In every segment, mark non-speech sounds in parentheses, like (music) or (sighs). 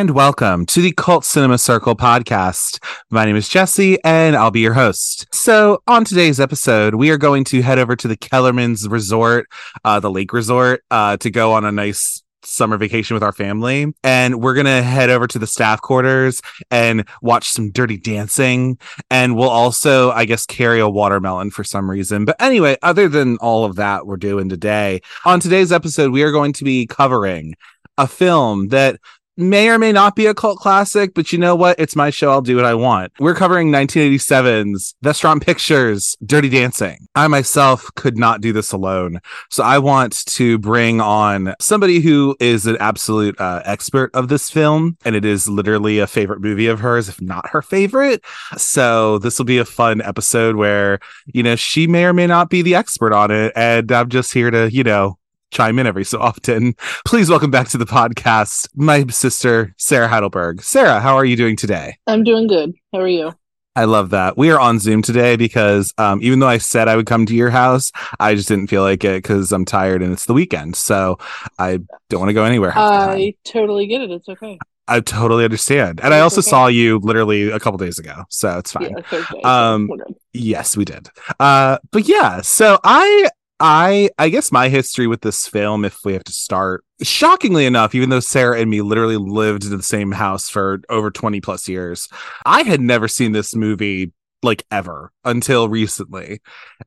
and welcome to the Cult Cinema Circle podcast. My name is Jesse, and I'll be your host. So, on today's episode, we are going to head over to the Kellerman's Resort, uh, the lake resort, uh, to go on a nice summer vacation with our family and we're gonna head over to the staff quarters and watch some dirty dancing and we'll also i guess carry a watermelon for some reason but anyway other than all of that we're doing today on today's episode we are going to be covering a film that may or may not be a cult classic, but you know what? It's my show. I'll do what I want. We're covering 1987's Vestron Pictures Dirty Dancing. I myself could not do this alone. So I want to bring on somebody who is an absolute uh, expert of this film. And it is literally a favorite movie of hers, if not her favorite. So this will be a fun episode where, you know, she may or may not be the expert on it. And I'm just here to, you know, chime in every so often. Please welcome back to the podcast my sister, Sarah Heidelberg. Sarah, how are you doing today? I'm doing good. How are you? I love that. We are on Zoom today because um, even though I said I would come to your house, I just didn't feel like it because I'm tired and it's the weekend. So I don't want to go anywhere. I totally get it. It's okay. I totally understand. And I also okay. saw you literally a couple days ago. So it's fine. Yeah, um, yes, we did. Uh, but yeah, so I I I guess my history with this film, if we have to start, shockingly enough, even though Sarah and me literally lived in the same house for over 20 plus years, I had never seen this movie like ever until recently.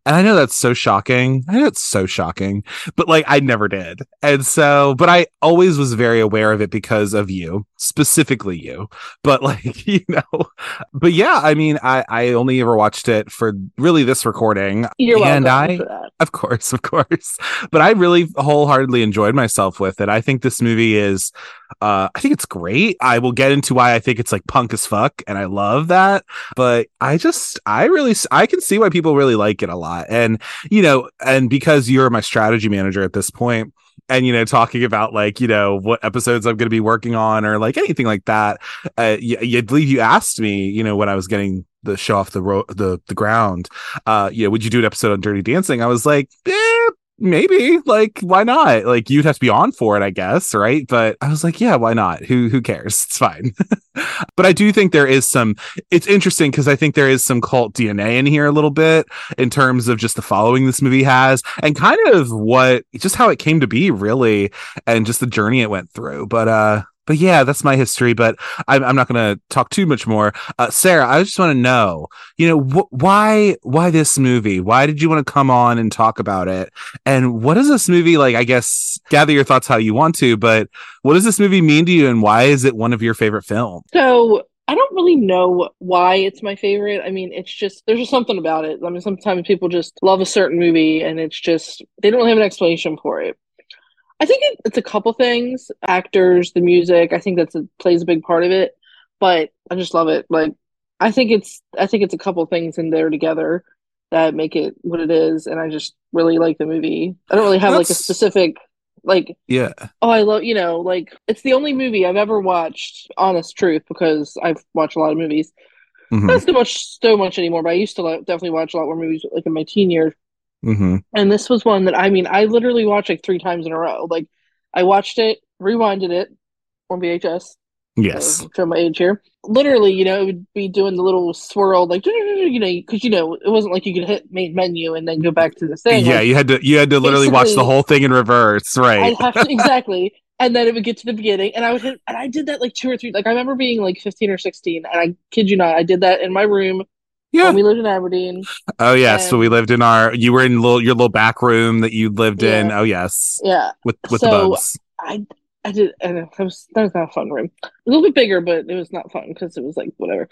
And I know that's so shocking. I know it's so shocking, but like I never did. And so, but I always was very aware of it because of you, specifically you. But (laughs) like, you know, but yeah, I mean, I I only ever watched it for really this recording. You're and I of course, of course. But I really wholeheartedly enjoyed myself with it. I think this movie is uh I think it's great. I will get into why I think it's like punk as fuck and I love that. But I just I really I can see why people really like it a lot. And, you know, and because you're my strategy manager at this point, and you know talking about like you know what episodes i'm going to be working on or like anything like that uh you, you believe you asked me you know when i was getting the show off the ro- the the ground uh yeah would you do an episode on dirty dancing i was like eh, maybe like why not? Like you'd have to be on for it i guess right? But i was like yeah why not? Who who cares? It's fine. (laughs) But i do think there is some it's interesting because i think there is some cult dna in here a little bit in terms of just the following this movie has and kind of what just how it came to be really and just the journey it went through. But uh but yeah, that's my history. But I'm, I'm not going to talk too much more. Uh, Sarah, I just want to know, you know, wh- why why this movie? Why did you want to come on and talk about it? And what does this movie like? I guess gather your thoughts how you want to, but what does this movie mean to you, and why is it one of your favorite films? So I don't really know why it's my favorite. I mean, it's just there's just something about it. I mean, sometimes people just love a certain movie, and it's just they don't really have an explanation for it. I think it, it's a couple things: actors, the music. I think that's a, plays a big part of it. But I just love it. Like I think it's I think it's a couple things in there together that make it what it is, and I just really like the movie. I don't really have that's... like a specific like yeah oh i love you know like it's the only movie i've ever watched honest truth because i've watched a lot of movies mm-hmm. not so much so much anymore but i used to like, definitely watch a lot more movies like in my teen years Mm-hmm. And this was one that I mean, I literally watched like three times in a row. Like, I watched it, rewinded it on VHS. Yes. Show my age here. Literally, you know, it would be doing the little swirl, like you know, because you know, it wasn't like you could hit main menu and then go back to the thing. Yeah, like, you had to you had to literally watch the whole thing in reverse, right? To exactly. and then it would get to the beginning and i would hit and i did that like two or three like i remember being like 15 or 16 and i kid you not i did that in my room yeah, we lived in Aberdeen. Oh yes, and... so we lived in our. You were in little your little back room that you lived yeah. in. Oh yes. Yeah. With with so the bugs. I I did, and it was that was not a fun room. A little bit bigger, but it was not fun because it was like whatever.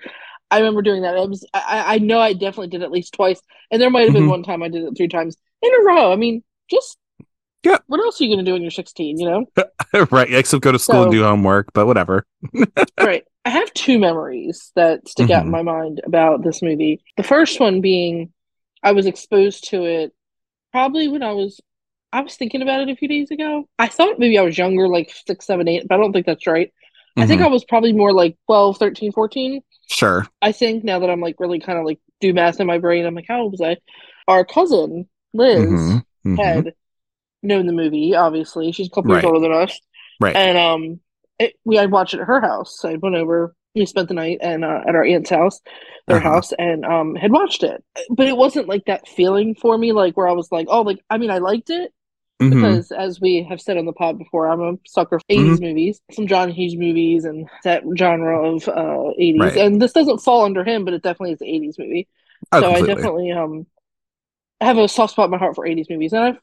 I remember doing that. It was I I know I definitely did at least twice, and there might have been mm-hmm. one time I did it three times in a row. I mean, just yeah. What else are you going to do when you're 16? You know, (laughs) right? Except go to school so, and do homework, but whatever. (laughs) right. I have two memories that stick mm-hmm. out in mm-hmm. my mind about this movie. The first one being I was exposed to it probably when I was I was thinking about it a few days ago. I thought maybe I was younger, like six, seven, eight, but I don't think that's right. Mm-hmm. I think mm-hmm. I was probably more like 12, 13, 14. Sure. I think now that I'm like really kind of like do math in my brain, I'm like, how old was I? Our cousin, Liz, mm-hmm. mm-hmm. Had known the movie, obviously. She's a couple right. years older than us. Right. And um it, we I'd watch it at her house. I went over. We spent the night and uh, at our aunt's house, their Uh-huh. house, and um had watched it. But it wasn't like that feeling for me, like where I was like, oh, like I mean, I liked it Mhm. because, as we have said on the pod before, I'm a sucker for 80s Mm-hmm. movies, some John Hughes movies, and that genre of uh 80s. Right. And this doesn't fall under him, but it definitely is an 80s movie. Oh, so I definitely um have a soft spot in my heart for 80s movies, and I've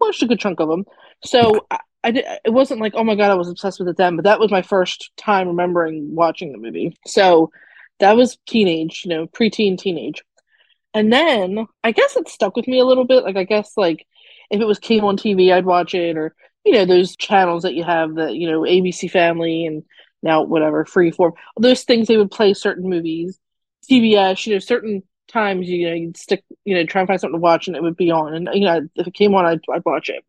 watched a good chunk of them. So I, I did, it wasn't like oh my god I was obsessed with it then, but that was my first time remembering watching the movie. So that was teenage, you know, preteen, teenage, and then I guess it stuck with me a little bit. Like I guess like if it was came on TV, I'd watch it, or you know those channels that you have that you know ABC Family and now whatever Freeform, those things they would play certain movies, CBS, you know certain times you know you'd stick you know try and find something to watch and it would be on. And you know if it came on I'd, I'd watch it.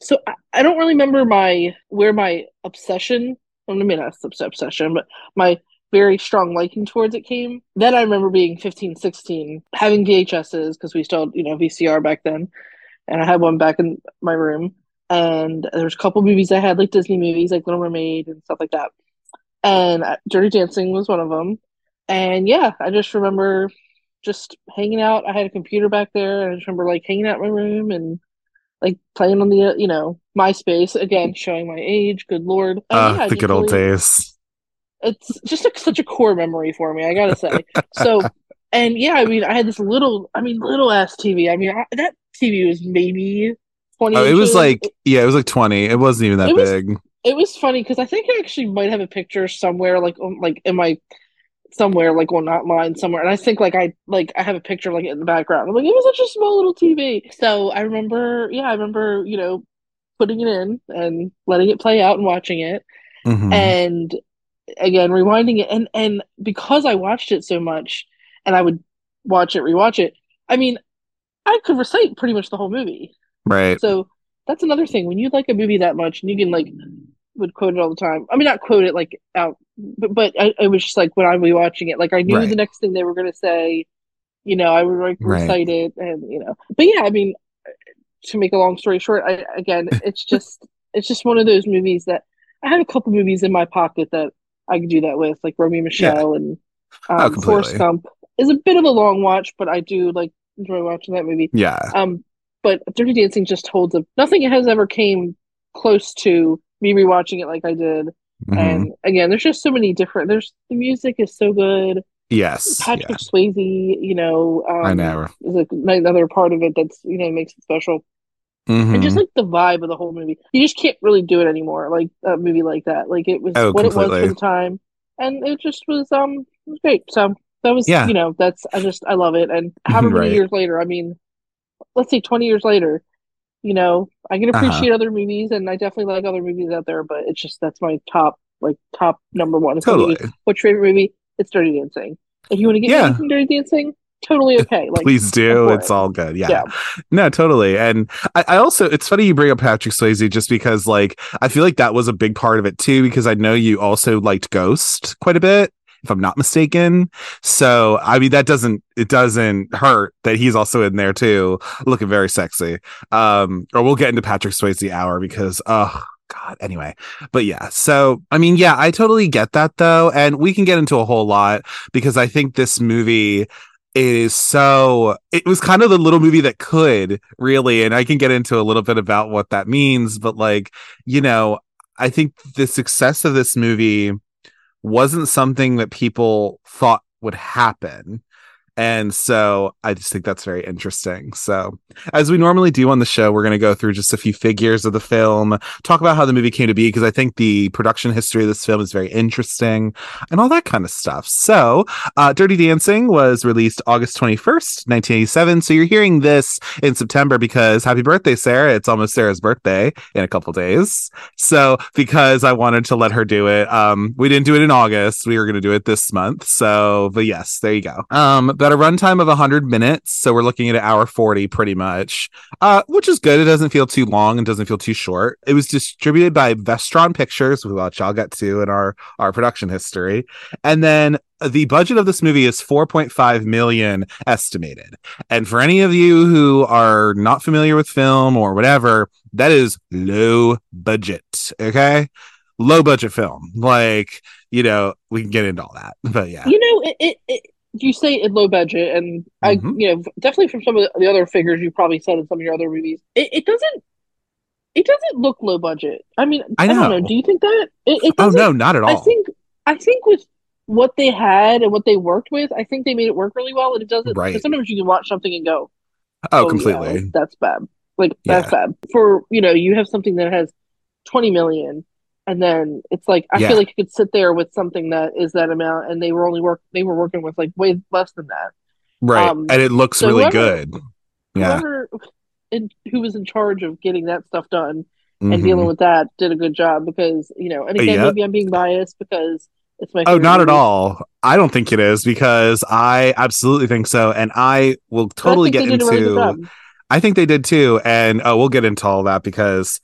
So I, I don't really remember my where my obsession I mean obs- obsession but my very strong liking towards it came. Then I remember being 15 16 having VHSs because we still you know VCR back then. And I had one back in my room. And there was a couple movies I had like Disney movies like Little Mermaid and stuff like that. And uh, Dirty Dancing was one of them and yeah I just remember just hanging out. I had a computer back there, and I just remember like hanging out in my room and like playing on the you know MySpace again, showing my age. Good lord, Uh, yeah, the good old really- days. It's just a, such a core memory for me. I gotta say. So, and yeah, I mean, I had this little, I mean, little ass TV. I mean, I, that TV was maybe twenty. Oh, it was like yeah, it was like twenty. It wasn't even that It was- big. it was funny because I think I actually might have a picture somewhere, like like in my somewhere, like well, not mine somewhere. And I think like I like I have a picture like in the background. I'm like, it was such a small little TV. So I remember, yeah, I remember, you know, putting it in and letting it play out and watching it, Mhm. and again rewinding it, and and because I watched it so much, and I would watch it, rewatch it. I mean, I could recite pretty much the whole movie. right. So that's another thing. When you like a movie that much and you can like would quote it all the time. I mean not quote it like out but, but I, it was just like when I was watching it, like I knew Right. the next thing they were gonna say, you know, I would like Right. recite it and you know. But yeah, I mean to make a long story short, I again (laughs) it's just it's just one of those movies that I have a couple movies in my pocket that I could do that with, like Romy and Michelle and Oh, um, Forrest. Gump is a bit of a long watch, but I do like enjoy watching that movie. Yeah. Um, but Dirty Dancing just holds up. Nothing has ever came close to me rewatching it like I did. Mhm. And again, there's just so many different. There's the music is so good. yes. Patrick Yeah. Swayze, you know, um, I know. is like another part of it that's you know makes it special. And just like the vibe of the whole movie, you just can't really do it anymore. Like a movie like that, like it was Oh, what it was completely. for the time, and it just was um was great. So that was Yeah. you know that's I just I love it. And however (laughs) many Right. years later, I mean, let's say twenty years later, you know, I can Uh-huh. appreciate other movies, and I definitely like other movies out there. But it's just that's my top like top number one. Somebody- Totally. What's your favorite movie? It's Dirty Dancing. If you want to get Yeah. Dirty Dancing, totally okay. Like Please do. It's it. all good. Yeah. Yeah. No, totally. And I, I also, it's funny you bring up Patrick Swayze just because, like, I feel like that was a big part of it too, because I know you also liked Ghost quite a bit, if I'm not mistaken. So, I mean, that doesn't, it doesn't hurt that he's also in there too, looking very sexy. Um, or we'll get into Patrick Swayze hour because, oh, God, anyway. But yeah, so I mean, yeah, I totally get that though. And we can get into a whole lot because I think this movie is so it was kind of the little movie that could really and i can get into a little bit about what that means but like you know i think the success of this movie wasn't something that people thought would happen and so i just think that's very interesting so as we normally do on the show we're going to go through just a few figures of the film talk about how the movie came to be because i think the production history of this film is very interesting and all that kind of stuff so uh, Dirty Dancing was released August 21st, 1987. So you're hearing this in September because happy birthday, Sarah. It's almost Sarah's birthday in a couple days. So because I wanted to let her do it, um, we didn't do it in August. We were going to do it this month. So, but yes, there you go. Um, about a runtime of 100 minutes. So we're looking at an hour 40 pretty much, uh, which is good. It doesn't feel too long and doesn't feel too short. It was distributed by Vestron Pictures, which I'll get to in our, our production history. And then the budget of this movie is 4.5 million estimated. And for any of you who are not familiar with film or whatever, that is low budget. Okay. low budget film. Like, you know, we can get into all that. But yeah. You know, it, it, it you say it low budget, and I, Mhm. you know, definitely from some of the other figures you probably said in some of your other movies, it, it doesn't. It doesn't look low budget. I mean, I I, don't know. know. Do you think that? It, it Oh no, not at all. I think I think with what they had and what they worked with, I think they made it work really well. And it doesn't. Right. Sometimes you can watch something and go, oh, yeah, completely. that's bad. Like that's Yeah. bad. For you know, you have something that has twenty million, and then it's like I Yeah. feel like you could sit there with something that is that amount, and they were only work they were working with like way less than that. Right. um, and it looks so really whoever- good. Yeah. Whoever in, who was in charge of getting that stuff done and Mhm. dealing with that did a good job because you know, and again, Yep. maybe I'm being biased because it's my Oh, not at all. I don't think it is because I absolutely think so. And I will But I totally get really into. I think they did too, and oh, we'll get into all that because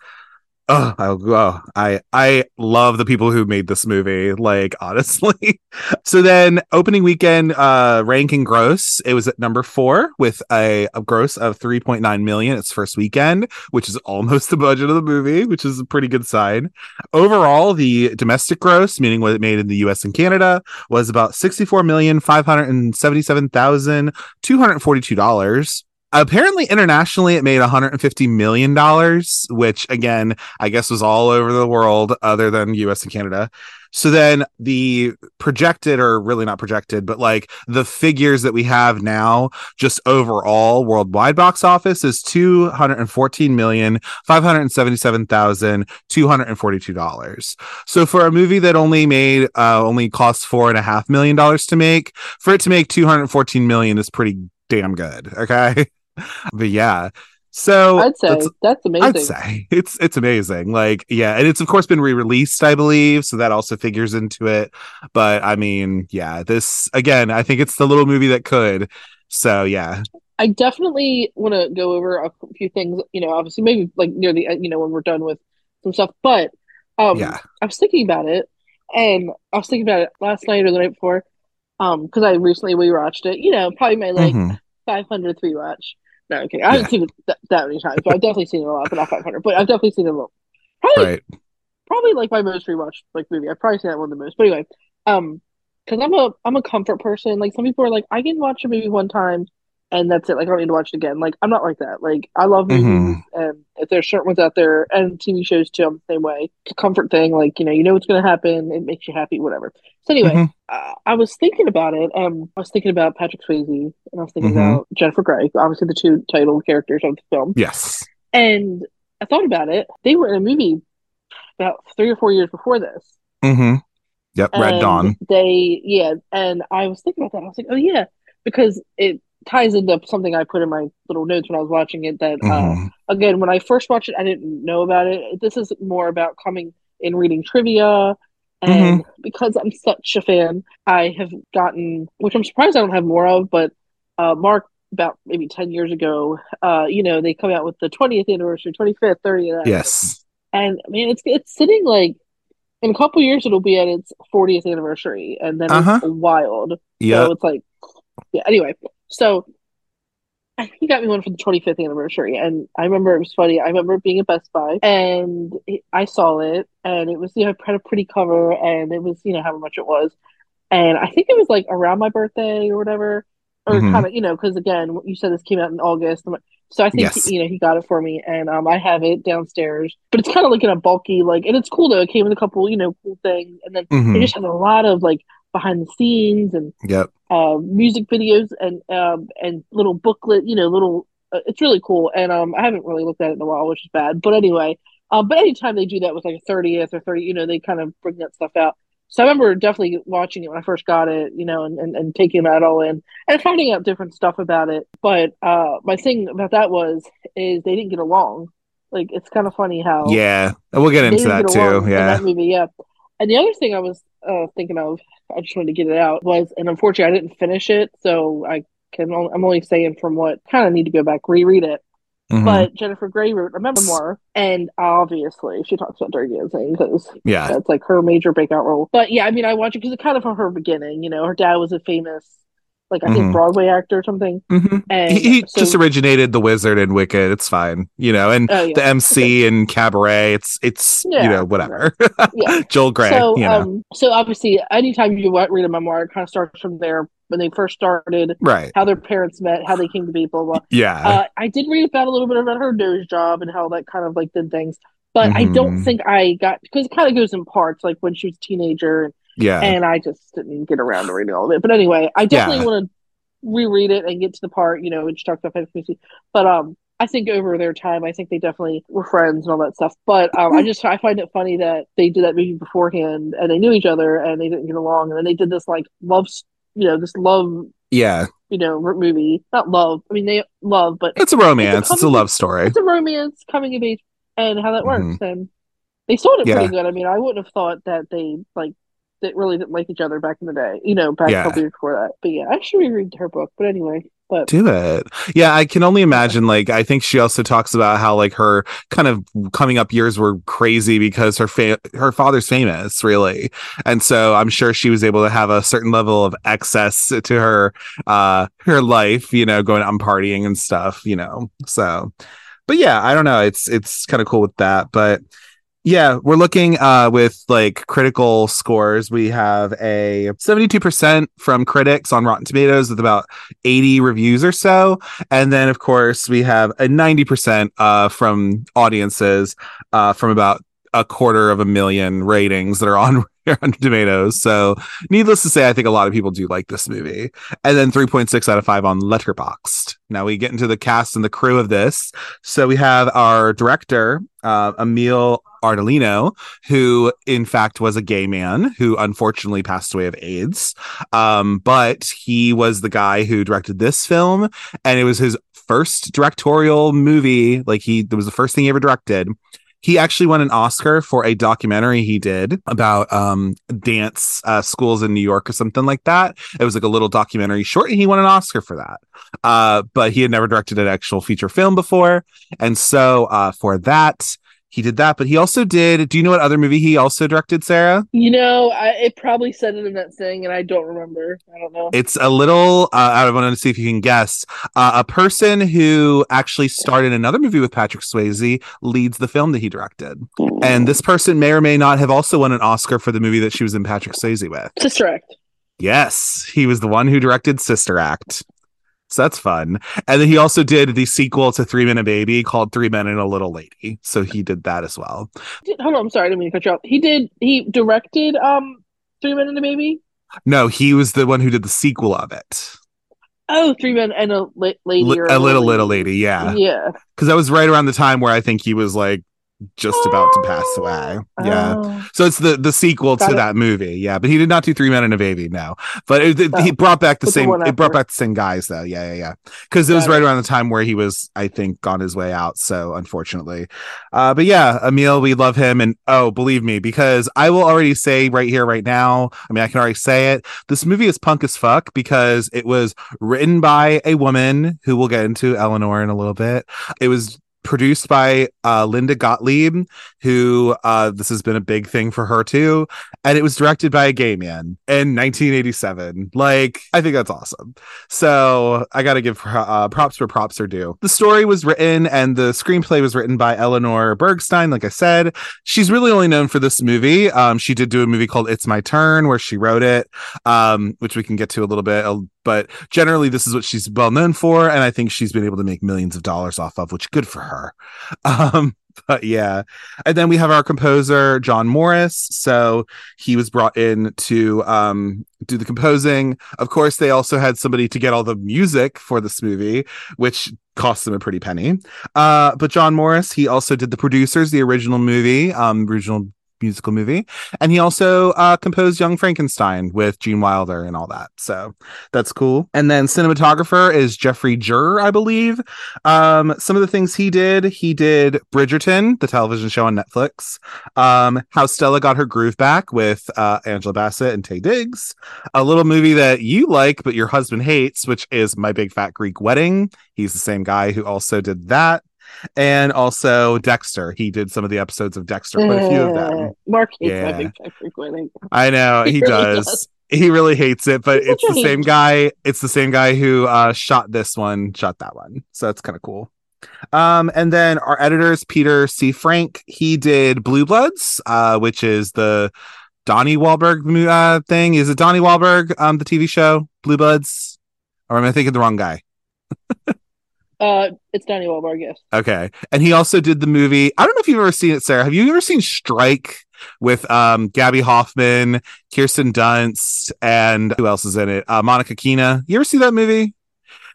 oh, I, oh, I I love the people who made this movie. Like (laughs) honestly, so then opening weekend uh ranking gross, it was at number four with a, a gross of three point nine million. Its first weekend, which is almost (laughs) the budget of the movie, which is a pretty good sign. Overall, the domestic gross, meaning what it made in the U.S. and Canada, was about sixty four million five hundred and seventy seven thousand two hundred forty two dollars apparently internationally it made 150 million dollars which again i guess was all over the world other than us and canada. So then the projected or really not projected but like the figures that we have now just overall worldwide box office is 214 million 577,242 dollars. So for a movie that only made uh only cost four and a half million dollars to make for it to make 214 million is pretty damn good okay (laughs) but yeah so I'd say that's- that's amazing. I'd say (laughs) it's it's amazing. Like, yeah, and it's of course been re-released, I believe, so that also figures into it. But I mean, yeah, this again, I think it's the little movie that could. So yeah, I definitely want to go over a few things, you know, obviously maybe like near the end, you know, when we're done with some stuff. But um yeah, I was thinking about it and I was thinking about it last night or the night before. Um, because I recently rewatched it, you know, probably my like Mhm. 500th rewatch. No, okay. I haven't seen it that, that many times, but I've definitely seen it a lot, but not 500. But I've definitely seen it a lot. Probably, right, probably like my most rewatched like movie. I've probably seen that one the most. But anyway, um, because I'm a I'm a comfort person. Like some people are like, I can watch a movie one time and that's it. Like I don't need to watch it again. Like I'm not like that. Like I love movies, Mhm. and if there's certain ones out there and TV shows too, I'm the same way. It's a comfort thing. Like you know, you know what's gonna happen. It makes you happy. Whatever. So anyway, Mhm. uh, I was thinking about it. Um, I was thinking about Patrick Swayze, and I was thinking Mhm. about Jennifer Grey, obviously the two title characters of the film. yes, And I thought about it. They were in a movie about three or four years before this. mm-hmm. yep, Red Dawn, They yeah, and I was thinking about that. I was like, oh yeah, because it ties into something I put in my little notes when I was watching it. That uh, Mhm. again, when I first watched it, I didn't know about it. This is more about coming in reading trivia. And Mm-hmm. because I'm such a fan, I have gotten, which I'm surprised I don't have more of, but uh, Mark, about maybe 10 years ago, uh, you know, they come out with the 20th anniversary, 25th, 30th. yes, And I mean, it's it's sitting like in a couple years, it'll be at its 40th anniversary. And then Uh-huh. it's wild. yeah, So it's like, yeah. Anyway, so I- he got me one for the 25th anniversary, and I remember it was funny. I remember being at Best Buy, and I saw it, and it was you know had a pretty cover, and it was you know however much it was, and I think it was like around my birthday or whatever, or Mhm. kind of you know because again you said this came out in August, so I think Yes. you know he got it for me, and um I have it downstairs, but it's kind of like in a bulky like, and it's cool though. It came with a couple you know cool things, and then Mhm. it just has a lot of like behind the scenes and yep, uh, music videos and um, and little booklet, you know, little. Uh, it's really cool, and um, I haven't really looked at it in a while, which is bad. But anyway, um, but anytime they do that with like a thirtieth or thirty, you know, they kind of bring that stuff out. So I remember definitely watching it when I first got it, you know, and, and, and taking that all in and finding out different stuff about it. But uh, my thing about that was is they didn't get along. Like it's kind of funny how yeah. We'll get into that get too. Yeah, that movie, yeah. And the other thing I was uh, thinking of, I just wanted to get it out, was, and unfortunately I didn't finish it, so I can. Only, I'm only saying from what kind of need to go back reread it. Mhm. But Jennifer Grey wrote a memoir, and obviously she talks about Dirty Dancing because yeah, that's like her major breakout role. But yeah, I mean, I watch it because it's kind of from her beginning. You know, her dad was a famous like I think Mhm. Broadway actor or something. Mhm. And He, he so- just originated the Wizard and Wicked. It's fine, you know, and Oh, yeah. the MC and Cabaret. It's it's you know whatever. Yeah. (laughs) Joel Grey, so you know, um so obviously anytime you read a memoir it kind of starts from there when they first started right? how their parents met how they came to be blah blah Yeah, uh, i did read about a little bit about her nose job and how that kind of like did things but i don't Mhm. think i got because it kind of goes in parts like when she was a teenager yeah, and i just didn't get around to reading all of it but anyway i definitely Yeah. want to reread it and get to the part you know which talks about fantasy but um I think over their time, I think they definitely were friends and all that stuff. But um, I just I find it funny that they did that movie beforehand and they knew each other and they didn't get along, and then they did this like love, you know, this love, yeah. you know, movie. Not love. I mean, they love, but It's a romance. It's a comedy- love story. it's a romance coming of age and how that Mhm. works. And they sold it Yeah. pretty good. I mean, I wouldn't have thought that they like that really didn't like each other back in the day. You know, back Yeah. a couple years before that. But yeah, I should reread her book. But anyway, but Do it. Yeah, I can only imagine. Like, I think she also talks about how like her kind of coming up years were crazy because her fa- her father's famous, really, and so I'm sure she was able to have a certain level of excess to her uh her life. You know, going out and partying and stuff. You know, so. But yeah, I don't know. It's it's kind of cool with that, but. Yeah, we're looking uh with like critical scores. We have a 72% from critics on Rotten Tomatoes with about 80 reviews or so. And then, of course, we have a 90% uh, from audiences uh, from about a quarter of a million ratings that are on (laughs) Rotten Tomatoes. So, needless to say, I think a lot of people do like this movie. And then 3.6 out of 5 on Letterboxd. Now we get into the cast and the crew of this. So, we have our director, uh, Emile Ardolino, who in fact was a gay man who unfortunately passed away of AIDS. Um, but he was the guy who directed this film, and it was his first directorial movie. Like he, it was the first thing he ever directed. He actually won an Oscar for a documentary he did about um, dance uh, schools in New York or something like that. It was like a little documentary short, and he won an Oscar for that. Uh, but he had never directed an actual feature film before, and so uh, for that, he did that. But he also did. Do you know what other movie he also directed, Sarah? you know, I, it probably said it in that thing, and I don't remember. I don't know. It's a little. Uh, I want to see if you can guess. Uh, a person who actually starred in another movie with Patrick Swayze leads the film that he directed, and this person may or may not have also won an Oscar for the movie that she was in Patrick Swayze with. Sister Act. Yes, he was the one who directed Sister Act. So that's fun. And then he also did the sequel to Three Men and a Baby called Three Men and a Little Lady. So he did that as well. Hold on, I'm sorry, I didn't mean to cut you off. He did. He directed um Three Men and a Baby. No, he was the one who did the sequel of it. Oh, Three Men and a Lady. Li- or a little little lady, yeah. Yeah. Because that was right around the time where I think he was like just about to pass away. Yeah. Oh. So it's the the sequel Got to it. that movie, yeah. But he did not do Three Men and a Baby, no. But it, it- he Oh. brought back the the same. one It brought back the same guys, though. Yeah, yeah, yeah. Because it was right around the time where he was, I think, on his way out. So unfortunately, uh, but yeah, Emile, we love him, and oh, believe me, because I will already say right here, right now. I mean, I can already say it. This movie is punk as fuck because it was written by a woman who we'll get into Eleanor in a little bit. It was produced by uh, Linda Gottlieb, who uh, this has been a big thing for her too, and it was directed by a gay man in 1987. Like, I think that's awesome. So I got to give uh, props where props are due. The story was written and the screenplay was written by Eleanor Bergstein. Like I said, she's really only known for this movie. Um, she did do a movie called It's My Turn where she wrote it, um, which we can get to a little bit. But generally, this is what she's well known for, and I think she's been able to make millions of dollars off of, which is good for her. (laughs) Um, but yeah, and then we have our composer John Morris. So he was brought in to um, do the composing. Of course, they also had somebody to get all the music for this movie, which cost them a pretty penny. Uh, but John Morris, he also did the producers, the original movie, um, original musical movie, and he also uh, composed Young Frankenstein with Gene Wilder and all that. So that's cool. And then cinematographer is Jeffrey Jur, I believe. Um, some of the things he did, he did Bridgerton, the television show on Netflix. Um, How Stella Got Her Groove Back with uh, Angela Bassett and Taye Diggs. A little movie that you like, but your husband hates, which is My Big Fat Greek Wedding. He's the same guy who also did that. And also Dexter. He did some of the episodes of Dexter, quite a few of them. Mark hates Yeah. fat. I know (laughs) he He really does. does. he really hates it, but He's it's the same guy. It's the same guy who uh, shot this one, shot that one. So that's kind of cool. Um, and then our editors, Peter C. Frank, he did Blue Bloods, uh, which is the Donnie Wahlberg uh, thing. Is it Donnie Wahlberg, um, the TV show Blue Bloods? Or am I thinking the wrong guy? Uh, it's Danny Wahlberg. Yes. Okay. And he also did the movie. I don't know if you've ever seen it, Sarah. Have you ever seen Strike with um Gaby Hoffmann, Kirsten Dunst, and who else is in it? Uh, Monica Keena. You ever see that movie?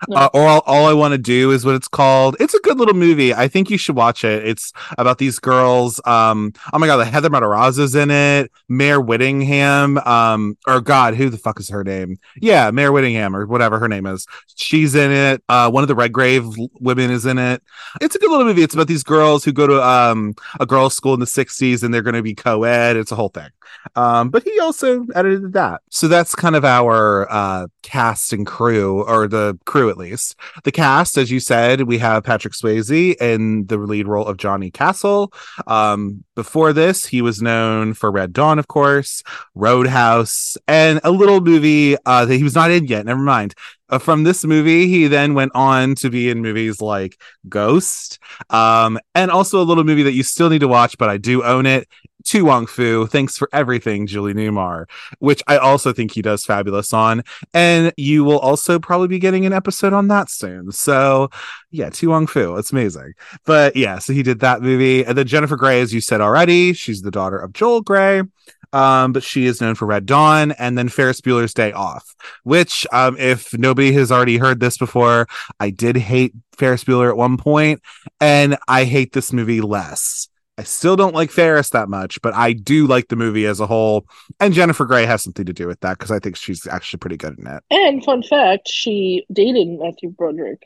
Uh, or all, all I want to do is what it's called. It's a good little movie. I think you should watch it. It's about these girls. Um, oh my god, the Heather Matarazzo's in it. Mayor Whittingham. Um, or God, who the fuck is her name? Yeah, Mayor Whittingham or whatever her name is. She's in it. Uh, one of the Redgrave women is in it. It's a good little movie. It's about these girls who go to um a girls' school in the '60s and they're going to be co-ed. It's a whole thing. Um, but he also edited that. So that's kind of our uh cast and crew, or the crew at least. The cast, as you said, we have Patrick Swayze in the lead role of Johnny Castle. Um, before this, he was known for Red Dawn, of course, Roadhouse, and a little movie uh, that he was not in yet. Never mind. Uh, from this movie, he then went on to be in movies like Ghost, um, and also a little movie that you still need to watch, but I do own it. To Wong Foo, thanks for everything, Julie Newmar, which I also think he does fabulous on. And you will also probably be getting an episode on that soon. So, yeah, To Wong Foo, it's amazing. But yeah, so he did that movie. And then Jennifer Grey, as you said already, she's the daughter of Joel Grey. Um, but she is known for Red Dawn and then Ferris Bueller's Day Off, which, um, if nobody has already heard this before, I did hate Ferris Bueller at one point, and I hate this movie less. I still don't like Ferris that much, but I do like the movie as a whole. And Jennifer Grey has something to do with that because I think she's actually pretty good in it. And fun fact, she dated Matthew Broderick.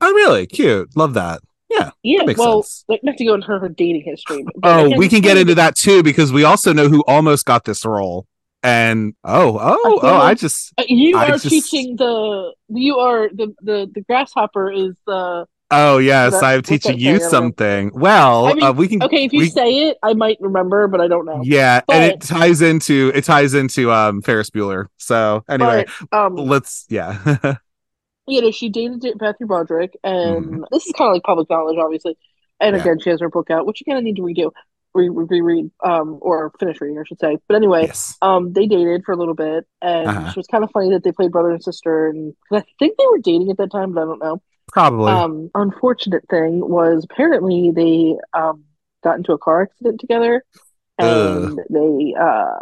Oh, really? Cute. Love that. Yeah. Yeah, well, sense. like not to go into her, her dating history. (laughs) Oh, we can get into that- too because we also know who almost got this role. And oh, oh, oh, I just Uh, you I are just- teaching the you are the the the grasshopper is the oh yes, That- I'm teaching you saying? something. Well, I mean, uh, we can okay. If you we- say it, I might remember, but I don't know. yeah, and it ties into it ties into um Ferris Bueller. So anyway, But, um, let's yeah. (laughs) you know, she dated Matthew Broderick, and this is kind of like public knowledge, obviously. And. Yeah. again, she has her book out, which you're gonna need to redo, re- re- reread, um, or finish reading, I should say. But anyway, yes. um, they dated for a little bit, and Uh-huh. it was kind of funny that they played brother and sister, and I think they were dating at that time, but I don't know. Probably. Um, unfortunate thing was apparently they um got into a car accident together, and they uh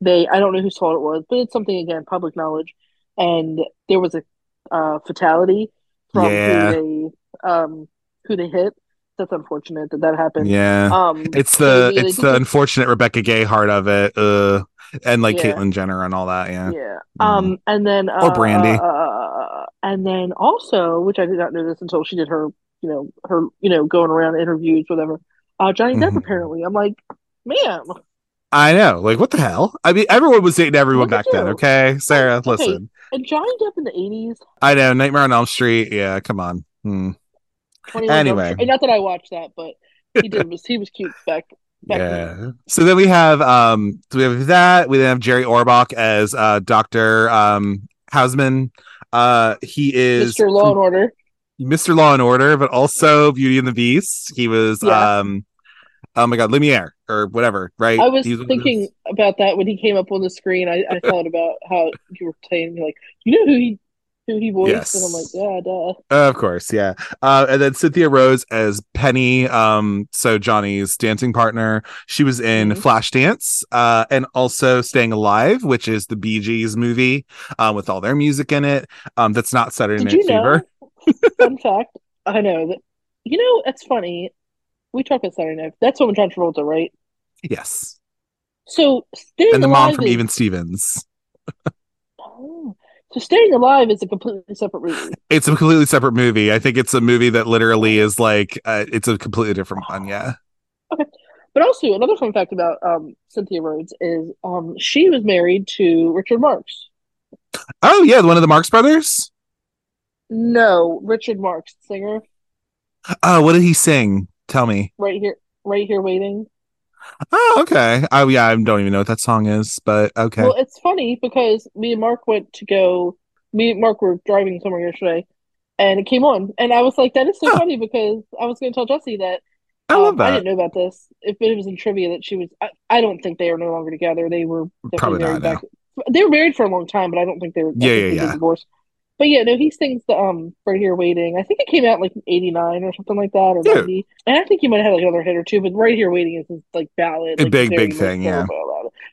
they I don't know whose fault it was, but it's something again public knowledge, and there was a uh fatality from Yeah. who they um who they hit. That's unfortunate that that happened. yeah. Um, it's the it's the unfortunate Rebecca Gayheart of it. Uh and like Yeah. Caitlyn Jenner and all that, yeah. Yeah. Um, and then uh, Or Brandy. uh, and then also, which I did not know this until she did her, you know, her, you know, going around interviews, whatever. Uh, Johnny Depp Mhm. apparently. I'm like, man, I know. Like what the hell? I mean everyone was dating everyone back then, okay? Sarah, Okay. listen. and Johnny Depp in the '80s. I know, Nightmare on Elm Street. Yeah, come on. Hmm. Anyway. And not that I watched that, but he did (laughs) was he was cute back back then. Yeah. So then we have um so we have that. We then have Jerry Orbach as uh Dr. um Houseman. Uh he is Mr. Law and Order. Mr. Law and Order, but also Beauty and the Beast. He was Yeah. um oh my god, Lumiere or whatever, right? I was of thinking about that when he came up on the screen. I, I thought about how you were saying like, you know who he who he voiced, Yes. and I'm like, yeah, duh. Uh, of course, yeah. Uh, and then Cynthia Rhodes as Penny, um, so Johnny's dancing partner. She was in Mhm. Flashdance, uh, and also Staying Alive, which is the Bee Gees movie, uh, with all their music in it. Um, that's not Saturday Did Night Fever. (laughs) fun fact. I know that. You know, it's funny. We talk about Saturday Night. That's when John Travolta, right? Yes, So staying and the mom from is, Even Stevens. Oh. So staying alive is a completely separate movie. It's a completely separate movie. I think it's a movie that literally is like uh, it's a completely different one. Yeah. Okay, But also another fun fact about um, Cynthia Rhodes is um, she was married to Richard Marx. Oh yeah, one of the Marx Brothers. No, Richard Marx, singer, Oh, what did he sing? Tell me. right here, right here, waiting. Oh, okay. Oh, yeah. I don't even know what that song is, but okay. Well, it's funny because me and Mark went to go. Me and Mark were driving somewhere yesterday, and it came on, and I was like, "That is so Huh. funny," because I was going to tell Jesse that I love um, I didn't know about this. If it was in trivia that she was, I, I don't think they are no longer together. They were definitely Probably married not, back. They were married for a long time, but I don't think they were. Yeah, yeah, yeah. did divorce. But yeah, no, he sings the um right here waiting. I think it came out like '89 or something like that, or Yeah. '90. And I think he might have had like another hit or two. But right here waiting is his like ballad, A like, big, big thing, yeah.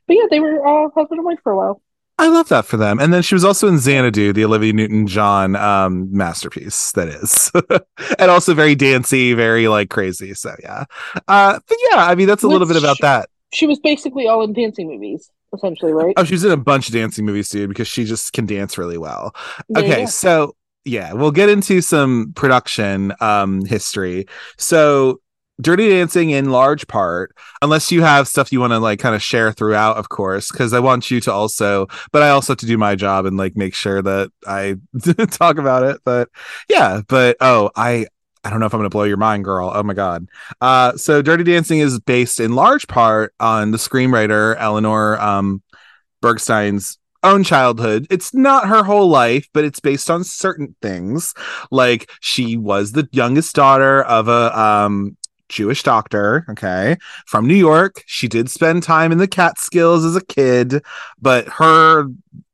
But yeah, they were uh, husband and wife for a while. I love that for them. And then she was also in Xanadu, the Olivia Newton John um, masterpiece, that is. (laughs) and also very dancey, very like crazy. So yeah. Uh, but yeah, I mean, that's a little bit about that. She was basically all in dancing movies, essentially, right? Oh, she's in a bunch of dancing movies, dude, because she just can dance really well. You okay, go. so yeah, we'll get into some production um history. So Dirty Dancing in large part, unless you have stuff you want to like kind of share throughout, of course, because I want you to also, but I also have to do my job and like make sure that I (laughs) talk about it. But yeah, but oh, I I don't know if I'm gonna blow your mind, girl. Oh my god. Uh so Dirty Dancing is based in large part on the screenwriter Eleanor um Bergstein's own childhood. It's not her whole life, but it's based on certain things. Like she was the youngest daughter of a um Jewish doctor, okay, from New York. She did spend time in the Catskills as a kid, but her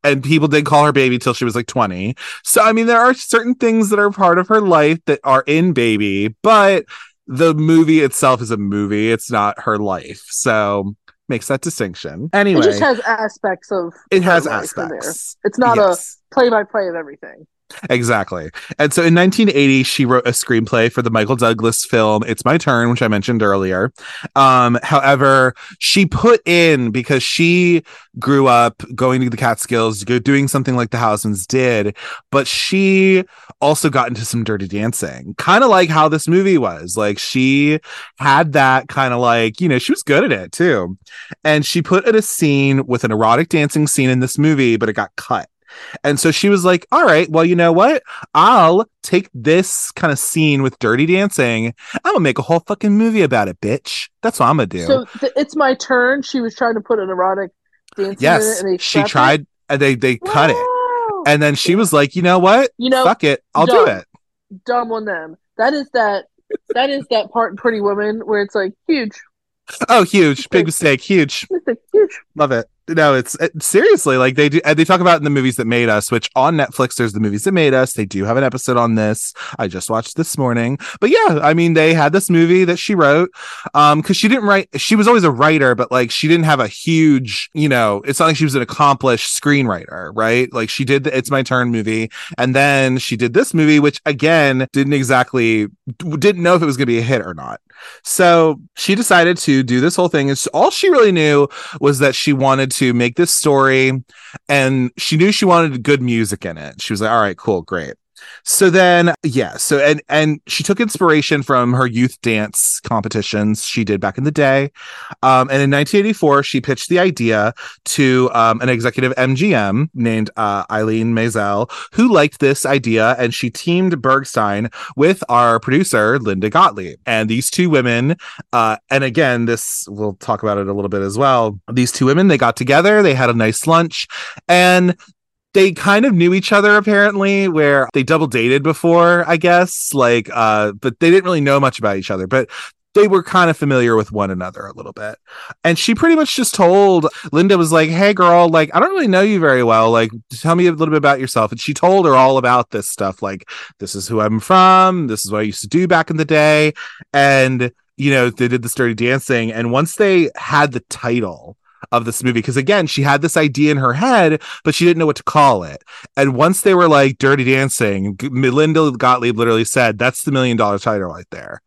and people did call her baby till she was like 20. So I mean there are certain things that are part of her life that are in baby, but the movie itself is a movie. It's not her life. So makes that distinction. Anyway, It just has aspects of. it has her life in there. aspects. It's not Yes. a play-by-play of everything. Exactly. And so in 1980, she wrote a screenplay for the Michael Douglas film It's My Turn, which I mentioned earlier. Um, however, she put in because she grew up going to the Catskills, doing something like the Housemans did, but she also got into some dirty dancing, kind of like how this movie was. Like she had that kind of like, you know, she was good at it too. And she put in a scene with an erotic dancing scene in this movie, but it got cut. And so she was like, all right, well, you know what? I'll take this kind of scene with dirty dancing. I'm gonna make a whole fucking movie about it, bitch. That's what I'm gonna do. So th- it's my turn. She was trying to put an erotic dance in it, yes, and they she tried and they they It? cut it. And then she was like, you know what? you know, Fuck it. I'll do it. dumb on them. That is that. That is that part in Pretty Woman where it's like huge. Oh, huge. Big mistake. Huge. Like huge. Love it. No, it's it, seriously like they do. They talk about in the movies that made us, which on Netflix, there's the movies that made us. They do have an episode on this. I just watched this morning. But yeah, I mean, they had this movie that she wrote. Um, because she didn't write. She was always a writer, but like she didn't have a huge. You know, it's not like she was an accomplished screenwriter, right? Like she did the It's My Turn movie, and then she did this movie, which again didn't exactly didn't know if it was going to be a hit or not. So she decided to do this whole thing. Is all she really knew was that she wanted to make this story and she knew she wanted good music in it. She was like, all right, cool, great. So then, yeah. So and and she took inspiration from her youth dance competitions she did back in the day. Um, and in 1984, she pitched the idea to um, an executive MGM named uh, Eileen Miselle, who liked this idea, and she teamed Bergstein with our producer Linda Gottlieb. And these two women, uh, and again, this we'll talk about it a little bit as well. These two women, they got together, they had a nice lunch, and they kind of knew each other apparently where they double dated before i guess like uh but they didn't really know much about each other but they were kind of familiar with one another a little bit. And she pretty much just told linda was like hey girl like i don't really know you very well. Like tell me a little bit about yourself. And she told her all about this stuff like this is who i'm from. This is what i used to do back in the day. And you know they did the dirty dancing. And once they had the title of this movie. Because again she had this idea in her head but she didn't know what to call it. And once they were like dirty dancing melinda gottlieb literally said that's the million dollar title right there.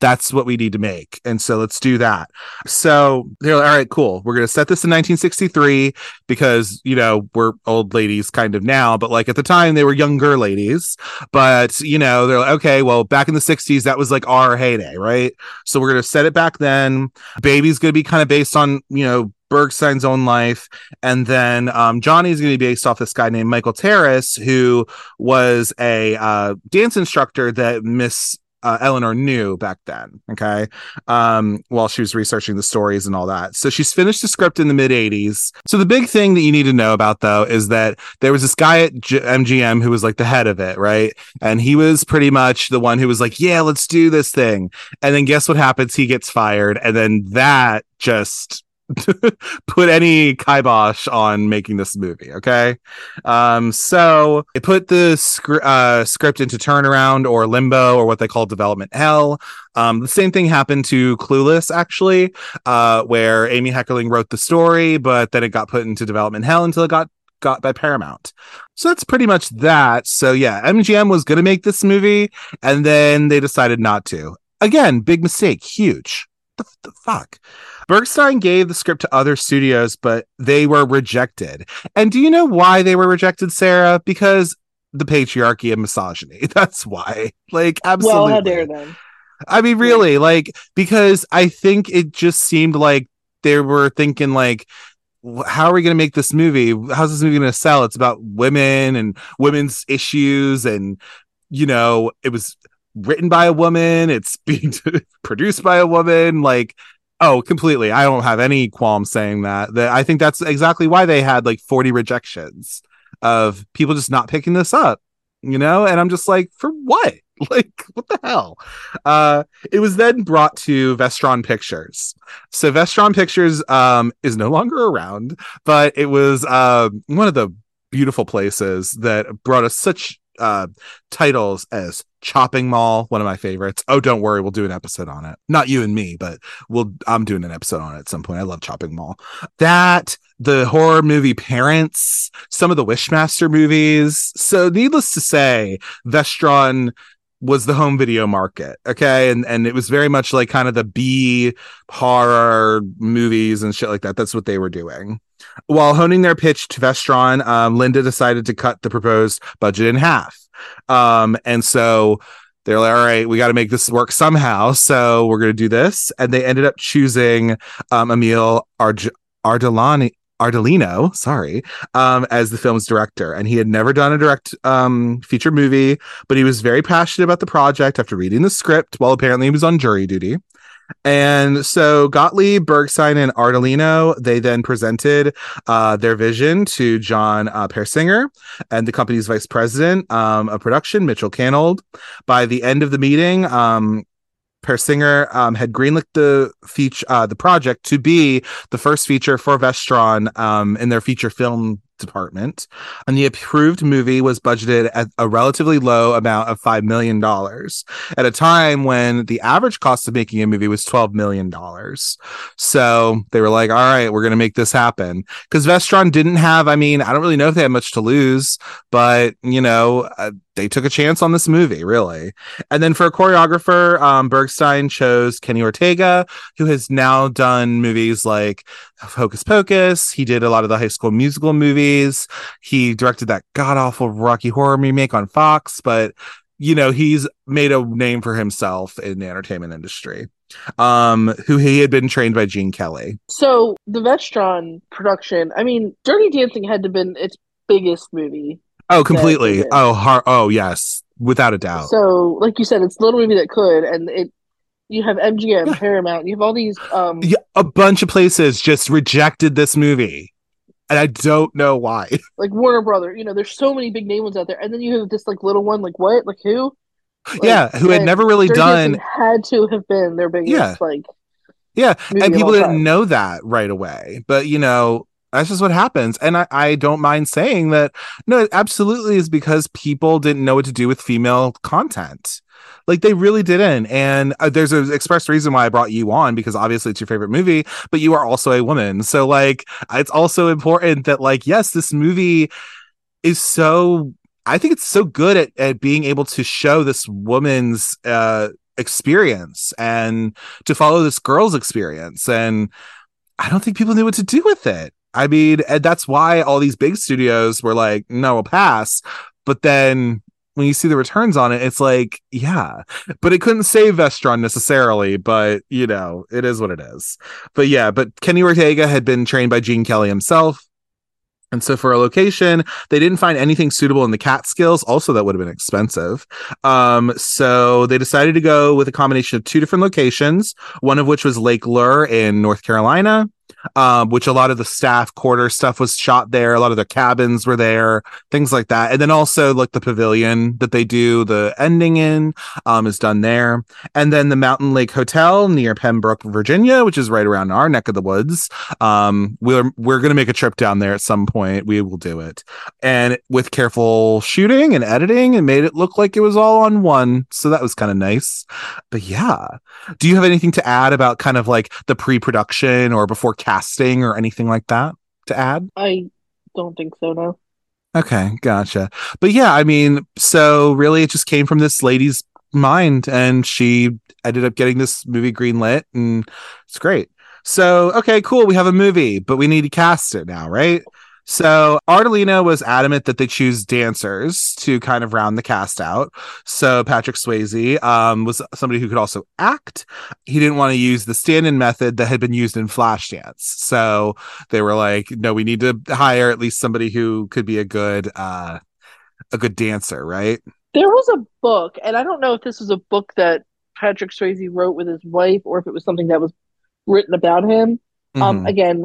That's what we need to make. And so let's do that. So they're like all right cool. We're going to set this in 1963 because you know we're old ladies kind of now. But like at the time they were younger ladies. But you know they're like okay well back in the 60s that was like our heyday right? So we're going to set it back then. Baby's going to be kind of based on you know Bergstein's own life. And then um, Johnny's going to be based off this guy named Michael Terrace, who was a uh, dance instructor that Miss uh, Eleanor knew back then. Okay. Um, while she was researching the stories and all that. So she's finished the script in the mid 80s. So the big thing that you need to know about, though, is that there was this guy at G- MGM who was like the head of it, right? And he was pretty much the one who was like, yeah, let's do this thing. And then guess what happens? He gets fired. And then that just (laughs) put any kibosh on making this movie. Okay. Um, so it put the scr- uh, script into turnaround or limbo or what they call development hell. Um, the same thing happened to Clueless, actually, uh, where Amy Heckerling wrote the story, but then it got put into development hell until it got got by Paramount. So that's pretty much that. So yeah, MGM was going to make this movie and then they decided not to. Again, big mistake, huge. The, the fuck. Bergstein gave the script to other studios, but they were rejected. And do you know why they were rejected, Sarah? Because the patriarchy and misogyny. (laughs) That's why. Like, absolutely. Well, how dare them? I mean, really, like, because I think it just seemed like they were thinking, like, how are we going to make this movie? How's this movie going to sell? It's about women and women's issues. And, you know, it was written by a woman, it's (laughs) being produced by a woman. Like, oh, completely. I don't have any qualms saying that. That I think that's exactly why they had like 40 rejections of people just not picking this up, you know? And I'm just like, for what? (laughs) like what the hell uh it was then brought to vestron pictures so vestron pictures um is no longer around but it was uh one of the beautiful places that brought us such uh titles as chopping mall one of my favorites. Oh don't worry we'll do an episode on it. Not you and me but we'll i'm doing an episode on it at some point. I love chopping mall. That the horror movie parents some of the wishmaster movies. So needless to say vestron was the home video market okay? And and it was very much like kind of the b horror movies and shit like that. That's what they were doing while honing their pitch to vestron um, linda decided to cut the proposed budget in half um, and so they're like all right we got to make this work somehow so we're going to do this and they ended up choosing um, Emile Arj- ardolani Ardolino, sorry, um, as the film's director. And he had never done a direct um, feature movie, but he was very passionate about the project after reading the script while apparently he was on jury duty. And so Gottlieb, Bergstein, and Ardolino, they then presented uh, their vision to John uh, Peisinger and the company's vice president um, of production, Mitchell Cannold. By the end of the meeting, um, Peisinger um, had greenlit the feature, uh, the project to be the first feature for Vestron um, in their feature film department. And the approved movie was budgeted at a relatively low amount of $5 million at a time when the average cost of making a movie was $12 million. So they were like, all right, we're going to make this happen. Because Vestron didn't have, I mean, I don't really know if they had much to lose, but, you know, uh, they took a chance on this movie, really. And then for a choreographer, um, Bergstein chose Kenny Ortega, who has now done movies like Hocus Pocus. He did a lot of the high school musical movies. He directed that god awful Rocky Horror remake on Fox, but you know, he's made a name for himself in the entertainment industry. Um, who he had been trained by Gene Kelly. So the Vestron production, I mean, Dirty Dancing had to been its biggest movie Oh, completely. Oh, har- oh, yes, without a doubt. So, like you said, it's the little movie that could, and it. You have MGM, yeah. Paramount. You have all these. Um, yeah, a bunch of places just rejected this movie, and I don't know why. (laughs) Like Warner Brother, you know, there's so many big name ones out there, and then you have this like little one, like what, like who? Like, yeah, who had never really done. Had to have been their biggest, yeah. like. Yeah, and people didn't know that right away, but you know, that's just what happens. And I, I don't mind saying that no, it absolutely is because people didn't know what to do with female content. Like they really didn't. And uh, there's an express reason why I brought you on because obviously it's your favorite movie, but you are also a woman. So like it's also important that like, yes, this movie is so I think it's so good at, at being able to show this woman's uh experience and to follow this girl's experience. And I don't think people knew what to do with it. I mean, and that's why all these big studios were like, no, we'll pass. But then when you see the returns on it, it's like, yeah, but it couldn't save Vestron necessarily, but you know, it is what it is. But yeah, but Kenny Ortega had been trained by Gene Kelly himself. And so for a location, they didn't find anything suitable in the Catskills. Also, that would have been expensive. Um, so they decided to go with a combination of two different locations, one of which was Lake Lure in North Carolina, um, which a lot of the staff quarter stuff was shot there. A lot of the cabins were there, things like that. And then also like the pavilion that they do the ending in um, is done there. And then the Mountain Lake Hotel near Pembroke, Virginia, which is right around our neck of the woods. Um, we're we're gonna make a trip down there at some point. We will do it. And with careful shooting and editing, it made it look like it was all on one. So that was kind of nice. But yeah. Do you have anything to add about kind of like the pre-production or before casting or anything like that to add? I don't think so, no. Okay, gotcha. But yeah, I mean, so really it just came from this lady's mind and she ended up getting this movie greenlit and it's great. So, okay, cool. We have a movie, but we need to cast it now, right? So Ardolino was adamant that they choose dancers to kind of round the cast out. So Patrick Swayze um, was somebody who could also act. He didn't want to use the stand-in method that had been used in Flashdance. So they were like, no, we need to hire at least somebody who could be a good uh, a good dancer, right? There was a book, and I don't know if this was a book that Patrick Swayze wrote with his wife or if it was something that was written about him. Mm-hmm. Um, again,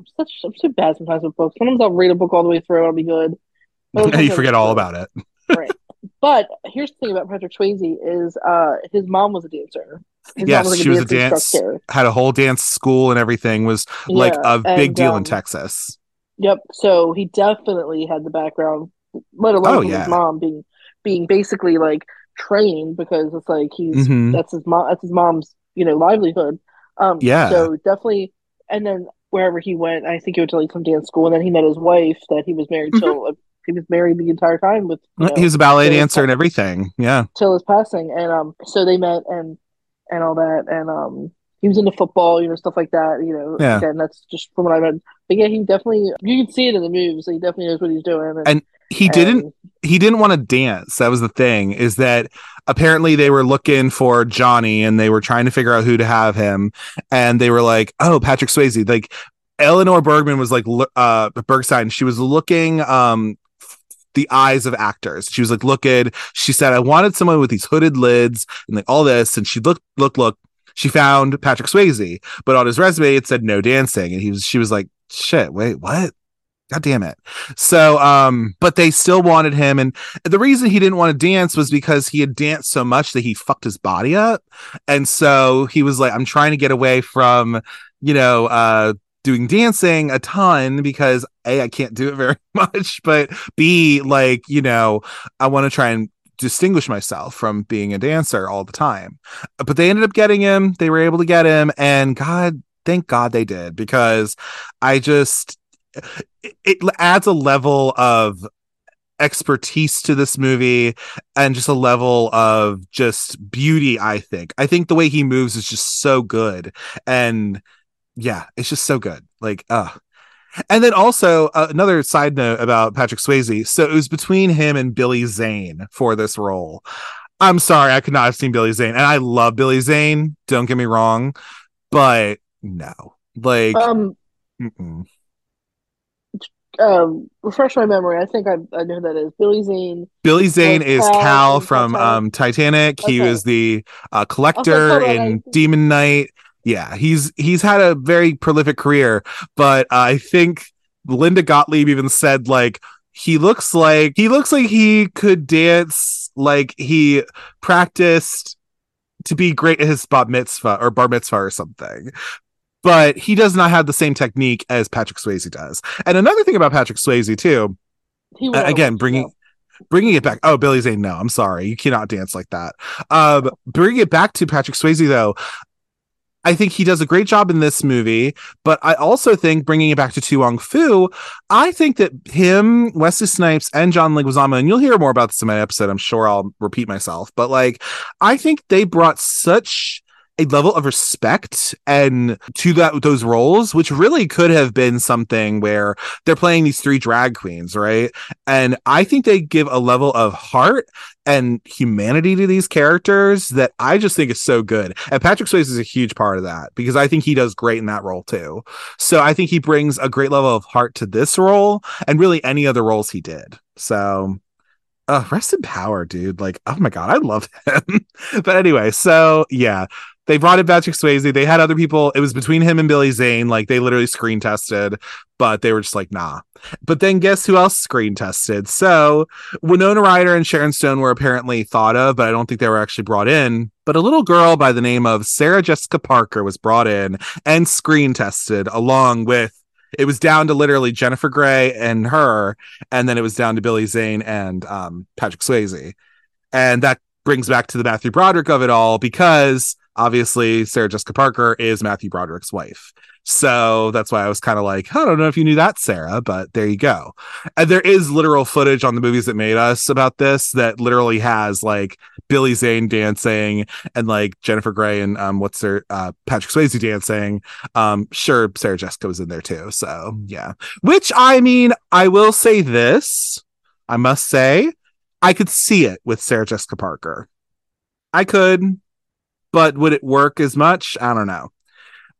I'm such I'm so bad sometimes with books. Sometimes I'll read a book all the way through, it'll be good. (laughs) you forget all about it. (laughs) right. But here's the thing about Patrick Swayze is uh his mom was a dancer. His yes, was like she a was a dance had a whole dance school and everything was like yeah, a big and, deal um, in Texas. Yep. So he definitely had the background, let alone oh, yeah. his mom being being basically like trained because it's like he's mm-hmm. that's his mom that's his mom's you know livelihood. Um, yeah. So definitely, and then wherever he went. I think he went to like some dance school, and then he met his wife that he was married mm-hmm. till. He was married the entire time with. You know, he was a ballet dancer and everything. Yeah. Till his passing, and um, so they met and and all that, and um, he was into football, you know, stuff like that. You know, yeah. Again, that's just from what I read. But yeah, he definitely you can see it in the moves. So he definitely knows what he's doing. And, and he and, didn't he didn't want to dance. That was the thing. Is that apparently they were looking for Johnny and they were trying to figure out who to have him, and they were like, "Oh, Patrick Swayze." Like Eleanor Bergman was like, uh, Bergstein. She was looking um the eyes of actors. She was like, look at, she said, I wanted someone with these hooded lids and like all this. And she looked, look, look, she found Patrick Swayze, but on his resume it said no dancing. And he was, she was like, shit, wait, what? God damn it. So, um, but they still wanted him. And the reason he didn't want to dance was because he had danced so much that he fucked his body up. And so he was like, I'm trying to get away from, you know, uh, doing dancing a ton because a I can't do it very (laughs) much, but b like you know I want to try and distinguish myself from being a dancer all the time. But they ended up getting him. They were able to get him, and God, thank God they did because I just it, it adds a level of expertise to this movie and just a level of just beauty i think i think the way he moves is just so good and yeah, it's just so good. Like, uh and then also uh, another side note about Patrick Swayze. So it was between him and Billy Zane for this role. I'm sorry, I could not have seen Billy Zane, and I love Billy Zane. Don't get me wrong, but no, like, um, um, refresh my memory. I think I, I know who that is. Billy Zane. Billy Zane is Cal, Cal from Titanic. um Titanic. Okay. He was the uh, collector okay, in Demon Knight yeah, he's he's had a very prolific career, but uh, I think Linda Gottlieb even said like he looks like he looks like he could dance like he practiced to be great at his bar mitzvah or bar mitzvah or something. But he does not have the same technique as Patrick Swayze does. And another thing about Patrick Swayze too, uh, again bringing bringing it back. Oh, Billy Zane, no, I'm sorry, you cannot dance like that. Um, bringing it back to Patrick Swayze though, I think he does a great job in this movie, but I also think bringing it back to To Wong Foo, I think that him, Wesley Snipes, and John Leguizamo, and you'll hear more about this in my episode. I'm sure I'll repeat myself, but like, I think they brought such a level of respect and to that those roles, which really could have been something where they're playing these three drag queens, right? And I think they give a level of heart and humanity to these characters that I just think is so good. And Patrick Swayze is a huge part of that because I think he does great in that role too. So I think he brings a great level of heart to this role and really any other roles he did. So uh, rest in power, dude. Like, oh my god, I love him. (laughs) but anyway, so yeah, they brought in Patrick Swayze. They had other people. It was between him and Billy Zane. Like they literally screen tested, but they were just like, nah. But then guess who else screen tested? So Winona Ryder and Sharon Stone were apparently thought of, but I don't think they were actually brought in. But a little girl by the name of Sarah Jessica Parker was brought in and screen tested along with it was down to literally Jennifer Grey and her, and then it was down to Billy Zane and um, Patrick Swayze. And that brings back to the Matthew Broderick of it all because obviously Sarah Jessica Parker is Matthew Broderick's wife. So that's why I was kind of like, I don't know if you knew that, Sarah, but there you go. And there is literal footage on the movies that made us about this that literally has like Billy Zane dancing and like Jennifer Grey and um what's her uh Patrick Swayze dancing. Um sure Sarah Jessica was in there too. So yeah. Which I mean, I will say this. I must say, I could see it with Sarah Jessica Parker. I could, but would it work as much? I don't know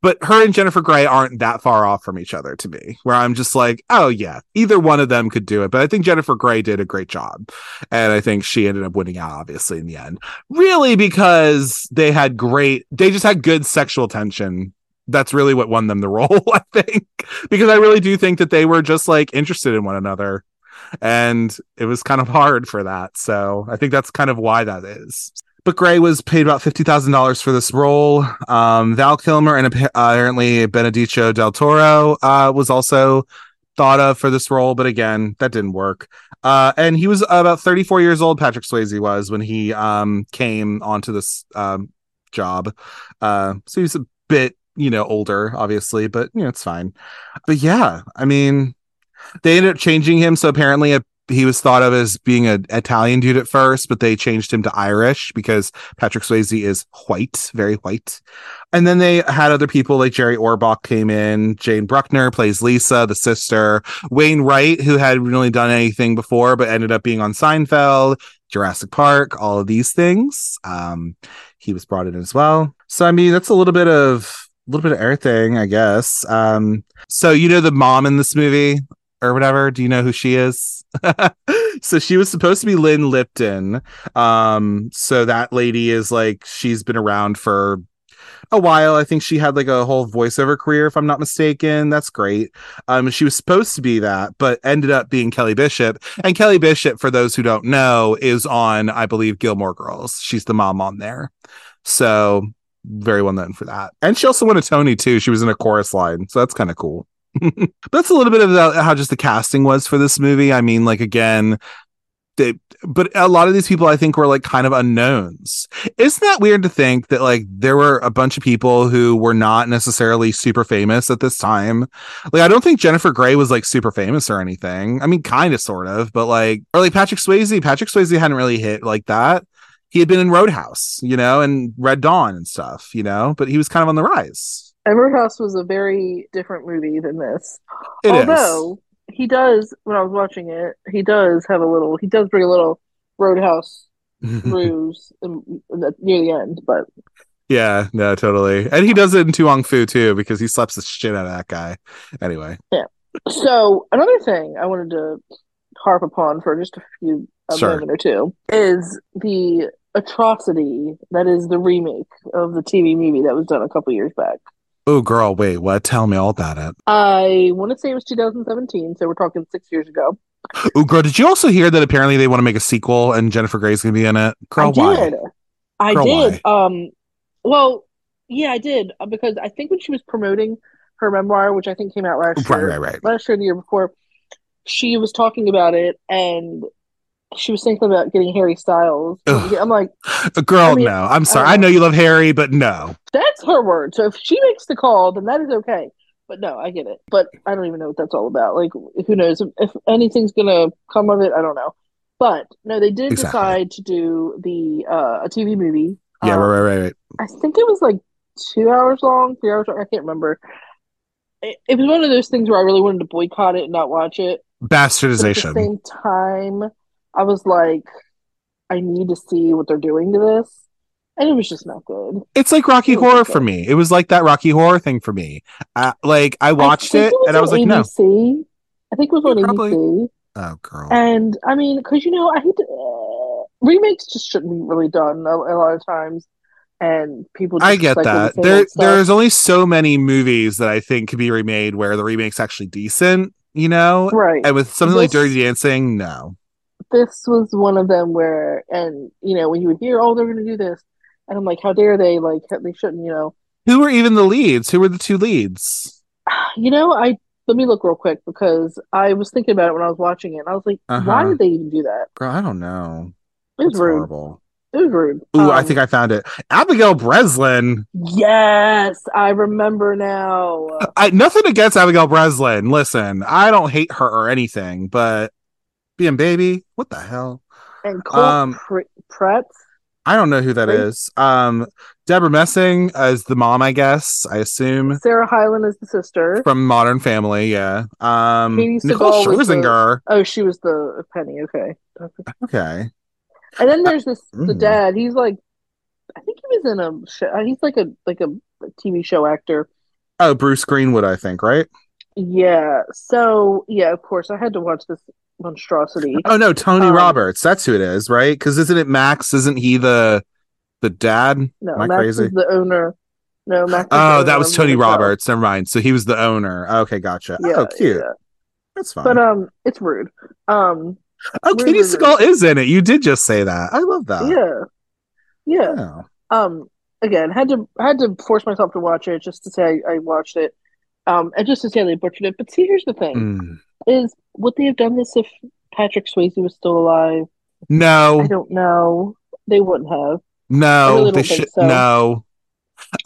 but her and Jennifer Grey aren't that far off from each other to me, where I'm just like, oh yeah, either one of them could do it. But I think Jennifer Grey did a great job. And I think she ended up winning out, obviously, in the end. Really, because they had great, they just had good sexual tension. That's really what won them the (laughs) role, I think. Because I really do think that they were just like interested in one another. And it was kind of hard for that. So I think that's kind of why that is but Grey was paid about fifty thousand dollars for this role. Um, Val Kilmer and apparently Benicio del Toro uh, was also thought of for this role, but again, that didn't work. Uh, and he was about thirty four years old. Patrick Swayze was when he um, came onto this um, job, uh, so he's a bit you know older, obviously, but you know it's fine. But yeah, I mean, they ended up changing him. So apparently, a he was thought of as being an Italian dude at first, but they changed him to Irish because Patrick Swayze is white, very white. And then they had other people like Jerry Orbach came in. Jane Brucker plays Lisa, the sister. Wayne Wright, who hadn't really done anything before, but ended up being on Seinfeld, Jurassic Park, all of these things. Um, he was brought in as well. So I mean, that's a little bit of a little bit of everything, I guess. Um, so you know the mom in this movie, or whatever. Do you know who she is? (laughs) so she was supposed to be Lynn Lipton. Um, so that lady is like she's been around for a while. I think she had like a whole voiceover career, if I'm not mistaken. That's great. Um, she was supposed to be that, but ended up being Kelly Bishop. And Kelly Bishop, for those who don't know, is on, I believe, Gilmore Girls. She's the mom on there. So very well known for that. And she also won a Tony too. She was in a chorus line. So that's kind of cool. That's a little bit of how just the casting was for this movie. I mean, like again, they, but a lot of these people I think were like kind of unknowns. Isn't that weird to think that like there were a bunch of people who were not necessarily super famous at this time? Like I don't think Jennifer Grey was like super famous or anything. I mean, kind of, sort of, but like or like Patrick Swayze. Patrick Swayze hadn't really hit like that. He had been in Roadhouse, you know, and Red Dawn and stuff, you know, but he was kind of on the rise. Emerald House was a very different movie than this. It Although is. he does, when I was watching it, he does have a little. He does bring a little Roadhouse (laughs) ruse near the end, but yeah, no, totally. And he does it in To Wong Foo too because he slaps the shit out of that guy. Anyway. Yeah. So another thing I wanted to harp upon for just a few a sure. moment or two is the atrocity that is the remake of the TV movie that was done a couple years back. Oh, girl, wait, what? Tell me all about it. I want to say it was 2017, so we're talking six years ago. Oh, girl, did you also hear that apparently they want to make a sequel and Jennifer Grey's going to be in it? Girl, I why? did. I girl, did. Why? Um, well, yeah, I did uh, because I think when she was promoting her memoir, which I think came out last year, right, right, right, last year, the year before, she was talking about it, and she was thinking about getting Harry Styles. Ugh. I'm like, girl, I mean, no. I'm sorry. I, I know you love Harry, but no. That's her word. So if she makes the call, then that is okay. But no, I get it. But I don't even know what that's all about. Like, who knows if, if anything's gonna come of it? I don't know. But no, they did exactly. decide to do the uh, a TV movie. Yeah, um, right, right, right, right. I think it was like two hours long, three hours long. I can't remember. It, it was one of those things where I really wanted to boycott it and not watch it. But at the Bastardization. same time, I was like, I need to see what they're doing to this. And it was just not good. It's like Rocky It Horror for me. It was like that Rocky Horror thing for me. Uh, like I watched think it and I was like, no. I think it was on Yeah, probably. ABC. Oh, girl. And I mean, because you know, I hate to, uh, remakes just shouldn't be really done a, a lot of times, and people. Just I get the that. There, there's only so many movies that I think could be remade where the remake's actually decent, you know. right. And with something like This- Dirty Dancing, no. This was one of them where, and you know, when you would hear, "Oh, they're going to do this," and I'm like, "How dare they? Like, they shouldn't." You know, Who were even the leads? Who were the two leads? (sighs) you know. I let me look real quick because I was thinking about it when I was watching it, and I was like, Uh-huh. "Why did they even do that?" Girl, I don't know. It was rude. horrible. It was rude. Ooh, I Um, think I found it. Abigail Breslin. Yes, I remember now. I nothing against Abigail Breslin. Listen, I don't hate her or anything, but being baby, what the hell? And Cole Um, Pr- Pratt. I don't know who that is. Um, Deborah Messing as the mom, I guess. I assume Sarah Hyland is the sister. from Modern Family. Yeah. Um, Nicole was the- Scherzinger. Oh, she was the Penny. Okay. Okay. And then there's this the Mm. dad. He's like, I think he was in a show. He's like a like a TV show actor. Oh, Bruce Greenwood, I think, right? Yeah. So yeah, of course, I had to watch this monstrosity. Oh no, Tony Um, Roberts. That's who it is, right? Because isn't it Max? Isn't he the the dad? No, Max crazy? is the owner. No, Max. is Oh, that was Tony. Roberts. Never mind. So he was the owner. Okay, gotcha. Yeah, oh, cute. yeah. That's fine. But um, it's rude. Um, oh, rude, Katey. Sagal is in it. You did just say that. I love that. yeah, yeah. Um again had to had to force myself to watch it just to say I, I watched it um and just to say they butchered it but see here's the thing Mm. Is would they have done this if Patrick Swayze was still alive No, I don't know they wouldn't have no, really they should so. no.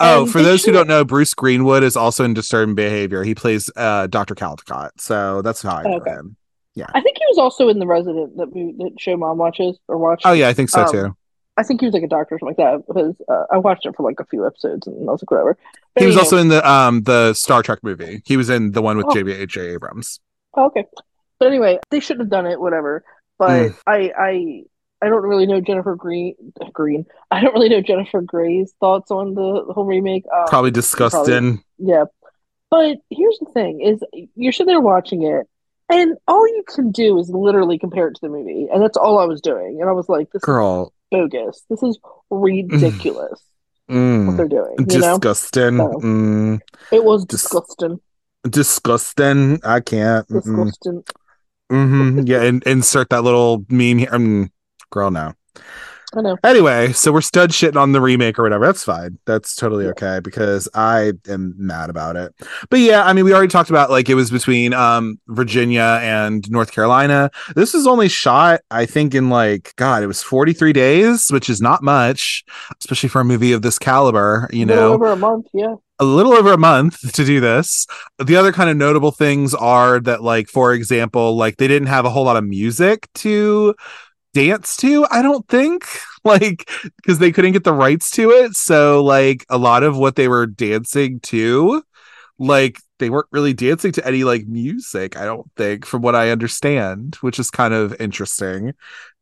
Oh, And for those who don't know, Bruce Greenwood is also in Disturbing Behavior. He plays uh, Dr. Caldicott, so that's how I know Okay. him. Yeah, I think he was also in The Resident that we that show mom watches or watched Oh yeah, I think so Um, too. I think he was like a doctor or something like that because uh, I watched it for like a few episodes and I was like whatever But He was also in the um the Star Trek movie. He was in the one with Oh. J.J. Abrams. Oh, okay. But anyway, they shouldn't have done it, whatever. But Mm. I I I don't really know Jennifer Green Green. I don't really know Jennifer Grey's thoughts on the, the whole remake. Um, Probably disgusting. yeah. But here's the thing is you're sitting there watching it and all you can do is literally compare it to the movie. And that's all I was doing. And I was like, this Girl, is bogus. This is ridiculous what mm, they're doing. You know? disgusting. Mm, It was Dis- disgusting. Disgusting. I can't. Disgusting. hmm Yeah, and insert that little meme here. Mm, girl, now. I know. Anyway, so we're stud shitting on the remake or whatever. That's fine. That's totally Yeah. okay because I am mad about it. But yeah, I mean, we already talked about like it was between um Virginia and North Carolina. This was only shot, I think, in like God, it was 43 days, which is not much, especially for a movie of this caliber, you know over a month, yeah. A little over a month (laughs) to do this. The other kind of notable things are that, like, for example, like they didn't have a whole lot of music to dance to, I don't think, (laughs) like, because they couldn't get the rights to it. So, like, a lot of what they were dancing to, like, they weren't really dancing to any like music, I don't think, from what I understand, which is kind of interesting.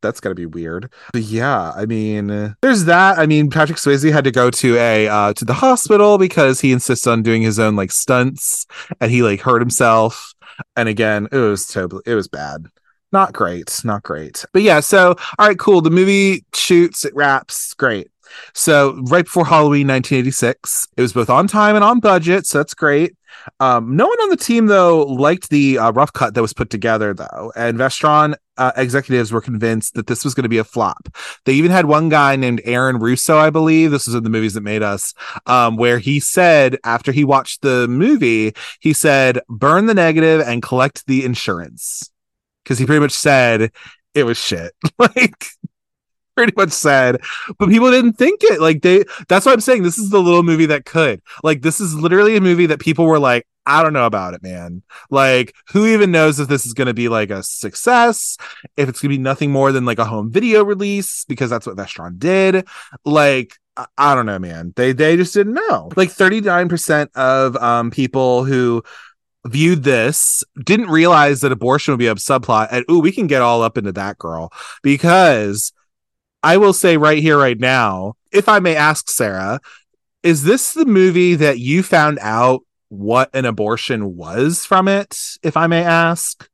That's gotta be weird. But yeah, I mean, there's that. I mean, Patrick Swayze had to go to a uh to the hospital because he insists on doing his own like stunts and he like hurt himself. And again, it was totally it was bad. Not great, not great. But yeah, so all right, cool. The movie shoots, it wraps, great. So right before Halloween 1986, it was both on time and on budget, so that's great. Um, no one on the team though liked the uh, rough cut that was put together though, and Vestron uh, executives were convinced that this was going to be a flop. They even had one guy named Aaron Russo, I believe. This was in the movies that made us, um, where he said after he watched the movie, he said, "Burn the negative and collect the insurance," because he pretty much said it was shit. (laughs) like (laughs) pretty much said but people didn't think it like they that's what i'm saying this is the little movie that could like this is literally a movie that people were like i don't know about it man like who even knows if this is going to be like a success if it's going to be nothing more than like a home video release because that's what vestron did like I, I don't know, man. They they just didn't know. Like 39% of um people who viewed this didn't realize that abortion would be a subplot. And ooh, we can get all up into that girl because I will say right here, right now, if I may ask Sarah, is this the movie that you found out what an abortion was from it, if I may ask?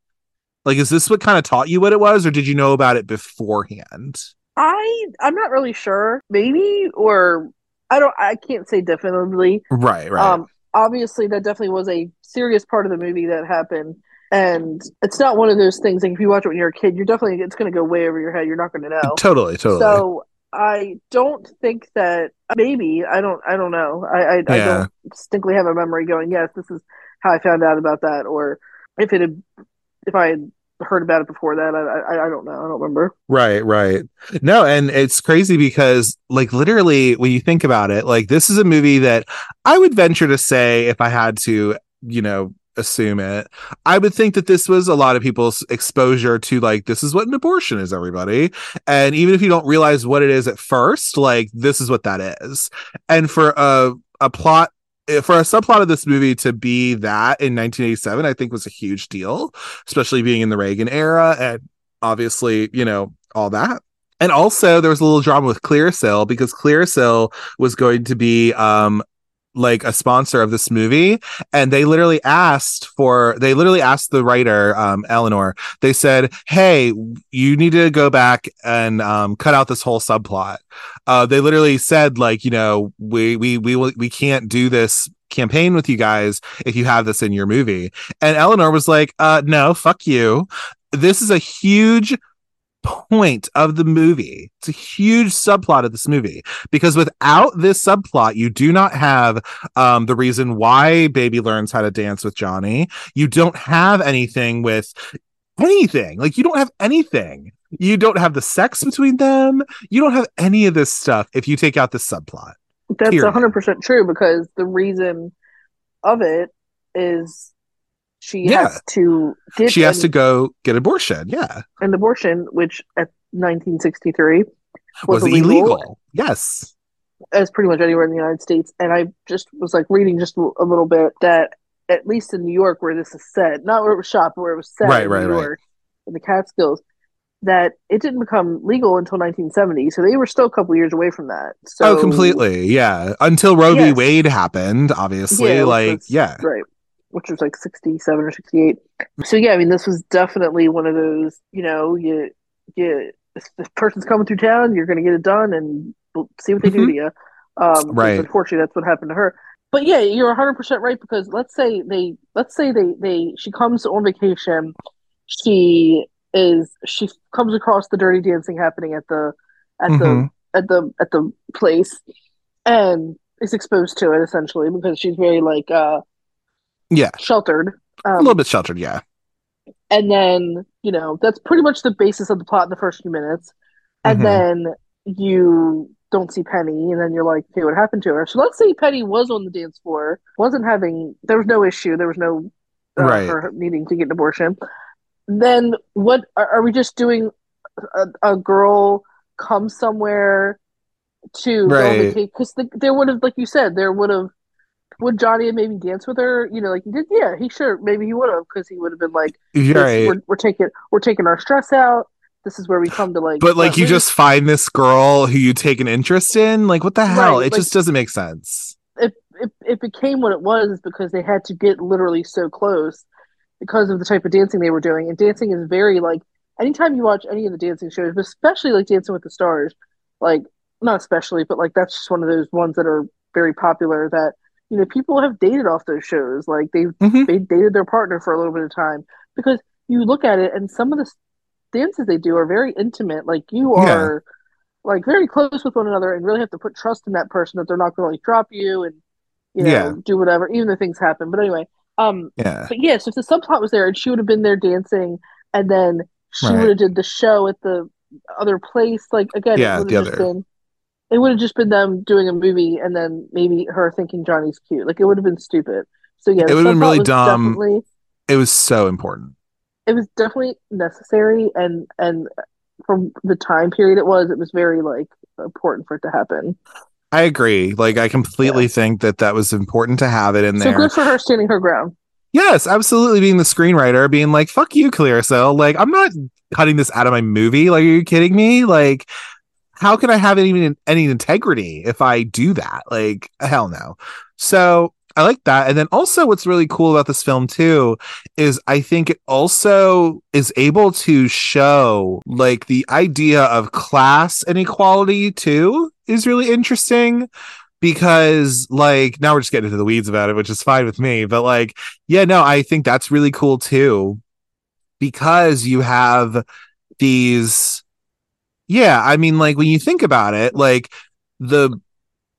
Like, is this what kind of taught you what it was, or did you know about it beforehand? I I'm not really sure. Maybe or I don't I can't say definitively. Right, right. Um obviously that definitely was a serious part of the movie that happened. And it's not one of those things like if you watch it when you're a kid, you're definitely it's gonna go way over your head. You're not gonna know. totally, totally. So I don't think that maybe I don't I don't know. I I, I don't distinctly have a memory going, yes, this is how I found out about that or if it had if I had heard about it before that, I I, I don't know. I don't remember. Right, right. No, and it's crazy because like literally when you think about it, like this is a movie that I would venture to say if I had to, you know, assume it, I would think that this was a lot of people's exposure to like this is what an abortion is everybody. And even if you don't realize what it is at first, like this is what that is. And for a a plot eh, for a subplot of this movie to be that in 1987, I think was a huge deal, especially being in the Reagan era and obviously, you know, all that. And also there was a little drama with Clearasil because Clearasil was going to be um like a sponsor of this movie and they literally asked for they literally asked the writer um Eleanor they said hey you need to go back and um cut out this whole subplot. Uh they literally said like you know we we we we can't do this campaign with you guys if you have this in your movie. And Eleanor was like uh no fuck you. This is a huge point of the movie. It's a huge subplot of this movie because without this subplot, you do not have um, the reason why Baby learns how to dance with Johnny. You don't have anything with anything. Like you don't have anything. You don't have the sex between them. You don't have any of this stuff if you take out this subplot. That's Period. hundred percent true because the reason of it is she Yeah. has to She has an, to go get abortion. Yeah. an abortion, which at 1963 Was, was, illegal. Yes. as pretty much anywhere in the United States. And I just was like reading just a little bit that at least in New York, where this is set, not where it was shot, but where it was set Right, in right, New right. York, in the Catskills, that it didn't become legal until 1970. So they were still a couple years away from that. So oh, completely. Yeah. Until Roe v. Wade happened, obviously. Yeah, like, yeah. right which was like 67 or 68 so yeah i mean this was definitely one of those you know you you if the person's coming through town you're going to get it done and see what they do Mhm. to you um Right. unfortunately that's what happened to her but yeah you're 100% right because let's say they let's say they they she comes on vacation she is she comes across the dirty dancing happening at the at Mhm. the at the at the place and is exposed to it essentially because she's very like uh Yeah. sheltered. a Um, little bit sheltered. Yeah. and then, you know, that's pretty much the basis of the plot in the first few minutes. And Mhm. then you don't see Penny, and then you're like, okay, what happened to her? So let's say Penny was on the dance floor, wasn't having, there was no issue, there was no, uh, Right. her needing to get an abortion. Then what are, are we just doing? A, a girl come somewhere to Right. because the, there would have, like you said, there would have. Would Johnny have maybe dance with her? You know, like he did. Yeah, he sure maybe he would have because he would have been like, right. we're, we're taking we're taking our stress out. This is where we come to like. But like you just find this girl who you take an interest in, like what the hell? Right, it like- just doesn't make sense. it, it it became what it was because they had to get literally so close because of the type of dancing they were doing. And dancing is very like anytime you watch any of the dancing shows, but especially like Dancing with the Stars, like not especially, but like that's just one of those ones that are very popular that you know people have dated off those shows. Like they Mhm. they dated their partner for a little bit of time because you look at it and some of the dances they do are very intimate. Like you Yeah. are like very close with one another and really have to put trust in that person that they're not going to like drop you and you know Yeah. do whatever even if things happen. But anyway, um, Yeah. but yes, if the subplot was there and she would have been there dancing and then she Right. would have did the show at the other place, like again, Yeah, the just other- been. It would have just been them doing a movie and then maybe her thinking Johnny's cute. Like it would have been stupid. So yeah, It would have been really dumb. It was so important. it was definitely necessary and and from the time period it was, it was very like important for it to happen. I agree. Like, I completely think that that was important to have it in So there. So good for her standing her ground. Yes, absolutely. Being the screenwriter, being like, "Fuck you, Clearasil." Like, I'm not cutting this out of my movie. Like, are you kidding me? Like, how can I have any any integrity if I do that? Like, hell no. So I like that. And then also, what's really cool about this film too is I think it also is able to show like the idea of class inequality too is really interesting because like now we're just getting into the weeds about it, which is fine with me. But like, yeah, no, I think that's really cool too because you have these. Yeah, I mean, like when you think about it, like the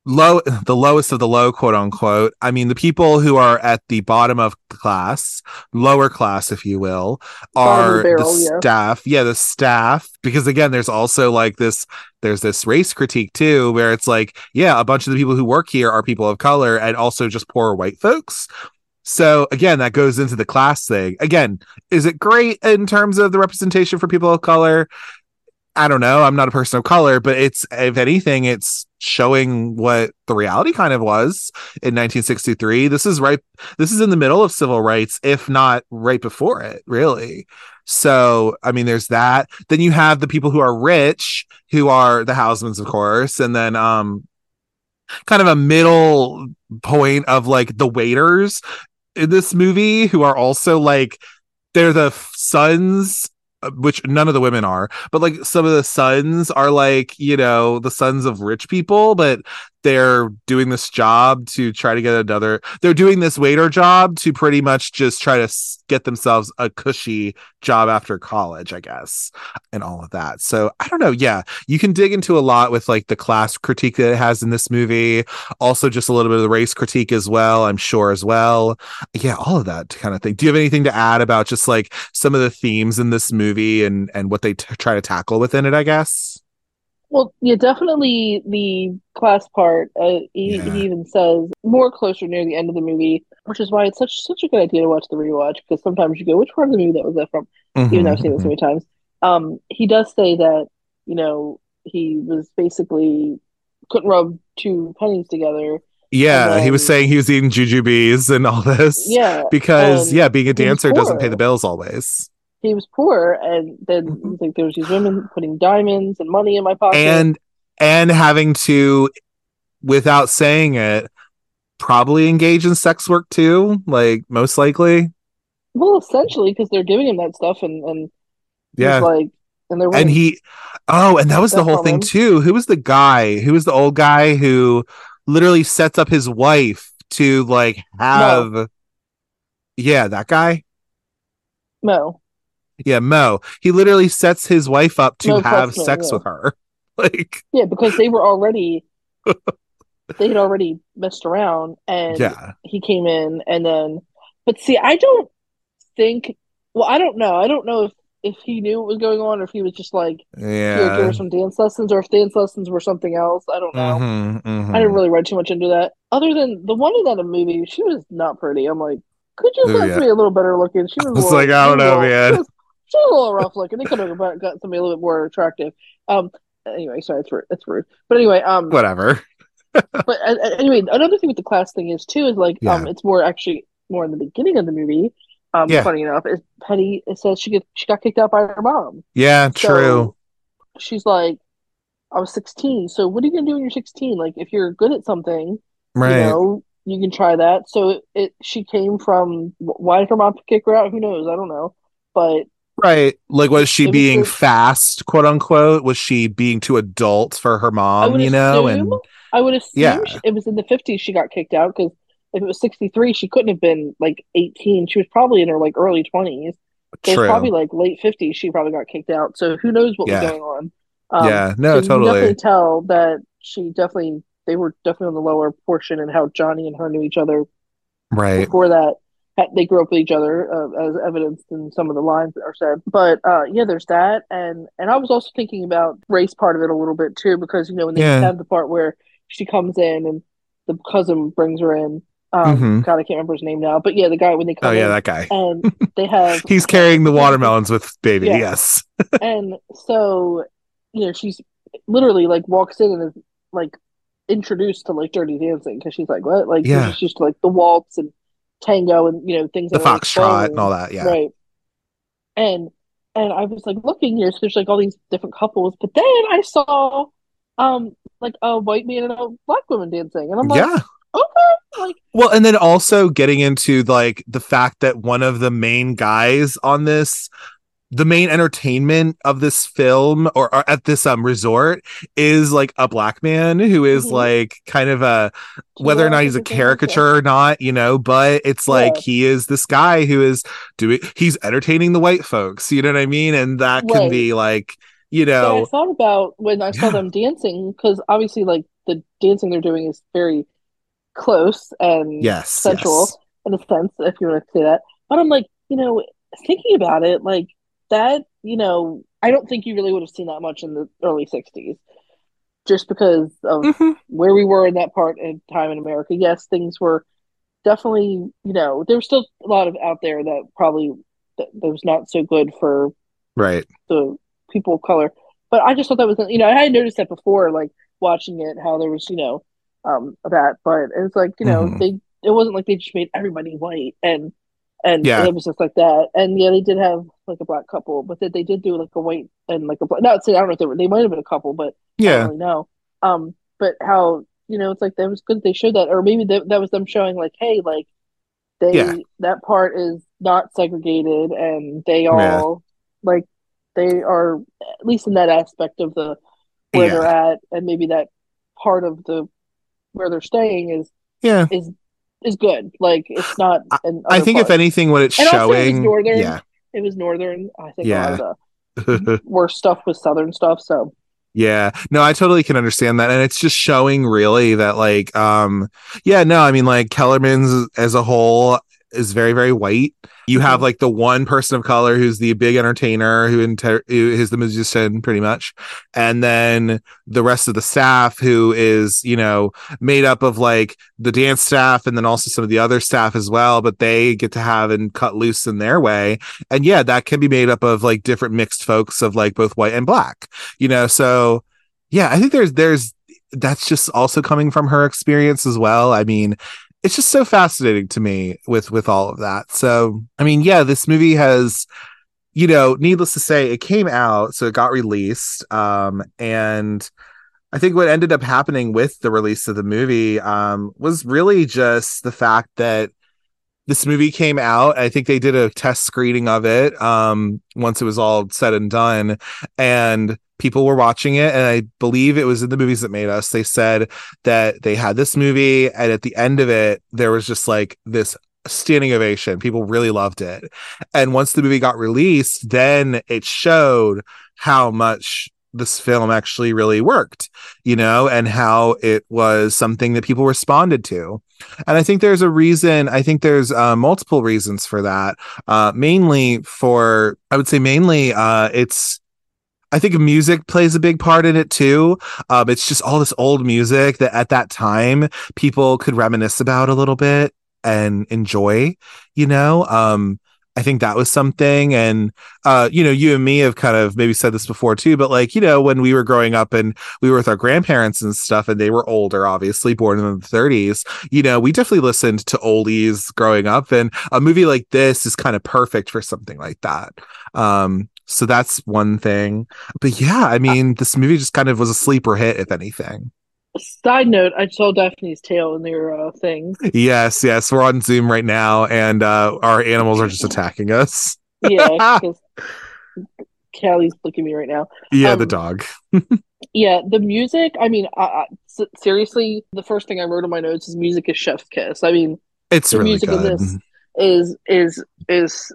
low the lowest of the low quote unquote i mean the people who are at the bottom of class lower class if you will are the barrel, the yeah. staff yeah the staff because again there's also like this there's this race critique too where it's like yeah a bunch of the people who work here are people of color and also just poor white folks. So again that goes into the class thing. Again is it great in terms of the representation for people of color I don't know. I'm not a person of color, but it's if anything, it's showing what the reality kind of was in 1963. This is right. This is in the middle of civil rights, if not right before it, really. So, I mean, there's that. Then you have the people who are rich, who are the Housemans, of course, and then um, kind of a middle point of like the waiters in this movie, who are also like they're the sons Uh, which none of the women are, but like some of the sons are like, you know, the sons of rich people, but they're doing this job to try to get another, they're doing this waiter job to pretty much just try to get themselves a cushy job after college, I guess, and all of that. So I don't know. Yeah, you can dig into a lot with like the class critique that it has in this movie. Also, just a little bit of the race critique as well, I'm sure, as well. Yeah, all of that kind of thing. Do you have anything to add about just like some of the themes in this movie and and what they t- try to tackle within it? I guess. Well, yeah, definitely the class part. Uh, he, Yeah. he even says more closer near the end of the movie, which is why it's such such a good idea to watch the rewatch because sometimes you go, which part of the movie that was that from? Even though I've seen it so Mhm, many times. Um, he does say that you know he was basically couldn't rub two pennies together. Yeah, And he was saying he was eating jujubes and all this. Yeah, Because and yeah, being a dancer doesn't pay the bills always. He was poor, and then Mhm. like there was these women putting diamonds and money in my pocket. And and having to without saying it probably engage in sex work too, like most likely. well, essentially, because they're giving him that stuff, and and Yeah. like, and they're and he oh and that was the whole thing them. too who was the guy who was the old guy who literally sets up his wife to like have yeah that guy Moe. Yeah mo he literally sets his wife up to Moe have Pressman, sex yeah. with her (laughs) like Yeah, because they were already (laughs) they had already messed around and yeah he came in and then but see, I don't think well, I don't know. I don't know if if he knew what was going on or if he was just like, here, give yeah her some dance lessons or if dance lessons were something else. I don't know. Mhm, mhm. I didn't really read too much into that. Other than the one in that movie, she was not pretty. I'm like, could you Oh, have yeah. somebody a little better looking? She was, was like, I don't know, man. She was, she was a little rough looking. They could have got somebody a little bit more attractive. Um. Anyway, sorry, it's rude. It's rude. But anyway, um. whatever (laughs) But uh, anyway, another thing with the class thing is too is like um, it's more actually more in the beginning of the movie. Um, Yeah. funny enough, is Penny it says she get she got kicked out by her mom. yeah So, true she's like, I was 16. So what are you gonna do when you're 16? Like, if you're good at something, right you know, you can try that. So it, it she came from why did her mom kick her out? Who knows? I don't know. But right like was she It was being the- fast quote unquote was she being too adult for her mom you know and I would assume Yeah. she- it was in the 50s she got kicked out because if it was 63, she couldn't have been like 18. She was probably in her like early 20s. So true it's probably like late 50s she probably got kicked out. So who knows what Yeah. was going on. Um, yeah no so totally definitely tell that she definitely they were definitely on the lower portion and how Johnny and her knew each other right before that. Ha- They grew up with each other, uh, as evidenced in some of the lines that are said. But uh, yeah, there's that, and and I was also thinking about race part of it a little bit too, because you know when they Yeah. have the part where she comes in and the cousin brings her in. Um, Mhm. God, I can't remember his name now, but yeah, the guy when they come oh yeah in that guy and (laughs) they have He's carrying the (laughs) watermelons with baby. Yeah. Yes. (laughs) and so you know she's literally like walks in and is like introduced to like Dirty Dancing because she's like, what? Like, Yeah. you're just like the waltz and tango and you know things The like, foxtrot and all that. Yeah. Right. And and I was like looking here, so there's like all these different couples, but then I saw um like a white man and a black woman dancing, and I'm like, yeah. okay, like Well, and then also getting into like the fact that one of the main guys on this, the main entertainment of this film or, or at this um resort is like a black man who is Mhm. like kind of a whether or not he's a caricature or not, you know, but it's like Yeah. he is this guy who is doing he's entertaining the white folks, you know what I mean? And that can be like, you But I thought about when I saw Yeah. them dancing because obviously, like the dancing they're doing is very close and yes, sensual yes. in a sense, if you want to say that. But I'm like, you know, thinking about it, like that, you know, I don't think you really would have seen that much in the early '60s, just because of Mhm. where we were in that part in time in America. Yes, things were definitely, you know, there was still a lot of out there that probably that, that was not so good for Right. the people of color. But I just thought that was, you know, I had noticed that before, like watching it, how there was, you know, um, that. But it's like, you know, Mhm. they it wasn't like they just made everybody white and and Yeah. it was just like that. And yeah, they did have like a black couple, but they, they did do like a white and like a black. Not saying I don't know if they were, they might have been a couple, but yeah, I Yeah. don't really know. Um, but how you know it's like that was good they showed that, or maybe that that was them showing like, hey, like they Yeah. that part is not segregated, and they Yeah. all like they are at least in that aspect of the where Yeah. they're at, and maybe that part of the where they're staying is Yeah. is is good. Like it's not. An I think if anything, what it's And also it was showing, northern. yeah, it was northern. I think Yeah. a lot of the (laughs) worst stuff was southern stuff. So yeah. No, I totally can understand that, and it's just showing really that, like, um, yeah, no, I mean, like Kellerman's as a whole is very, very white. You have Mhm. like the one person of color who's the big entertainer, who, inter- who is the musician, pretty much, and then the rest of the staff, who is you know made up of like the dance staff and then also some of the other staff as well, but they get to have and cut loose in their way. And yeah, that can be made up of like different mixed folks of like both white and black, you know. So yeah, I think there's there's that's just also coming from her experience as well. I mean, it's just so fascinating to me with with all of that. So I mean, yeah, this movie has you know, needless to say, it came out, so it got released. Um, and I think what ended up happening with the release of the movie um, was really just the fact that this movie came out. I think they did a test screening of it um, once it was all said and done, and people were watching it. And I believe it was in the movies that made us. They said that they had this movie, and at the end of it, there was just like this standing ovation. People really loved it. And once the movie got released, then it showed how much this film actually really worked, you know, and how it was something that people responded to. And I think there's a reason, I think there's uh, multiple reasons for that. Uh, mainly for, I would say, mainly uh, it's, I think music plays a big part in it too. Um, it's just all this old music that at that time people could reminisce about a little bit and enjoy, you know. Um, I think that was something. And uh, you know, you and me have kind of maybe said this before too, but like, you know, when we were growing up and we were with our grandparents and stuff, and they were older, obviously born in the 30s, you know, we definitely listened to oldies growing up. And a movie like this is kind of perfect for something like that. Um, so that's one thing. But yeah, I mean, this movie just kind of was a sleeper hit, if anything. side note, I saw Daphne's tail in their uh, thing. Yes, yes, we're on Zoom right now, and uh, our animals are just attacking us. Yeah, (laughs) because Callie's looking at me right now. Yeah, the Um, dog. (laughs) Yeah, the music. I mean, I, I, s- seriously, the first thing I wrote on my notes is music is chef's kiss. I mean, It's the really music in good. this is is is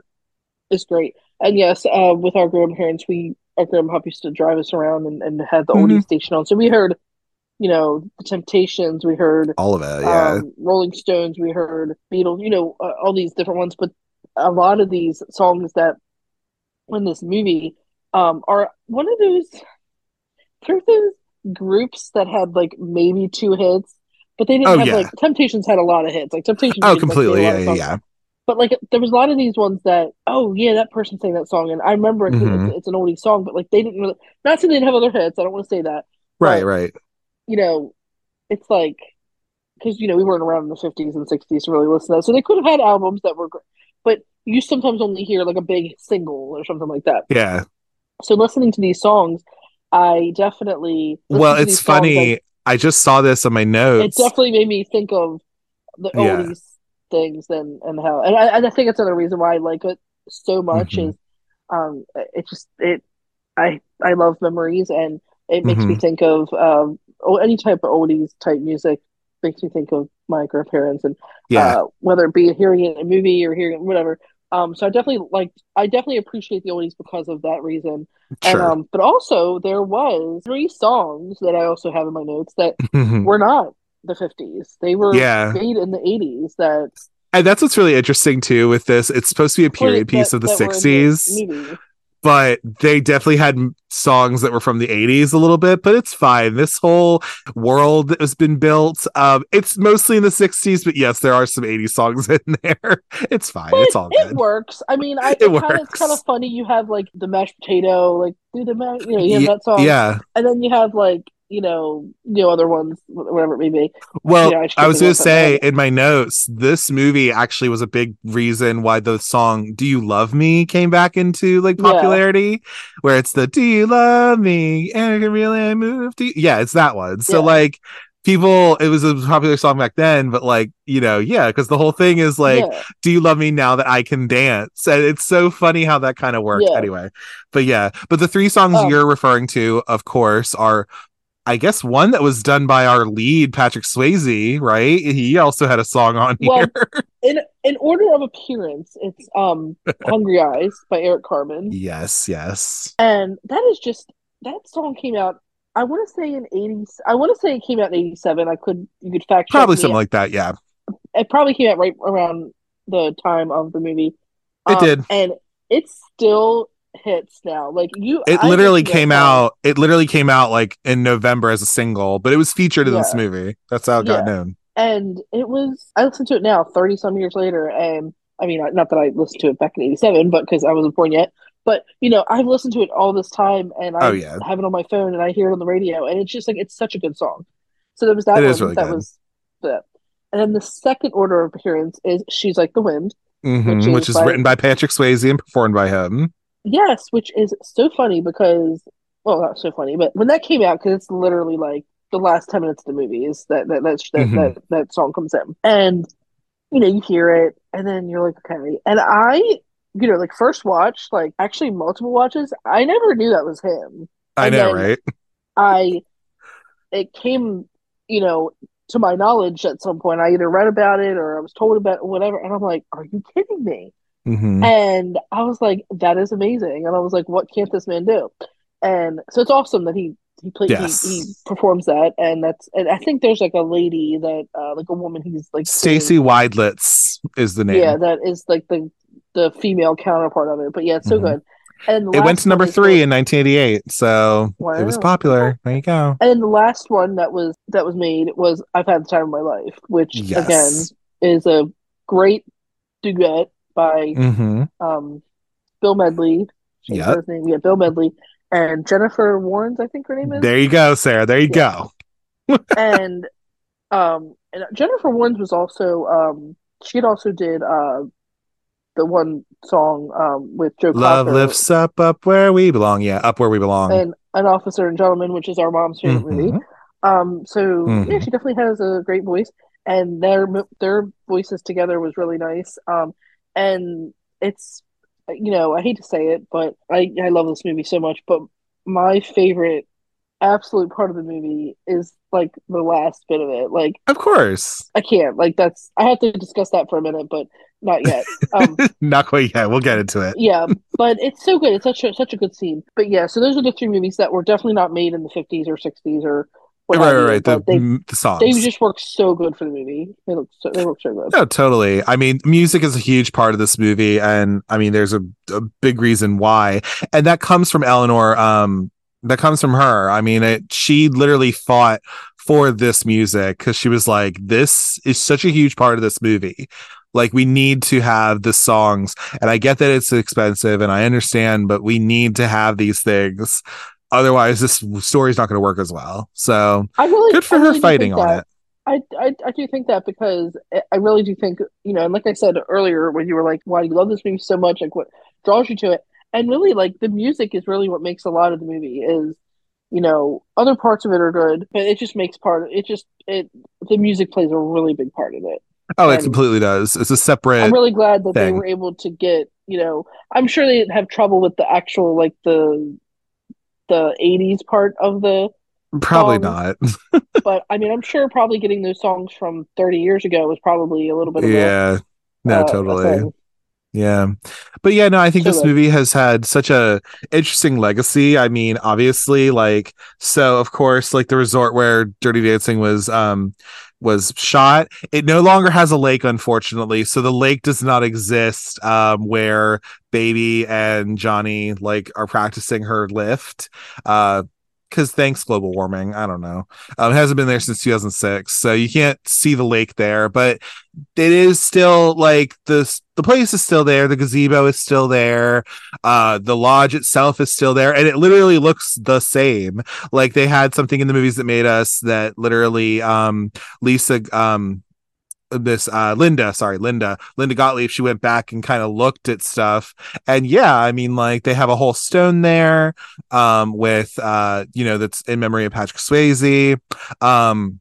is great. And yes, uh, with our grandparents, we our grandpa used to drive us around and, and had the Mhm. oldie station on. So we heard, you know, the Temptations. We heard All of it, yeah. um, Rolling Stones. We heard Beatles. You know, uh, all these different ones. But a lot of these songs that in this movie um, are one of those. There those groups that had like maybe two hits, but they didn't Oh, have yeah. like Temptations had a lot of hits. Like Temptations. oh, made, like, completely. Yeah, lot of yeah, songs. yeah. But like there was a lot of these ones that oh yeah that person sang that song and I remember it 'cause Mhm. it's, it's an oldie song but like they didn't really not saying they didn't have other hits I don't want to say that Right, But- right. you know it's like because you know we weren't around in the 50s and 60s to really listen to that so they could have had albums that were great but you sometimes only hear like a big single or something like that Yeah. so listening to these songs i definitely Well, it's funny. like, I just saw this on my notes. it definitely made me think of the Yeah. Things and and how and I, and I think it's another reason why I like it so much Mhm. is um it just it I I love memories and it makes me Mhm. think of um any type of oldies type music makes me think of my grandparents and yeah. uh, whether it be hearing it in a movie or hearing whatever um so I definitely like I definitely appreciate the oldies because of that reason and sure. um but also there was three songs that I also have in my notes that (laughs) Mhm. were not the 50s. They were Yeah. made in the 80s that And that's what's really interesting too with this. It's supposed to be a period that- piece of the that were in 60s, movie. but they definitely had songs that were from the 80s a little bit, but it's fine. This whole world that has been built, um, it's mostly in the 60s, but yes, there are some 80s songs (laughs) in there. It's fine. But it's all it good. works. I mean, I (laughs) It it's works. kind of funny. You have like the mashed potato, like do the mash, you know, you have Ye- that song, Yeah. and then you have like you know, you know, other ones, whatever it may be. Well, Yeah, I I was going to say in my notes, this movie actually was a big reason why the song "Do You Love Me" came back into like Yeah. popularity, where it's the "Do you love me?" and I can really move to you. Yeah, it's that one. So Yeah. like people, it was a popular song back then, but like you know, yeah, because the whole thing is like, yeah, "Do you love me now that I can dance?" And it's so funny how that kind of worked. Yeah. Anyway, but yeah, but the three songs Um, you're referring to, of course, are I guess one that was done by our lead, Patrick Swayze, right? He also had a song on Well, here. in in order of appearance, it's um (laughs) "Hungry Eyes" by Eric Carmen. yes, yes. And that is just that song came out. I want to say in eighty. I want to say it came out in eighty seven. I could you could fact check Probably me. something like that. Yeah. It probably came out right around the time of the movie. It Um, did. and it's still hits now. Like you, It I literally came out. It literally came out like in November as a single, but it was featured in this movie. That's how it got Yeah. known. and it was. I listened to it now, thirty some years later, and I mean, not that I listened to it back in eighty seven, but because I wasn't born yet. But you know, I've listened to it all this time, and I Oh, yeah. have it on my phone, and I hear it on the radio, and it's just like it's such a good song. So there was that It one. is really that good. was that. And then the second order of appearance is "She's Like the Wind." Mhm, Which Which, is is by- written by Patrick Swayze and performed by him. Yes, which is so funny because, well, not so funny, but when that came out, because it's literally like the last ten minutes of the movie is that that that that, Mhm. that, that song comes in, and you know you hear it, and then you're like, okay, and I, you know, like first watch, like actually multiple watches, I never knew that was him. I And know, right? I, it came, you know, to my knowledge at some point. I either read about it or I was told about it, whatever, and I'm like, are you kidding me? Mhm. And I was like, that is amazing. And I was like, what can't this man do? And so it's awesome that he he plays Yes. he, he performs that and that's and I think there's like a lady that uh like a woman he's like Stacy Widelitz is the name. Yeah, that is like the the female counterpart of it. But yeah, it's so Mhm. good. And it went to number three in 1988, so it was popular. There you go. and the last one that was that was made was I've had the time of my life, which Yes. again is a great duet by hmm um Bill Medley. His name. Yeah, Bill Medley and Jennifer Warnes, I think her name is. There you go, Sarah. There you Yeah. go. (laughs) and um and Jennifer Warnes was also um she had also did uh the one song um with Joe Love Cocker lifts up, up where we belong. Yeah, up where we belong. and An Officer and Gentleman, which is our mom's favorite movie. Mhm. Um, so yeah, Mhm. she definitely has a great voice, and their their voices together was really nice. Um, and it's you know I hate to say it, but I I love this movie so much. But my favorite absolute part of the movie is like the last bit of it. Like Of course. I can't like that's I have to discuss that for a minute, but not yet. Um, (laughs) Not quite yet. We'll get into it. yeah, but it's so good. It's such a such a good scene. But yeah, so those are the three movies that were definitely not made in the fifties or sixties or right, right, right. The, they the songs. they just work so good for the movie. They look so they look so good. No, totally. I mean, music is a huge part of this movie, and I mean, there's a, a big reason why, and that comes from Eleanor. Um, that comes from her. I mean, it, she literally fought for this music because she was like, "This is such a huge part of this movie. Like, we need to have the songs." And I get that it's expensive, and I understand, but we need to have these things otherwise this story's not going to work as well. So I really good for I her really fighting on that. it. I, I, I do think that because I really do think, you know, and like I said earlier, when you were like, why do you love this movie so much? Like, what draws you to it? And really, like, the music is really what makes a lot of the movie is, you know, other parts of it are good, but it just makes part, of it just, it, the music plays a really big part of it. Oh, it completely does. It's a separate. I'm really glad that they were able to get, you know, I'm sure they have trouble with the actual, like, the, the 80s part of the probably songs. not. (laughs) but I mean, (laughs) I'm sure probably getting those songs from 30 years ago was probably a little bit of yeah. a, No, uh, totally. Yeah. But yeah, no, I think So this movie has had such a interesting legacy. I mean, obviously, like so of course, like the resort where Dirty Dancing was um was shot, it no longer has a lake, unfortunately. So the lake does not exist um where baby and Johnny like are practicing her lift. Uh because thanks global warming. I don't know. Um, it hasn't been there since 2006 so you can't see the lake there but it is still like the the place is still there. The gazebo is still there. Uh the lodge itself is still there and it literally looks the same. Like they had something in the movies that made us that literally um lisa um this uh linda sorry linda linda gottlieb she went back and kind of looked at stuff. And yeah i mean like they have a whole stone there um with uh you know that's in memory of patrick swayze. Um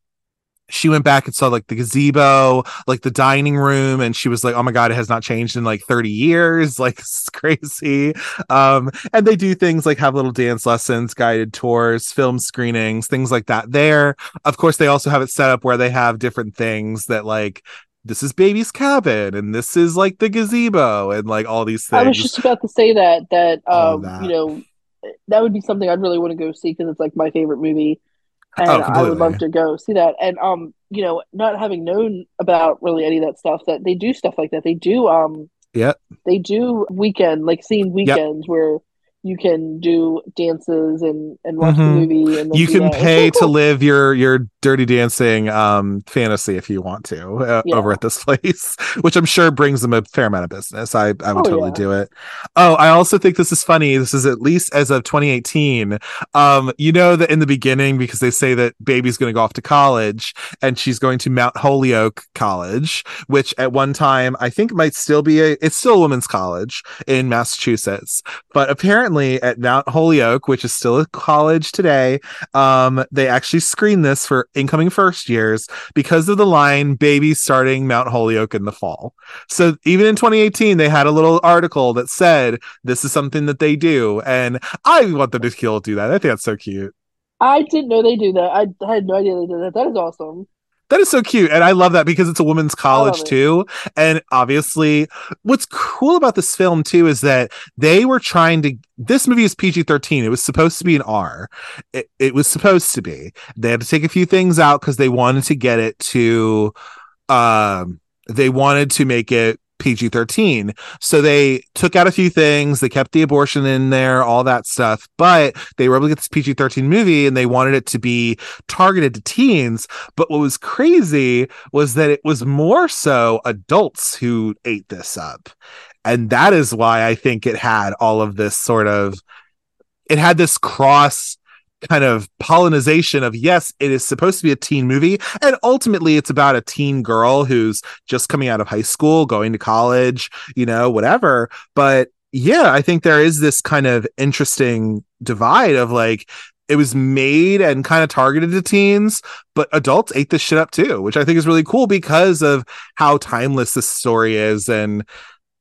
she went back and saw like the gazebo, like the dining room, and she was like, "Oh my god, it has not changed in like 30 years. (laughs) Like it's crazy." Um, and they do things like have little dance lessons, guided tours, film screenings, things like that. There, of course, they also have it set up where they have different things that like this is baby's cabin, and this is like the gazebo, and like all these things. I was just about to say that, that, um, that. you know, that would be something I'd really want to go see because it's like my favorite movie. And Oh, I would love to go see that. And, um, you know, not having known about really any of that stuff, that they do stuff like that. They do, um, yeah, they do weekend like scene weekends where you can do dances and and watch Mhm. the movie and you can that. It's pay to live your your dirty dancing um fantasy if you want to uh, Yeah. over at this (laughs) place which i'm sure brings them a fair amount of business i i would Oh, totally yeah. do it oh i also think this is funny this is at least as of 2018 um you know that in the beginning because they say that baby's going to go off to college and she's going to mount holyoke college which at one time i think might still be a it's still a women's college in massachusetts but apparently at Mount Holyoke, which is still a college today, um, they actually screen this for incoming first years because of the line "baby starting Mount Holyoke in the fall." So even in 2018, they had a little article that said this is something that they do, and I want them to do that. I think that's so cute. I didn't know they do that. I had no idea they did that. That is awesome. That is so cute. And I love that because it's a women's college too. And obviously, what's cool about this film too is that they were trying to. This movie is PG 13. It was supposed to be an R. It, it was supposed to be. They had to take a few things out because they wanted to get it to. Um, they wanted to make it PG 13. So they took out a few things. They kept the abortion in there, all that stuff. But they were able to get this PG 13 movie and they wanted it to be targeted to teens. But what was crazy was that it was more so adults who ate this up. And that is why I think it had all of this sort of, it had this cross kind of pollinization of yes, it is supposed to be a teen movie. And ultimately, it's about a teen girl who's just coming out of high school, going to college, you know, whatever. But yeah, I think there is this kind of interesting divide of like, it was made and kind of targeted to teens, but adults ate this shit up too, which I think is really cool because of how timeless this story is and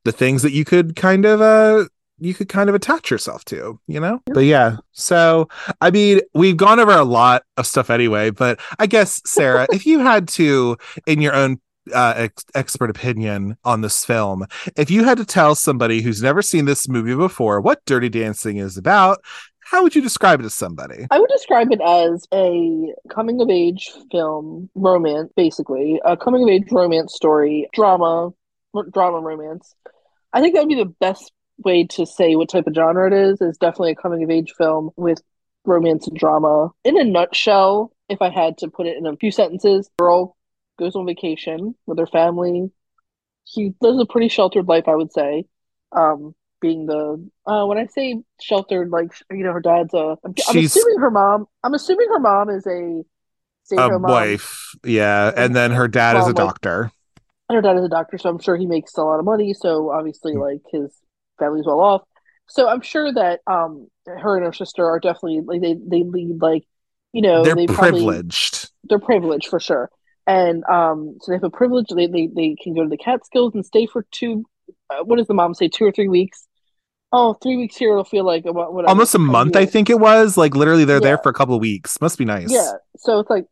the things that you could kind of uh you could kind of attach yourself to, you know? But yeah, so I mean, we've gone over a lot of stuff anyway, but I guess Sarah, (laughs) if you had to in your own uh, ex- expert opinion on this film, if you had to tell somebody who's never seen this movie before what Dirty Dancing is about, how would you describe it to somebody? I would describe it as a coming of age film romance, basically a coming of age romance story, drama, drama romance. I think that would be the best way to say what type of genre it is. Is definitely a coming of age film with romance and drama. In a nutshell, if I had to put it in a few sentences, girl goes on vacation with her family. She lives a pretty sheltered life, I would say. Um, being the uh when I say sheltered, like you know, her dad's a. I'm, I'm assuming her mom. I'm assuming her mom is a A mom. wife, yeah, and then her dad is Well, a like- doctor. And her dad is a doctor, so I'm sure he makes a lot of money. So obviously, Mm. like his family's well off. So I'm sure that um her and her sister are definitely like they they lead like you know They're they probably- privileged. they're privileged for sure. And um, so they have a privilege. They, they they can go to the Catskills and stay for two. Uh, what does the mom say? Two or three weeks. Oh, three weeks here. It'll feel like about whatever. Almost a month, I Yeah. think it was. Like literally, they're there for a couple of weeks. Must be nice. Yeah. So it's like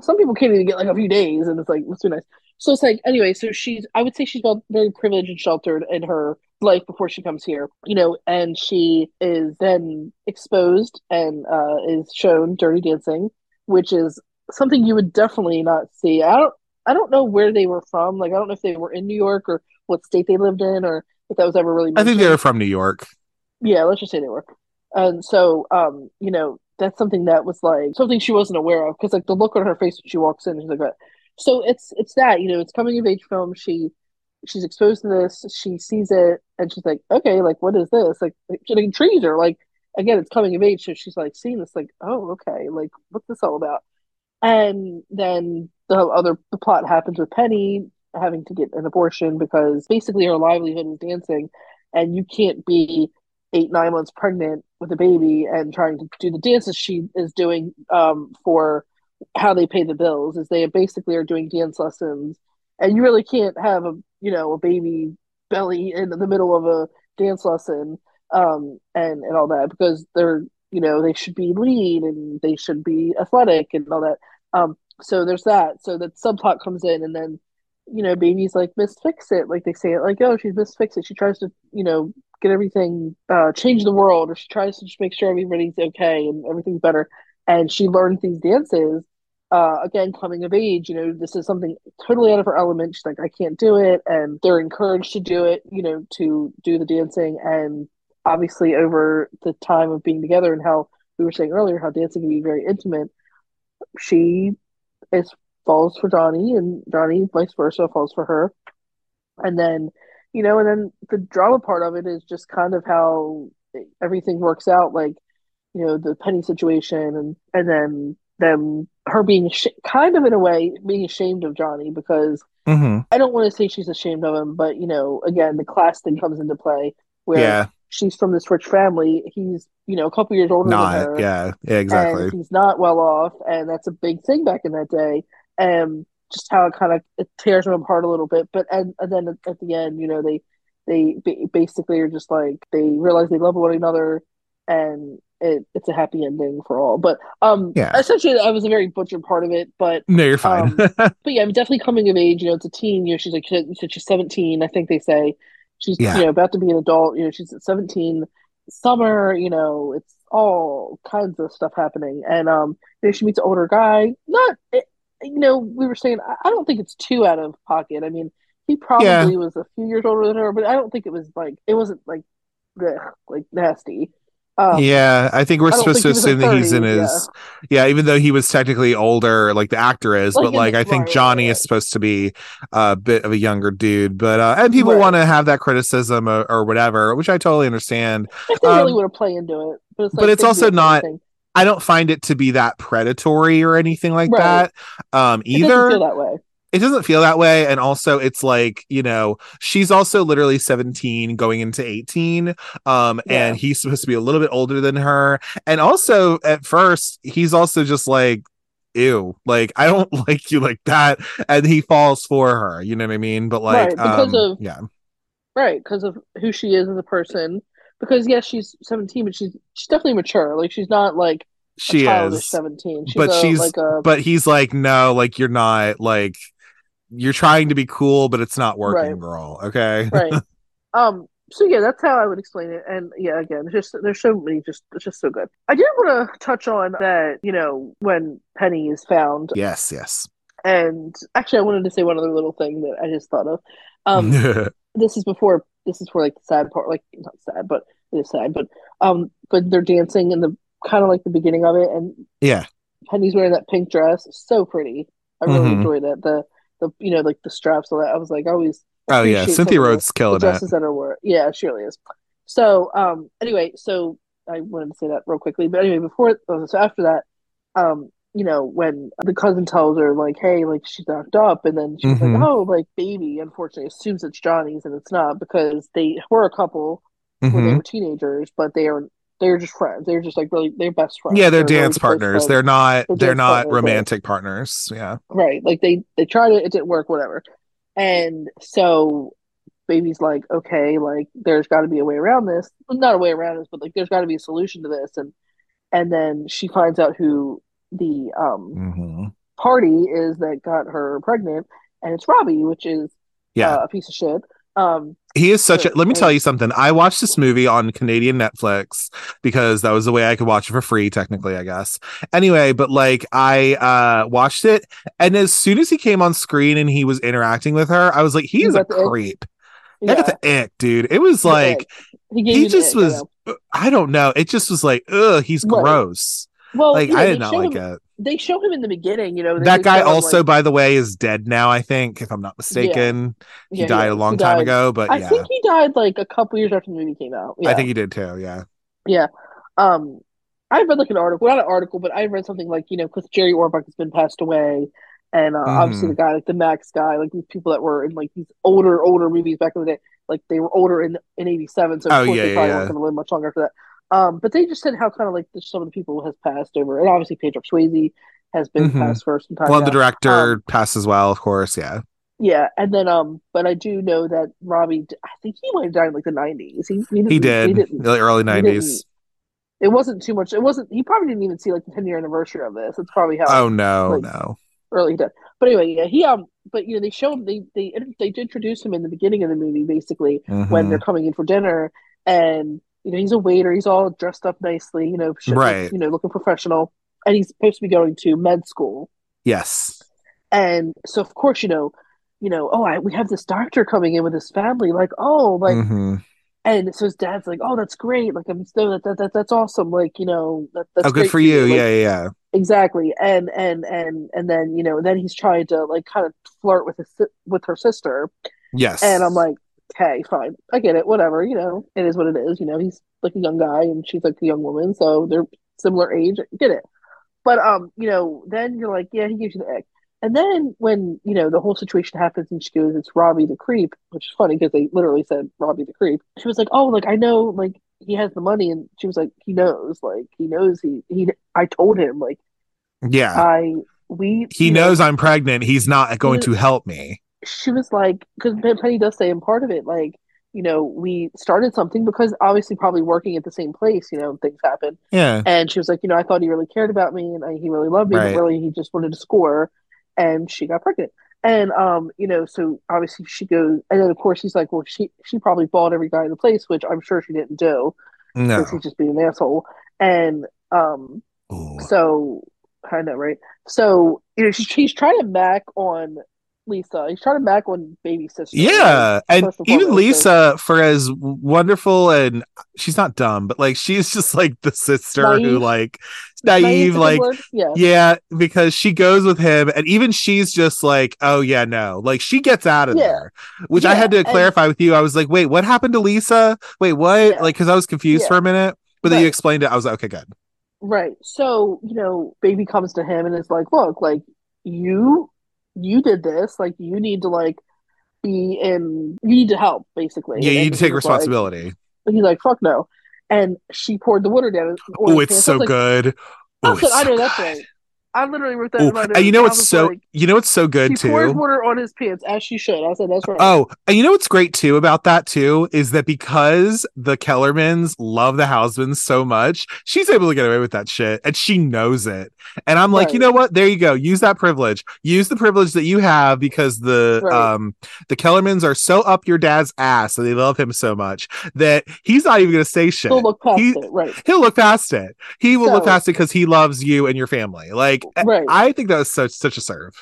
some people can't even get like a few days, and it's like must be nice. So it's like anyway. So she's. I would say she's felt very privileged and sheltered in her life before she comes here. You know, and she is then exposed and uh, is shown dirty dancing, which is something you would definitely not see. I don't. I don't know where they were from. Like I don't know if they were in New York or what state they lived in, or if that was ever really. I think they were from New York. yeah let's just say they were and so um you know that's something that was like something she wasn't aware of because like the look on her face when she walks in she's like that so it's it's that you know it's coming of age film she she's exposed to this she sees it and she's like okay like what is this? Like, she intrigues her like again it's coming of age so she's like seeing this like oh okay like what's this all about? And then the other the plot happens with penny having to get an abortion because basically her livelihood is dancing and you can't be eight nine months pregnant with a baby and trying to do the dances she is doing um, for how they pay the bills is they basically are doing dance lessons and you really can't have a you know a baby belly in the middle of a dance lesson um, and and all that because they're you know they should be lean and they should be athletic and all that. Um, so there's that. So that subplot comes in and then you know baby's like miss fix it. Like they say it like oh she's miss fix it. She tries to you know get everything uh change the world or she tries to just make sure everybody's okay and everything's better. And she learns these dances uh again coming of age you know this is something totally out of her element. She's like i can't do it and they're encouraged to do it you know to do the dancing. And obviously over the time of being together and how we were saying earlier how dancing can be very intimate she is falls for Johnny and Johnny vice versa falls for her. And then you know and then the drama part of it is just kind of how everything works out like you know the penny situation and and then them her being sh- kind of in a way being ashamed of Johnny because hmm I don't want to say she's ashamed of him but you know again the class thing comes into play where Yeah, she's from this rich family he's you know a couple years older than her Yeah, yeah, exactly. and he's not well off, and that's a big thing back in that day. And just how it kind of it tears him apart a little bit. But and, and then at the end, you know, they they basically are just like they realize they love one another, and it, it's a happy ending for all. But um, Yeah. essentially, I was a very butchered part of it. But No, you're fine. Um, (laughs) but yeah, I'm definitely coming of age. You know, it's a teen. You know, she's like she's 17. I think they say she's Yeah. you know about to be an adult. You know, she's at 17. Summer. You know, it's all kinds of stuff happening, and um, you know, she meets an older guy. Not, it, you know, we were saying I, I don't think it's too out of pocket. I mean, he probably Yeah. was a few years older than her, but I don't think it was like it wasn't like like nasty. Um, yeah, I think we're I supposed to think he was in assume that he's in his yeah. even though he was technically older, like the actor is, Like but like I think right, Johnny right, is supposed to be a bit of a younger dude. But uh and people Right. want to have that criticism or, or whatever, which I totally understand. If they really Um, want to play into it, but it's, but it's also not anything. I don't find it to be that predatory or anything like that. Um It either feel that way. It doesn't feel that way and also it's like you know she's also literally 17 going into 18 um Yeah. and he's supposed to be a little bit older than her and also at first he's also just like ew like i don't (laughs) like you like that and he falls for her you know what i mean but like Right, because um, of- yeah Right, because of who she is as a person. Because yes, she's seventeen, but she's she's definitely mature. Like she's not like a she is seventeen. She's but a, she's- like a but he's like no like you're not like you're trying to be cool but it's not working Right. girl okay right. (laughs) Um. So yeah, that's how I would explain it. And yeah, again, just there's so many, just it's just so good. I did want to touch on that. You know, when Penny is found, yes yes and actually, I wanted to say one other little thing that I just thought of. Um. (laughs) this is before this is for like the sad part like not sad but it is sad but um but they're dancing in the kind of like the beginning of it and yeah penny's wearing that pink dress so pretty i really Mhm. enjoyed it the the you know like the straps all that. I was like always oh yeah. cynthia the- rhodes the killing it dresses that are wore yeah she really is. So, um, anyway, so I wanted to say that real quickly, but anyway, before so after that, um, you know, when the cousin tells her like, "Hey, like she's knocked up," and then she's Mhm. like, "Oh, like baby," unfortunately assumes it's Johnny's, and it's not because they were a couple when they Mhm. were teenagers, but they are they're just friends. They're just like really they're best friends. Yeah, they're really dance close partners. They're not. They're They're not partners, right. romantic partners. Yeah. right. Like they they tried it, it didn't work, whatever. And so baby's like, okay, like there's got to be a way around this. Well, not a way around this, but like there's got to be a solution to this. And and then she finds out who the um Mhm. party is that got her pregnant, and it's Robbie, which is Yeah. uh, a piece of shit. Um, He is such a. Let me tell you something. I watched this movie on Canadian Netflix because that was the way I could watch it for free, technically, I guess. Anyway, but like I uh watched it, and as soon as he came on screen and he was interacting with her, I was like, he is a creep. I yeah, got the ick, dude. It was the like ick. he, he just ick, I was. know. I don't know. It just was like, ugh, he's Right. gross. Well, Like yeah, I did not like him, it. They show him in the beginning, you know. That guy also, like- by the way, is dead now. I think, if I'm not mistaken, he yeah, died a long time died- ago. But I think he died like a couple years after the movie came out. Yeah. I think he did too. Yeah. Yeah. Um, I read like an article, not an article, but I read something like, you know, because Jerry Orbach has been passed away. And uh, obviously, Mhm. the guy, like the Max guy, like these people that were in like these older, older movies back in the day, like they were older in in '87, so Oh, yeah, they probably yeah. weren't going to live much longer after that. Um, but they just said how kind of like some of the people has passed over, and obviously Pedro Swayze has been Mhm. passed for some time. Well, now. the director Um, passed as well, of course. Yeah. Yeah, and then um, but I do know that Robbie, I think he might have died in like the '90s. He he, He did. He didn't, the early nineties. it wasn't too much. It wasn't. He probably didn't even see like the 10 year anniversary of this. It's probably how Oh no, like, no. early he did. But anyway, yeah, he um. But you know, they showed they they they did introduce him in the beginning of the movie, basically when Mhm. they're coming in for dinner, and you know he's a waiter. He's all dressed up nicely, you know, shit, Right. you know, looking professional, and he's supposed to be going to med school. Yes. And so, of course, you know, you know, oh, I, we have this doctor coming in with his family, like, oh, like, Mhm. and so his dad's like, oh, that's great, like, I'm so that, that, that that's awesome, like, you know, that that's Oh, good for you. Like, yeah, yeah, yeah. exactly, and and and and then you know, then he's trying to like kind of flirt with his with her sister, Yes. and I'm like, okay, fine, I get it, whatever, you know, it is what it is, you know, he's like a young guy and she's like a young woman, so they're similar age, get it, but um, you know, then you're like, yeah, he gives you the egg. And then when, you know, the whole situation happens and she goes, it's Robbie the creep, which is funny because they literally said Robbie the creep. She was like, oh, like, I know, like, he has the money. And she was like, he knows, like, he knows he, he, I told him, like, yeah. I, we, he know, knows I'm pregnant. He's not going He- to help me. She was like, because Penny does say in part of it, like, you know, we started something because obviously probably working at the same place, you know, things happen. Yeah. And she was like, you know, I thought he really cared about me and I, he really loved me, Right. but really he just wanted to score. And she got pregnant. And um, you know, so obviously she goes, and then of course he's like, well, she she probably bought every guy in the place, which I'm sure she didn't do No. because he's just being an asshole. And um, Ooh. so I know, right? So you know, she's he's trying to back on Lisa. He's trying to back on baby sister. Yeah, right? and even Lisa, for as wonderful and she's not dumb, but like she's just like the sister who like naive, good like yeah, yeah, because she goes with him, and even she's just like, oh yeah, no, like she gets out of Yeah. there, which I had to and- clarify with you. I was like, wait, what happened to Lisa? Wait, what? Yeah. Like, because I was confused Yeah. for a minute, but then you explained it. I was like, okay, good. Right. So, you know, baby comes to him and is like, look, like you you did this, like you need to like be in you need to help, basically. Yeah, you need to take was like- responsibility. he's like, fuck no. And she poured the water down. Oh, it's. I so like, good. I Oh, said, it's I so know that's right. I literally wrote that Oh, in my and you know what's so like, you know what's so good poured too. water on his pants as she should. I said, that's right. Oh, and you know what's great too about that too is that because the Kellermans love the Housemans so much, she's able to get away with that shit, and she knows it. And I'm like, Right. you know what? There you go. Use that privilege. Use the privilege that you have because the Right. um the Kellermans are so up your dad's ass and they love him so much that he's not even gonna say shit. He'll look past he- it. Right. He'll look past it. He will look past it because he loves you and your family. Like Right. I think that was such such a serve.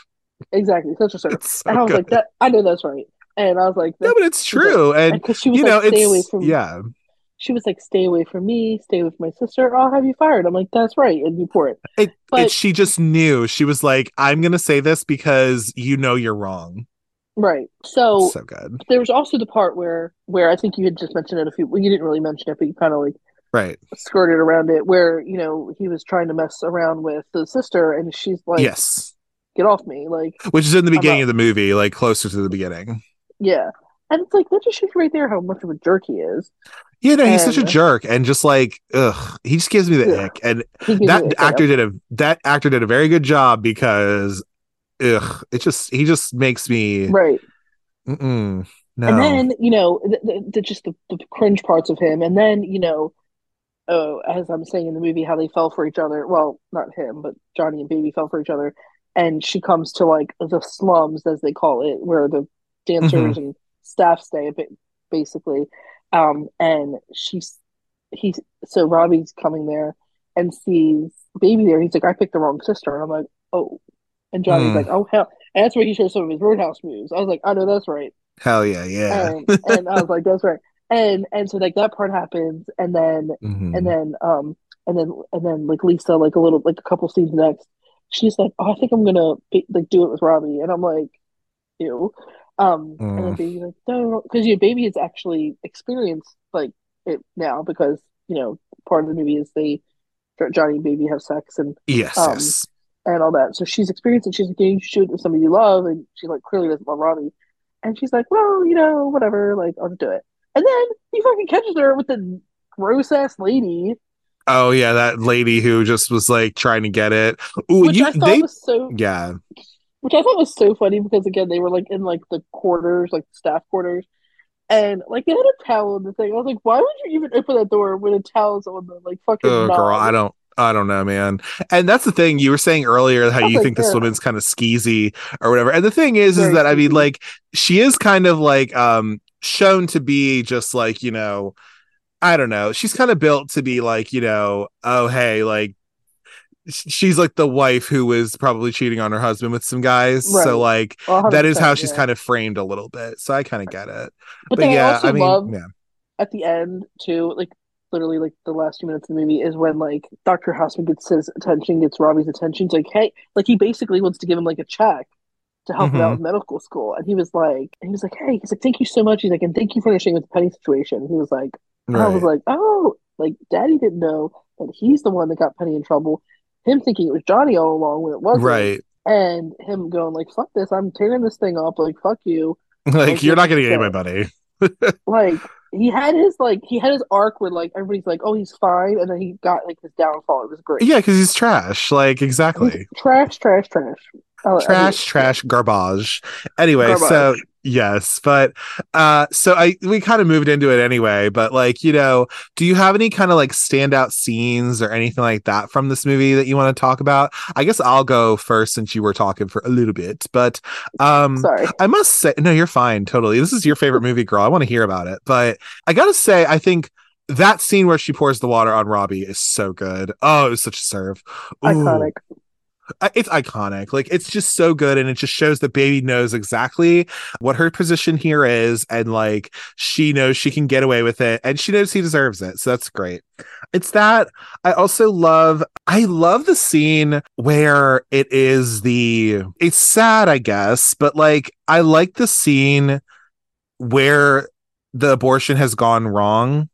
exactly. Such a serve. So and I was good. like, that I know that's right. And I was like, no, but it's true. And because she was you like, know, stay away from yeah. she was like, "Stay away from me, stay with my sister. I'll have you fired." I'm like, "That's right," and you pour it. It, But- it she just knew she was like i'm gonna say this because you know you're wrong Right. So, so good. there was also the part where where I think you had just mentioned it a few. Well, you didn't really mention it, but you kind of like Right. skirted around it. Where you know he was trying to mess around with the sister, and she's like, yes. "Get off me!" Like, Which is in the beginning of the movie, like closer to the beginning. yeah. And it's like that just shows you right there how much of a jerk he is. Yeah, no, he's such a jerk, and just like, ugh, he just gives me the Yeah. ick. And that actor did a that actor did a very good job because, ugh, it just he just makes me right. no. And then you know the, the, the just the, the cringe parts of him, and then you know, oh, as I'm saying in the movie, how they fell for each other. Well, not him, but Johnny and Baby fell for each other, and she comes to like the slums, as they call it, where the dancers and staff stay, a basically. Um, and she's he's so Robbie's coming there and sees Baby there. He's like, I picked the wrong sister, and I'm like, oh. And Johnny's Hmm. like, oh hell, and that's where he shows some of his roadhouse moves. I was like, I know that's right. Hell yeah, yeah. and, and I was like, "That's right." And and so like that part happens, and then Mhm. and then um and then and then like Lisa, like a little like a couple scenes next, she's like, "Oh, I think I'm gonna be, like do it with Robbie," and I'm like, "Ew." Um, and then Mm. baby's like, "No," because your baby has actually experienced like it now because you know part of the movie is they Johnny and baby have sex and yes, um, yes. and all that. So she's experienced it. She's like, yeah, you shoot with somebody you love, and she like clearly doesn't love Robbie. And she's like, well, you know, whatever, like I'll just do it. And then he fucking catches her with the gross ass lady, Oh yeah, that lady who just was like trying to get it. Ooh, which you I thought they was so, yeah. which I thought was so funny because again they were like in like the quarters, like staff quarters, and like they had a towel in the thing. I was like, why would you even open that door when a towel's on the like fucking? Oh knob? girl, I don't I don't know, man. And that's the thing you were saying earlier how you like, think this woman's kind of skeezy or whatever. And the thing is, is that I mean, like she is kind of like um shown to be just like you know, I don't know. She's kind of built to be like you know, oh hey, like she's like the wife who was probably cheating on her husband with some guys. Right. So like that is how she's yeah. kind of framed a little bit. So I kind of get it. But, But, then I yeah, I, mean, love yeah. at the end too, like literally like the last few minutes of the movie is when like Dr. Houseman gets his attention, gets Robbie's attention. He's like, hey, like he basically wants to give him like a check to help him Mhm. out with medical school. And he was like, he was like, hey, he's like, thank you so much. He's like, and thank you for understanding with the Penny situation. He was like, and I was like, oh, like Daddy didn't know that he's the one that got Penny in trouble. Him thinking it was Johnny all along when it wasn't. Right. And him going like, fuck this, I'm tearing this thing up. Like, fuck you. (laughs) Like, Like, you're not what gonna get my said. buddy. (laughs) (laughs) like he had his like he had his arc where like everybody's like, oh, he's fine, and then he got like his downfall. It was great. Yeah, because he's trash. Like He's exactly. trash, trash, trash. Oh, I mean, trash trash garbage anyway so yes but uh so i we kind of moved into it anyway but like you know do you have any kind of like standout scenes or anything like that from this movie that you want to talk about i guess i'll go first since you were talking for a little bit but um Sorry. I must say, no, you're fine. Totally. This is your favorite movie, girl. I want to hear about it. But I got to say, I think that scene where she pours the water on Robbie is so good. Oh, it was such a serve. Ooh. Iconic. It's iconic. Like, it's just so good. And it just shows that baby knows exactly what her position here is. And like, she knows she can get away with it and she knows he deserves it. So that's great. It's that I also love I love the scene where it is the it's sad I guess but like I like the scene where the abortion has gone wrong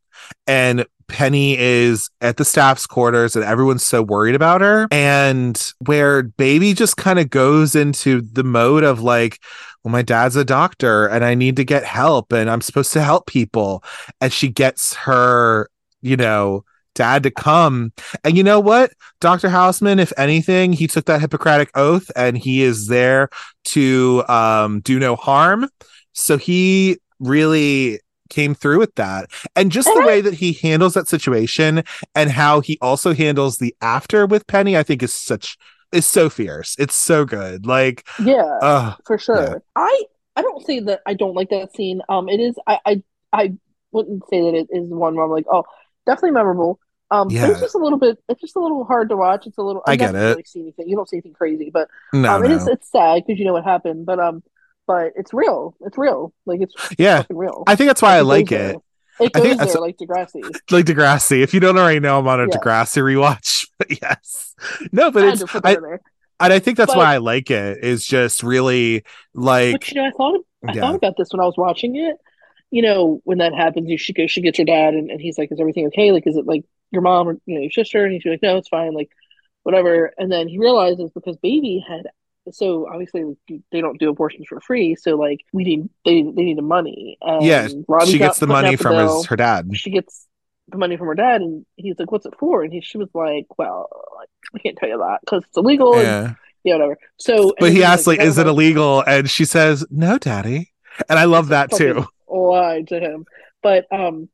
and Penny is at the staff's quarters and everyone's so worried about her. And where baby just kind of goes into the mode of like well my dad's a doctor and I need to get help and I'm supposed to help people. And she gets her you know dad to come. And you know what? Dr. Houseman if anything he took that hippocratic oath and he is there to um do no harm. So he really came through with that and just the I- way that he handles that situation and how he also handles the after with penny i think is such is so fierce it's so good like Yeah, uh for sure. yeah. I I don't say that I don't like that scene. Um, it is I I I wouldn't say that it is one where I'm like, oh, definitely memorable. Um, but Yeah. it's just a little bit. It's just a little hard to watch. It's a little. I you get don't it. Really see anything? You don't see anything crazy, but no, um, it is. It's sad because you know what happened, but um, but it's real. It's real. Like it's yeah fucking real. i think that's why i It goes like there. it It I think there like Degrassi. (laughs) like degrassi if you don't already know i'm on a Yeah. degrassi rewatch (laughs) but yes no but I it's I, and i think that's But- why i like it is just really like But you know, I thought I Yeah. thought about this when I was watching it. You know, when that happens, you she goes, she gets her dad, and, and he's like, "Is everything okay? Like, is it like your mom or you know your sister?" And he's like, "No, it's fine." Like, whatever. And then he realizes because baby had, so obviously they don't do abortions for free. So like we need they they need the money. And Yeah, Robbie's she gets the money out the from his, her dad. She gets the money from her dad, and he's like, "What's it for?" And he she was like, "Well, I can't tell you that because it's illegal." And, Yeah. yeah, whatever. So, But he he's asks, like, "Is it illegal? And she says, no, daddy. And I love that too. lied to him. But um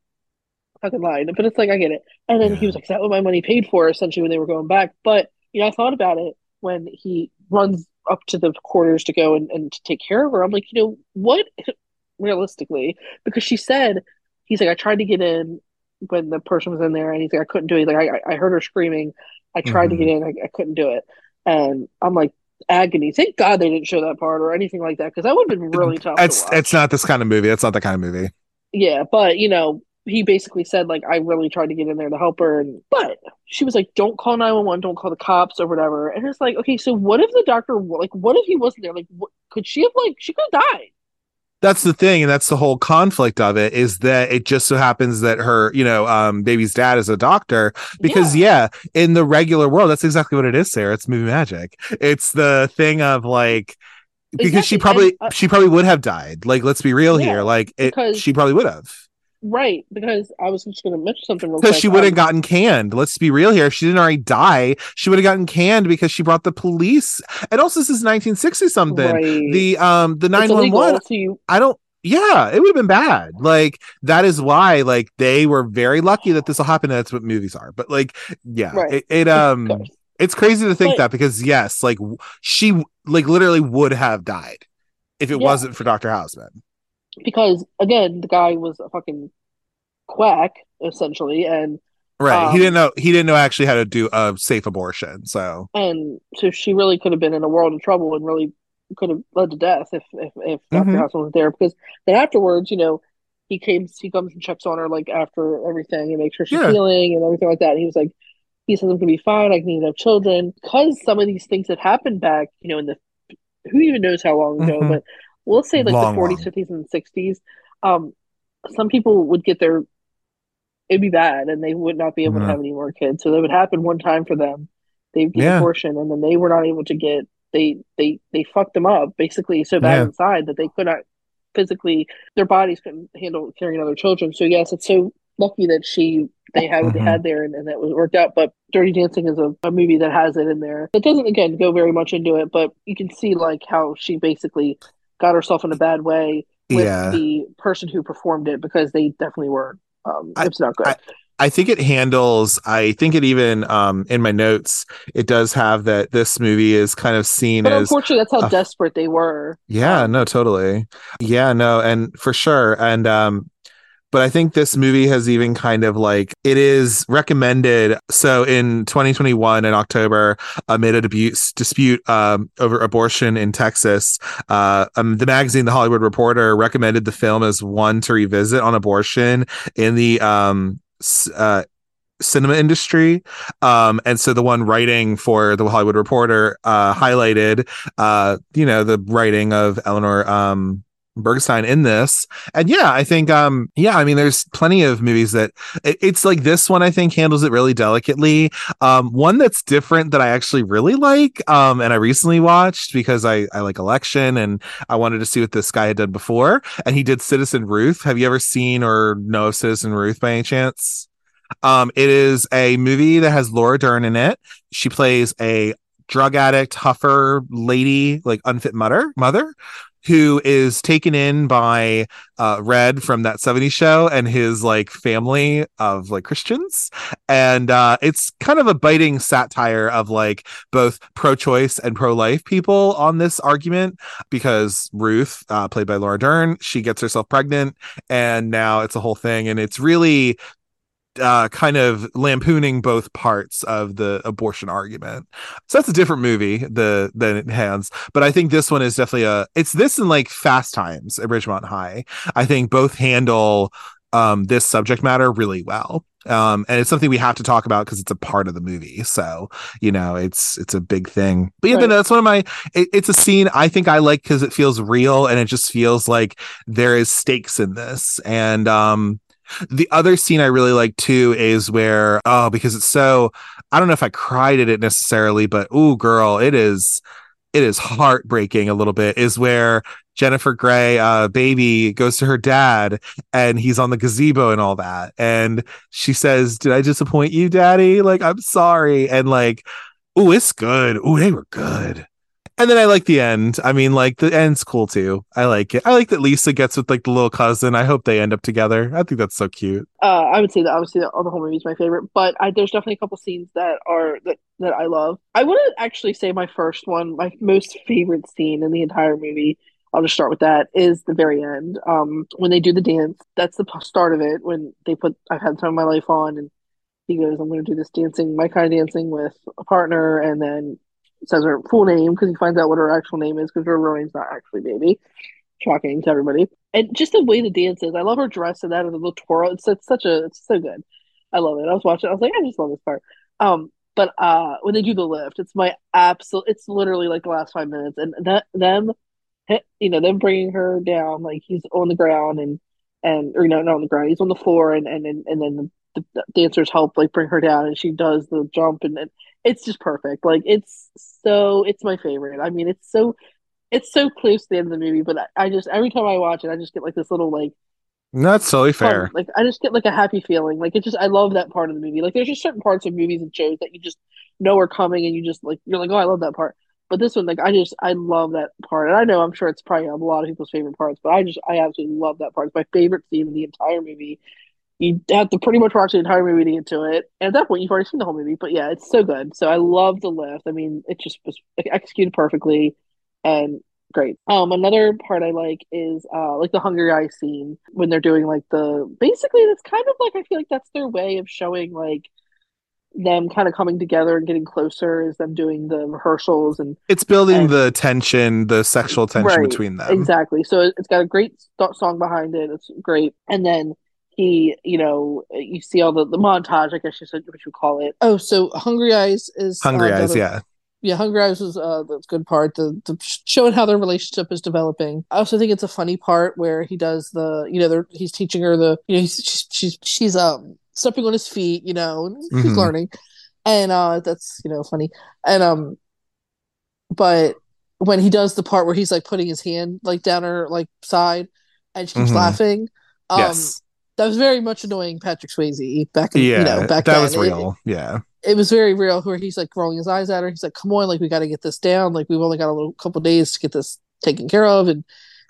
fucking lied. But it's like I get it. And then he was like, Is that what my money paid for essentially when they were going back? But you know, I thought about it when he runs up to the quarters to go and, and to take care of her. I'm like, you know, what (laughs) realistically, because she said he's like, I tried to get in when the person was in there and he's like, I couldn't do it. He's like I, I heard her screaming. I tried Mhm. to get in, I, I couldn't do it. And I'm like, agony. Thank God they didn't show that part or anything like that because that would have been really tough. It's to it's not this kind of movie. It's not that kind of movie. Yeah, but you know, he basically said like I really tried to get in there to help her, and but she was like, "Don't call nine one one, don't call the cops or whatever." And it's like, okay, so what if the doctor like, what if he wasn't there? Like, what, could she have like she could have died? That's the thing, and that's the whole conflict of it is that it just so happens that her, you know, um, baby's dad is a doctor. Because yeah. in the regular world, that's exactly what it is, Sarah. It's movie magic. It's the thing of like because she probably and, uh, she probably would have died. Like, let's be real Yeah, here. Like it she probably would have. Right. Because I was just going to mention something because she would have um, gotten canned. Let's be real here. If she didn't already die, she would have gotten canned because she brought the police. And also, this is 1960 something. right. The um the 911. illegal, so you I don't. Yeah, it would have been bad. Like that is why like they were very lucky that this will happen. That's what movies are. But like, yeah, Right. it, it um it's crazy to think But- that because yes, like she like literally would have died if it Yeah. wasn't for Dr. Houseman. Because again, the guy was a fucking quack essentially, and Right. he Um, didn't know he didn't know actually how to do a safe abortion. So and so she really could have been in a world of trouble and really could have led to death if if, if Dr. Mhm. House wasn't there. Because then afterwards, you know, he came he comes and checks on her like after everything and makes sure she's Yeah. healing and everything like that. And he was like, he says I'm gonna be fine. I can even have children because some of these things that happened back, you know, in the who even knows how long ago, Mhm. but we'll say like Long, the 40s, long. 50s, and 60s. Um, some people would get their it'd be bad and they would not be able Mhm. to have any more kids. So that would happen one time for them. They'd get Yeah. abortion and then they were not able to get they they they fucked them up basically so bad Yeah. inside that they could not physically their bodies couldn't handle carrying other children. So yes, it's so lucky that she they had what Mhm. they had there and, and that was worked out. But Dirty Dancing is a, a movie that has it in there. It doesn't again go very much into it, but you can see like how she basically got herself in a bad way with Yeah. the person who performed it because they definitely were um I- it's not good. I think it handles. I think it even um in my notes it does have that this movie is kind of seen but as unfortunately that's how a- desperate they were. yeah Um, no totally yeah no and for sure and um but I think this movie has even kind of like it is recommended. So in 2021 in October, amid a dispute, dispute um, over abortion in Texas, uh, um, the magazine The Hollywood Reporter recommended the film as one to revisit on abortion in the um, uh, cinema industry. Um, and so the one writing for the Hollywood Reporter uh, highlighted, uh, you know, the writing of Eleanor um, Bergstein in this. And yeah, I think, um, yeah, I mean, there's plenty of movies that it, it's like this one, I think handles it really delicately. Um, one that's different that I actually really like, um, and I recently watched because I, I like election and I wanted to see what this guy had done before. And he did Citizen Ruth. Have you ever seen or know Citizen Ruth by any chance? Um, it is a movie that has Laura Dern in it. She plays a drug addict, huffer lady, like unfit mother, mother, who is taken in by uh Red from that 70s show and his like family of like Christians. And uh it's kind of a biting satire of like both pro-choice and pro-life people on this argument because Ruth, uh, played by Laura Dern, she gets herself pregnant and now it's a whole thing and it's really uh, kind of lampooning both parts of the abortion argument. So that's a different movie the than it has. But I think this one is definitely a it's this and like Fast Times at Ridgemont High. I think both handle um this subject matter really well. um and it's something we have to talk about because it's a part of the movie so you know it's it's a big thing but yeah Right. that's one of my it, it's a scene i think i like because it feels real and it just feels like there is stakes in this and um the other scene I really like too is where oh because it's so I don't know if I cried at it necessarily but oh girl it is it is heartbreaking a little bit is where Jennifer Grey uh baby goes to her dad and he's on the gazebo and all that. And she says did I disappoint you daddy? Like I'm sorry. And like oh, it's good. Oh, they were good and then I like the end. I mean, like the end's cool too. I like it. I like that Lisa gets with like the little cousin. I hope they end up together. I think that's so cute. Uh, I would say that obviously the, the whole movie is my favorite, but I, there's definitely a couple scenes that are that that I love. I wouldn't actually say my first one, my most favorite scene in the entire movie. I'll just start with that is the very end. Um, when they do the dance, that's the start of it. When they put I've had time of my life on, and he goes, "I'm going to do this dancing, my kind of dancing with a partner," and then says her full name because he finds out what her actual name is because her real name's not actually baby. Shocking to everybody. And just the way the dance is, I love her dress and that and the little twirl. It's it's such a it's so good. I love it. I was watching. I was like, I just love this part. Um, but uh, when they do the lift, it's my absolute. It's literally like the last five minutes, and that them, you know, them bringing her down like he's on the ground and and or you know not on the ground, he's on the floor, and and and, and then the, the dancers help like bring her down, and she does the jump, and, and it's just perfect. Like it's so it's my favorite. I mean, it's so it's so close to the end of the movie, but I, I just every time I watch it, I just get like this little like That's totally fun- fair. Like I just get like a happy feeling. Like it just I love that part of the movie. Like there's just certain parts of movies and shows that you just know are coming and you just like you're like, oh I love that part. But this one, like I just I love that part. And I know I'm sure it's probably a lot of people's favorite parts, but I just I absolutely love that part. It's my favorite scene in the entire movie. You have to pretty much watch the entire movie to get to it. And at that point you've already seen the whole movie. But yeah, it's so good. So I love the lift. I mean, it just was executed perfectly and great. Um, another part I like is uh like the Hungry Eyes scene when they're doing like the basically that's kind of like I feel like that's their way of showing like them kind of coming together and getting closer is them doing the rehearsals and It's building And- the tension, the sexual tension Right, between them. exactly. So it- it's got a great st- song behind it. It's great. And then he, you know, you see all the, the montage, I guess you said what you call it. Oh, so Hungry Eyes is Hungry uh, eyes, other- yeah. yeah, Hungry Eyes is uh, the good part, the, the showing how their relationship is developing. I also think it's a funny part where he does the, you know, they're, he's teaching her the, you know, he's, she's, she's she's um stepping on his feet, you know, and she's Mhm. learning, and uh that's you know funny, and um, but when he does the part where he's like putting his hand like down her like side, and she keeps Mhm. laughing, um, yes. That was very much annoying Patrick Swayze back in, Yeah. you know, back that then. was It- real. yeah. it was very real where he's like rolling his eyes at her. He's like, come on, like we got to get this down. Like we've only got a little couple days to get this taken care of and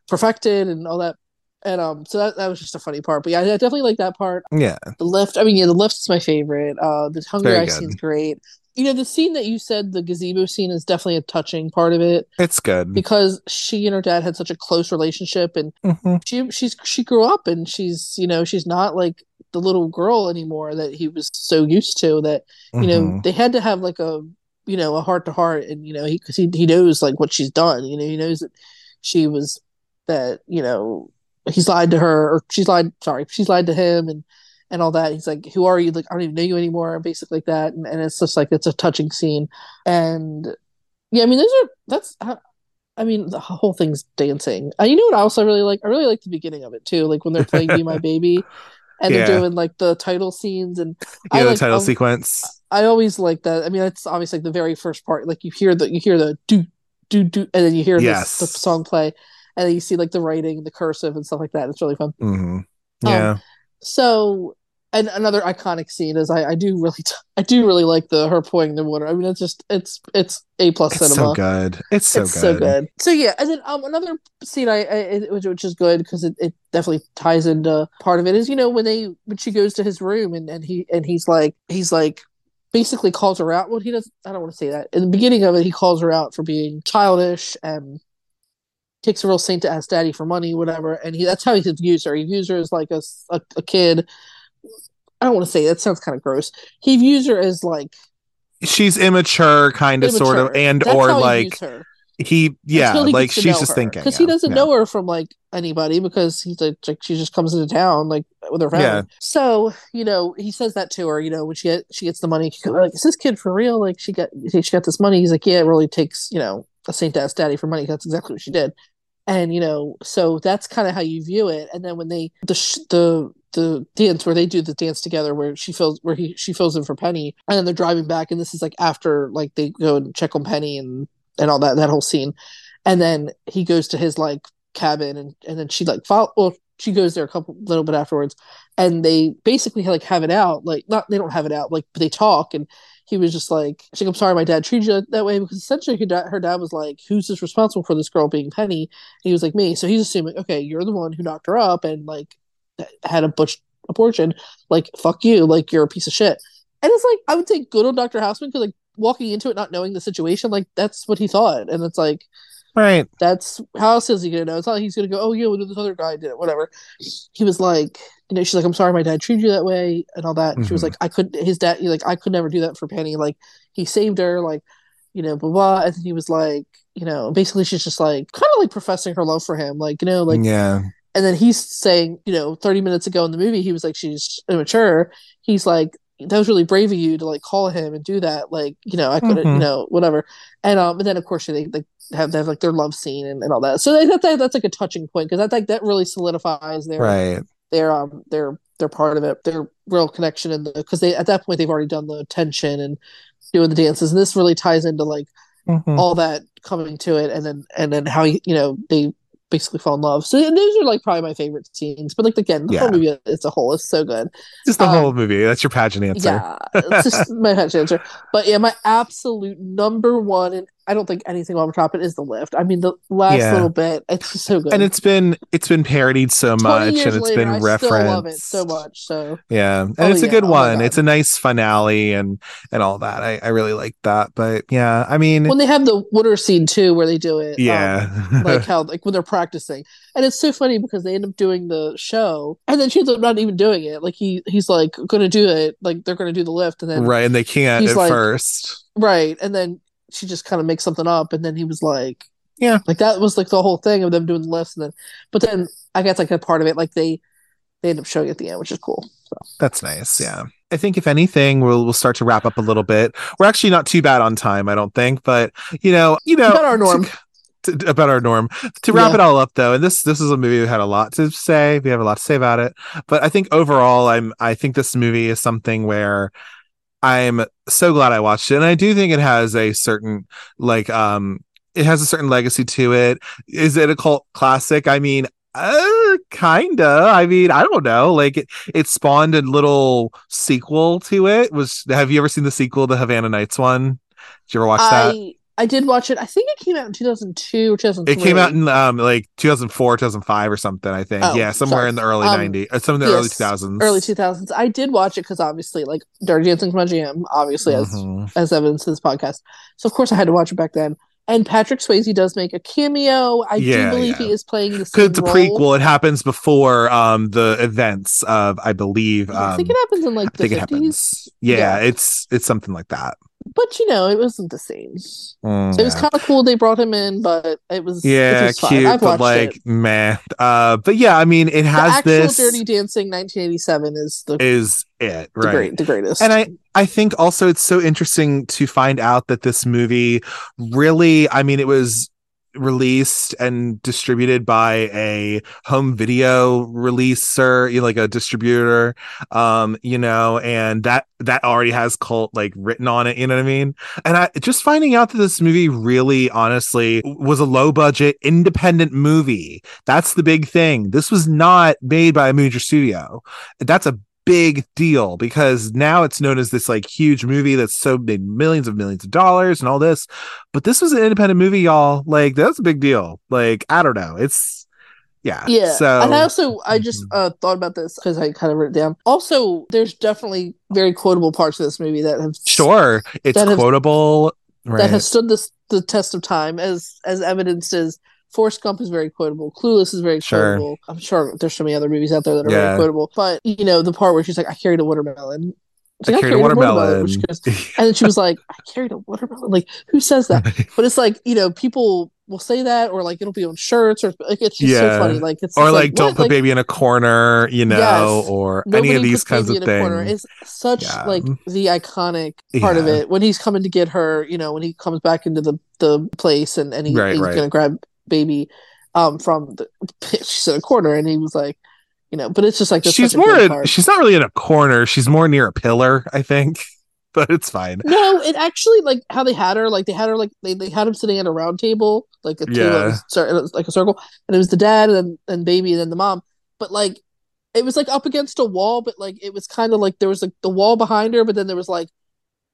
perfected and all that. And um, so that, that was just a funny part. But yeah, I definitely like that part. Yeah. The lift, I mean, yeah, the lift is my favorite. Uh, the Eyes good. scene's great. You know, the scene that you said, the gazebo scene, is definitely a touching part of it It's good. because she and her dad had such a close relationship, and Mhm. she she's she grew up and she's you know she's not like the little girl anymore that he was so used to that you know Mhm. they had to have like a you know a heart to heart and you know he because he, he knows like what she's done you know he knows that she was that you know he's lied to her or she's lied sorry she's lied to him and and all that he's like who are you like i don't even know you anymore basically like that and, and it's just like it's a touching scene and yeah i mean those are that's I, I mean the whole thing's dancing uh, you know what i also really like i really like the beginning of it too like when they're playing be my (laughs) baby and Yeah. they're doing like the title scenes and Yeah, I the like- title I'll- sequence. I always like that. I mean, it's obviously like the very first part. Like you hear the you hear the do do do, and then you hear Yes. this, the song play, and then you see like the writing, the cursive, and stuff like that. It's really fun. hmm Um, Yeah. So, and another iconic scene is I, I do really I do really like the her pouring the water. I mean, it's just it's it's a plus it's cinema. so good. It's so it's good. so good. So yeah, and then um another scene I, I which, which is good because it, it definitely ties into part of it is you know when they when she goes to his room and and he and he's like he's like basically calls her out. Well, he doesn't. I don't want to say that. In the beginning of it, he calls her out for being childish and takes a real saint to ask daddy for money, whatever. And he that's how he views her. He views her as like a kid. I don't want to say that sounds kind of gross. He views her as like She's immature, kind of, sort of, and That's or he like views he, yeah, he like she's just her. thinking because yeah, he doesn't yeah. know her from like anybody because he's like, like she just comes into town like with her family. Yeah. So you know, he says that to her. You know, when she get, she gets the money, like, is this kid for real? Like, she got she got this money. He's like, yeah, it really takes you know a saint to ask daddy for money. That's exactly what she did. And you know, so that's kind of how you view it. And then when they the sh- the the dance where they do the dance together where she fills where he she fills in for Penny and then they're driving back and this is like after like they go and check on Penny and and all that that whole scene and then he goes to his like cabin and and then she like follow well she goes there a couple little bit afterwards and they basically like have it out like not they don't have it out like but they talk and he was just like she's like i'm sorry my dad treated you that way because essentially her dad, her dad was like who's just responsible for this girl being penny and he was like me so he's assuming okay you're the one who knocked her up and like had a butch abortion like fuck you like you're a piece of shit and it's like i would say good on dr houseman because like walking into it not knowing the situation like that's what he thought and it's like Right. that's how else is he gonna know? It's not like he's gonna go, oh yeah, well, this other guy did it, whatever. He was like, you know, she's like, I'm sorry, my dad treated you that way and all that. And She was Mhm. like, I couldn't, his dad, like, I could never do that for Penny. Like, he saved her, like, you know, blah blah. And then he was like, you know, basically she's just like, kind of like professing her love for him, like, you know, like, yeah. and then he's saying, you know, 30 minutes ago in the movie, he was like, she's immature. He's like, that was really brave of you to like call him and do that. Like, you know, I could have, you know, whatever. And um, and then of course they like have they have like their love scene and, and all that. So that, that that's like a touching point because that like that really solidifies their Right. Their um they're they're part of it, their real connection and the because they at that point they've already done the tension and doing the dances, and this really ties into like Mhm. all that coming to it and then and then how you know they basically fall in love so those are like probably my favorite scenes but like again the Yeah. whole movie as a whole is so good Just the um, whole movie. That's your pageant answer. yeah it's just my pageant answer but yeah my absolute number one and i don't think anything ever top it is the lift i mean the last Yeah. little bit it's so good And it's been it's been parodied so much and it's later, been I referenced. still love it so much so Yeah. And Oh, it's a good Oh, one. It's a nice finale and and all that. I, I really like that. But yeah, I mean when they have the water scene too where they do it um, yeah. like (laughs) how like when they're practicing and it's so funny because they end up doing the show and then she ends up not even doing it like he he's like gonna do it like they're gonna do the lift and then right. And they can't at like- first. right and then she just kind of makes something up and then he was like Yeah. like that was like the whole thing of them doing the lifts and then but then i guess like a part of it like they they end up showing at the end which is cool That's nice. Yeah. I think if anything, we'll we'll start to wrap up a little bit. We're actually not too bad on time, I don't think, but you know, you know, About our norm. to- to- about our norm. To wrap Yeah. it all up, though, and this this is a movie we had a lot to say. We have a lot to say about it, but I think overall, I'm I think this movie is something where I'm so glad I watched it, and I do think it has a certain like um it has a certain legacy to it. Is it a cult classic? I mean. Uh, kinda. I mean, I don't know. Like it, it spawned a little sequel to it. Was have you ever seen the sequel, the Havana Nights one? Did you ever watch that? I did watch it i think it came out in 2002 or 2003 It came out in um like 2004, 2005 or something, I think. Oh, yeah, somewhere sorry. in the early Um, 90s, or some of the early 2000s. early 2000s i did watch it because obviously like dirty dancing's my jam obviously as Mhm. as evidence in this podcast. So of course I had to watch it back then. And Patrick Swayze does make a cameo. I Yeah, do believe yeah. he is playing the same it's a role. prequel. It happens before um the events of, I believe. Yeah, I think um, it happens in like I the think it 50s. happens. Yeah, Yeah. it's it's something like that. But you know, it wasn't the same. Mm, It was kind of cool they brought him in, but it was it yeah, was cute, but like it. meh. Uh, but yeah, I mean, it has actual this Dirty Dancing 1987 is the, is it the great the greatest. and i i think also it's so interesting to find out that this movie really i mean it was released and distributed by a home video releaser you know, like a distributor um you know and that that already has cult like written on it you know what i mean? And i just finding out that this movie really honestly was a low budget independent movie. That's the big thing. This was not made by a major studio. That's a big deal because now it's known as this like huge movie that's so made millions of millions of dollars and all this. But this was an independent movie, y'all. Like that's a big deal. Like I don't know. It's yeah. yeah. So and I also I just Mhm. uh, thought about this because I kind of wrote it down. Also, there's definitely very quotable parts of this movie that have sure it's that have- quotable. Right. that has stood this the test of time as as evidenced as Forrest Gump is very quotable. Clueless is very Sure. quotable. I'm sure there's so many other movies out there that are Yeah. very quotable. But you know, the part where she's like, I carried a watermelon. She's I like, carried a watermelon. which goes- (laughs) and then she was like, I carried a watermelon. Like, who says that? (laughs) But it's like, you know, people will say that, or like it'll be on shirts, or like it's just Yeah. so funny. Like it's or like, don't what? put Like, baby in a corner, you know, Yes. or any of these kinds of in corner. things. It's such Yeah. like the iconic part of it when he's coming to get her. You know, when he comes back into the the place and and he, Right, he's right. gonna grab baby um from the (laughs) she's in a corner, and he was like, you know, but it's just like she's more in- she's not really in a corner she's more near a pillar i think (laughs) but it's fine No, it actually like how they had her. Like they had her like they, they had him sitting at a round table, like a table, Yeah. was, sorry, it was like a circle, and it was the dad and and baby and then the mom. But like it was like up against a wall, but like it was kind of like there was like the wall behind her, but then there was like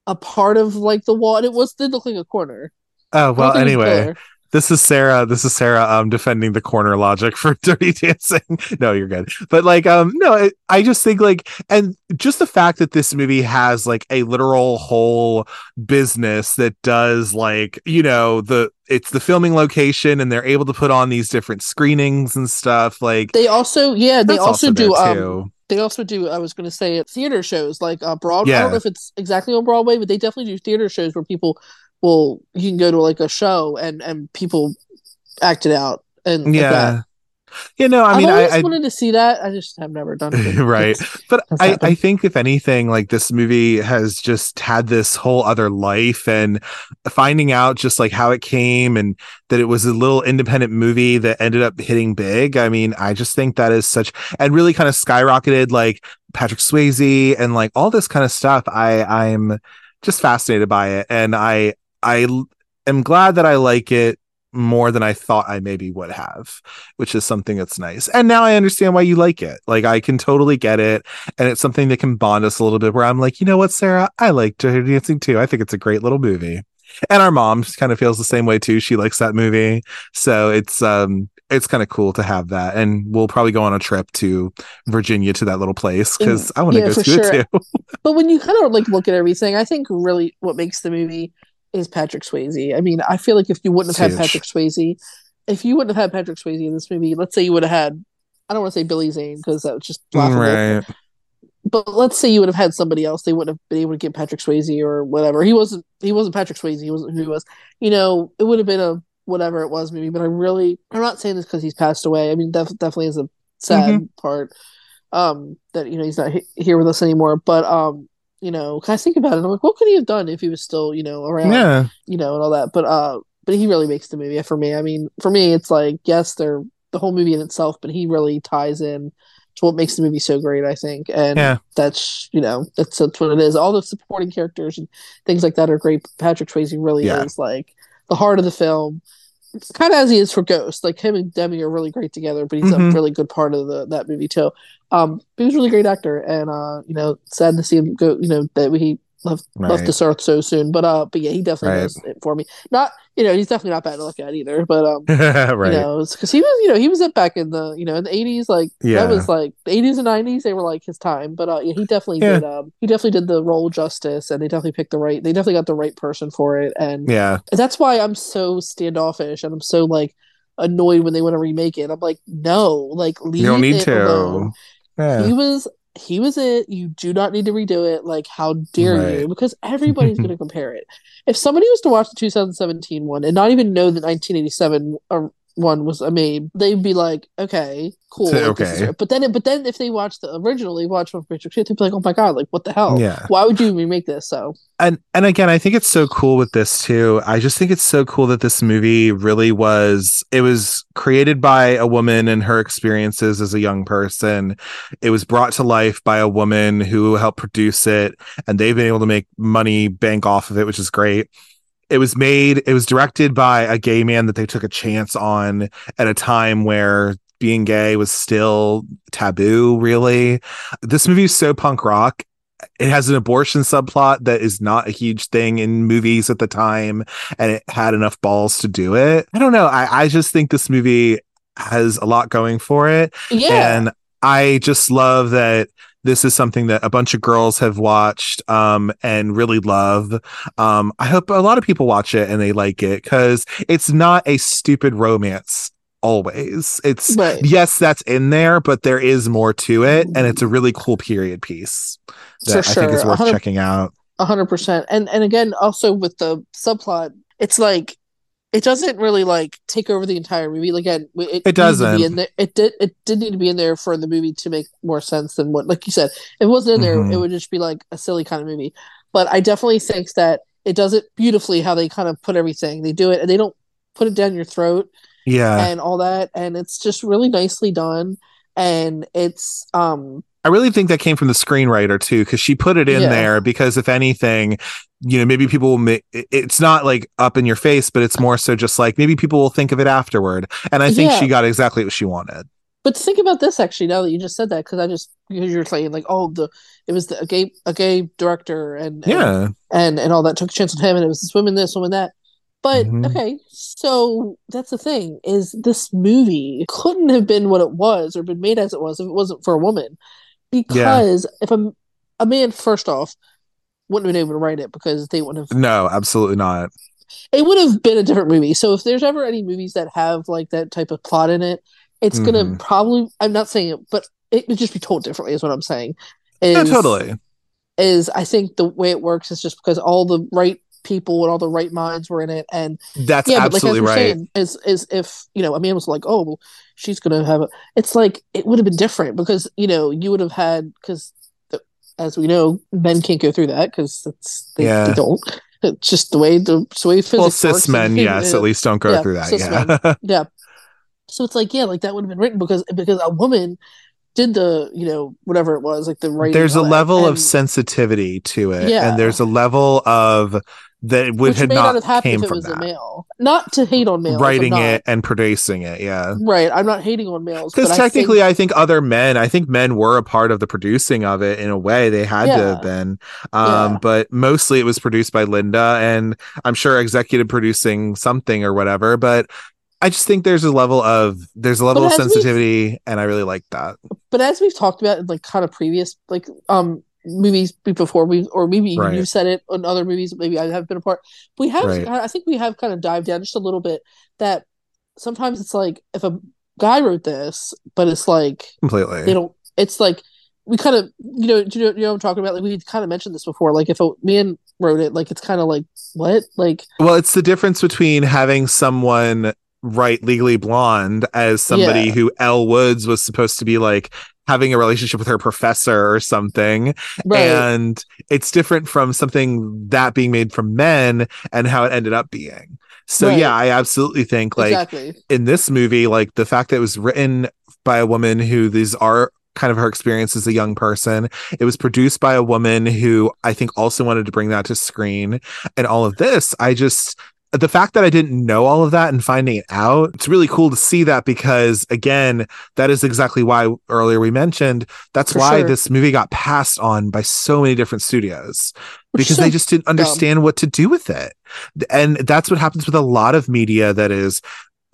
a part of like the wall, and it was did look like a corner. oh well think it was a anyway. This is sarah this is sarah um defending the corner logic for (laughs) dirty dancing (laughs) no you're good but like um no it, i just think like and just the fact that this movie has like a literal whole business that does like you know the it's the filming location and they're able to put on these different screenings and stuff like They also, yeah, they also, there, do. Um, they also do. I was going to say theater shows like uh, Broadway. I don't know if it's exactly on Broadway, but they definitely do theater shows where people will you can go to like a show and and people act it out and like yeah that. you know i mean I've i, I wanted to see that. I just have never done it. (laughs) right but I, I think if anything like this movie has just had this whole other life and finding out just like how it came and that it was a little independent movie that ended up hitting big i mean i just think that is such and really kind of skyrocketed like patrick swayze and like all this kind of stuff i i'm just fascinated by it and i i am glad that i like it more than I thought I maybe would have, which is something that's nice. And now I understand why you like it. Like I can totally get it. And it's something that can bond us a little bit where I'm like, you know what, Sarah, I like Dirty Dancing too. I think it's a great little movie. And our mom kind of feels the same way too. She likes that movie. So it's um it's kind of cool to have that. And we'll probably go on a trip to Virginia to that little place because I want to Yeah, go to sure. it too. But when you kind of like look at everything, I think really what makes the movie is Patrick Swayze. I mean, I feel like if you wouldn't have had Patrick Swayze, if you wouldn't have had Patrick Swayze in this movie, let's say you would have had, I don't want to say Billy Zane because that was just laughable. right. But let's say you would have had somebody else, they wouldn't have been able to get Patrick Swayze or whatever. He wasn't. He wasn't Patrick Swayze. He wasn't who he was. You know, it would have been a whatever it was movie. But I really, I'm not saying this because he's passed away. I mean, def- definitely is a sad part um that you know he's not he- here with us anymore. But um, you know, I think about it, I'm like, what could he have done if he was still, you know, around? Yeah. you know, and all that. But uh, but he really makes the movie for me. I mean, for me, it's like yes, they're the whole movie in itself, but he really ties in to what makes the movie so great. I think, and Yeah. that's you know that's that's what it is. All the supporting characters and things like that are great. Patrick Swayze really Yeah. is like the heart of the film. It's kind of as he is for Ghost. Like him and Demi are really great together, but he's Mhm. a really good part of the that movie too. Um, but he was a really great actor, and uh, you know, sad to see him go. You know that he left left this earth so soon. But uh, but yeah, he definitely Right. does it for me. Not you know, he's definitely not bad to look at either. But um, (laughs) right. you know, because he was you know he was up back in the you know in the eighties. Like Yeah. that was like the eighties and nineties. They were like his time. But uh, yeah, he definitely Yeah. did. Um, he definitely did the role justice, and they definitely picked the right. They definitely got the right person for it, and yeah. that's why I'm so standoffish and I'm so like annoyed when they want to remake it. I'm like, no, like leave You don't need it to. alone. Yeah. He was he was it. You do not need to redo it. Like, how dare Right. you? Because everybody's going (laughs) to compare it. If somebody was to watch the 2017 one and not even know the 1987 uh, one was made, they'd be like, okay, cool. So, like, okay. But then, but then if they watch the original, they watch one from Patrick Swayze, they'd be like, oh my god, like what the hell? Yeah. Why would you remake this? So and and again i think it's so cool with this too i just think it's so cool that this movie really was it was created by a woman and her experiences as a young person it was brought to life by a woman who helped produce it and they've been able to make money bank off of it which is great it was made it was directed by a gay man that they took a chance on at a time where being gay was still taboo really. This movie is so punk rock. It has an abortion subplot that is not a huge thing in movies at the time and it had enough balls to do it. I don't know. I, I just think this movie has a lot going for it. Yeah, and i just love that this is something that a bunch of girls have watched um, and really love um, i hope a lot of people watch it and they like it because it's not a stupid romance always it's right. yes that's in there but there is more to it and it's a really cool period piece that For I think is worth checking out. A hundred percent. And and again, also with the subplot, it's like it doesn't really like take over the entire movie. Like, again, it, It doesn't. Be in there. It did. It did need to be in there for the movie to make more sense than what, like you said, if it wasn't in there, Mhm. it would just be like a silly kind of movie. But I definitely think that it does it beautifully how they kind of put everything. They do it and they don't put it down your throat Yeah. and all that, and it's just really nicely done. And it's um I really think that came from the screenwriter too, because she put it in Yeah. there because if anything, you know, maybe people will make it's not like up in your face, but it's more so just like maybe people will think of it afterward. And I think Yeah. she got exactly what she wanted. But think about this actually. Now that you just said that, because I just because you're saying like, oh, the it was the, a gay a gay director and, and Yeah. and and all that took a chance on him, and it was this woman this woman that. But Mhm. okay, so that's the thing is this movie couldn't have been what it was or been made as it was if it wasn't for a woman, because if a a man first off wouldn't have been able to write it because they wouldn't have No, absolutely not. it would have been a different movie. So if there's ever any movies that have like that type of plot in it, it's gonna Mhm. probably I'm not saying it, but it would just be told differently is what I'm saying. Is, Yeah, totally. Is I think the way it works is just because all the right people and all the right minds were in it and That's yeah, but like as absolutely right. saying, is is if you know a man was like, oh, well, she's gonna have a. It's like it would have been different because you know you would have had because as we know, men can't go through that because they, Yeah. they don't. It's just the way the, the way physics well, cis men, and- yes, at least don't go Yeah, through that. Yeah. (laughs) yeah. So it's like, yeah, like that would have been written because because a woman did the, you know, whatever it was, like the right there's a level of sensitivity to it. Yeah. And there's a level of that would which have may not, have happened came if it from was a that. male. Not to hate on males. Writing it and producing it. Yeah. Right. I'm not hating on males. Because technically, I I think other men, I think men were a part of the producing of it in a way. They had to Yeah. have been. Um, Yeah. But mostly it was produced by Linda, and I'm sure executive producing something or whatever. But I just think there's a level of there's a level of sensitivity, and I really like that. but as we've talked about in like kind of previous like um movies before we or maybe Right. you've said it on other movies maybe I have been a part we have Right. I think we have kind of dived down just a little bit that sometimes it's like if a guy wrote this but it's like Completely. they don't it's like we kind of you know you know, you know what I'm talking about like we kind of mentioned this before like if a man wrote it like it's kind of like what like Well, it's the difference between having someone write Legally Blonde as somebody Yeah. who Elle Woods was supposed to be like having a relationship with her professor or something. right And it's different from something that being made from men and how it ended up being. So Right. yeah, I absolutely think like exactly in this movie, like the fact that it was written by a woman who these are kind of her experience as a young person. It was produced by a woman who I think also wanted to bring that to screen and all of this. I just the fact that I didn't know all of that and finding it out, it's really cool to see that because again, that is exactly why earlier we mentioned that's For why sure. this movie got passed on by so many different studios Which because so they just didn't understand what to do with it. And that's what happens with a lot of media that is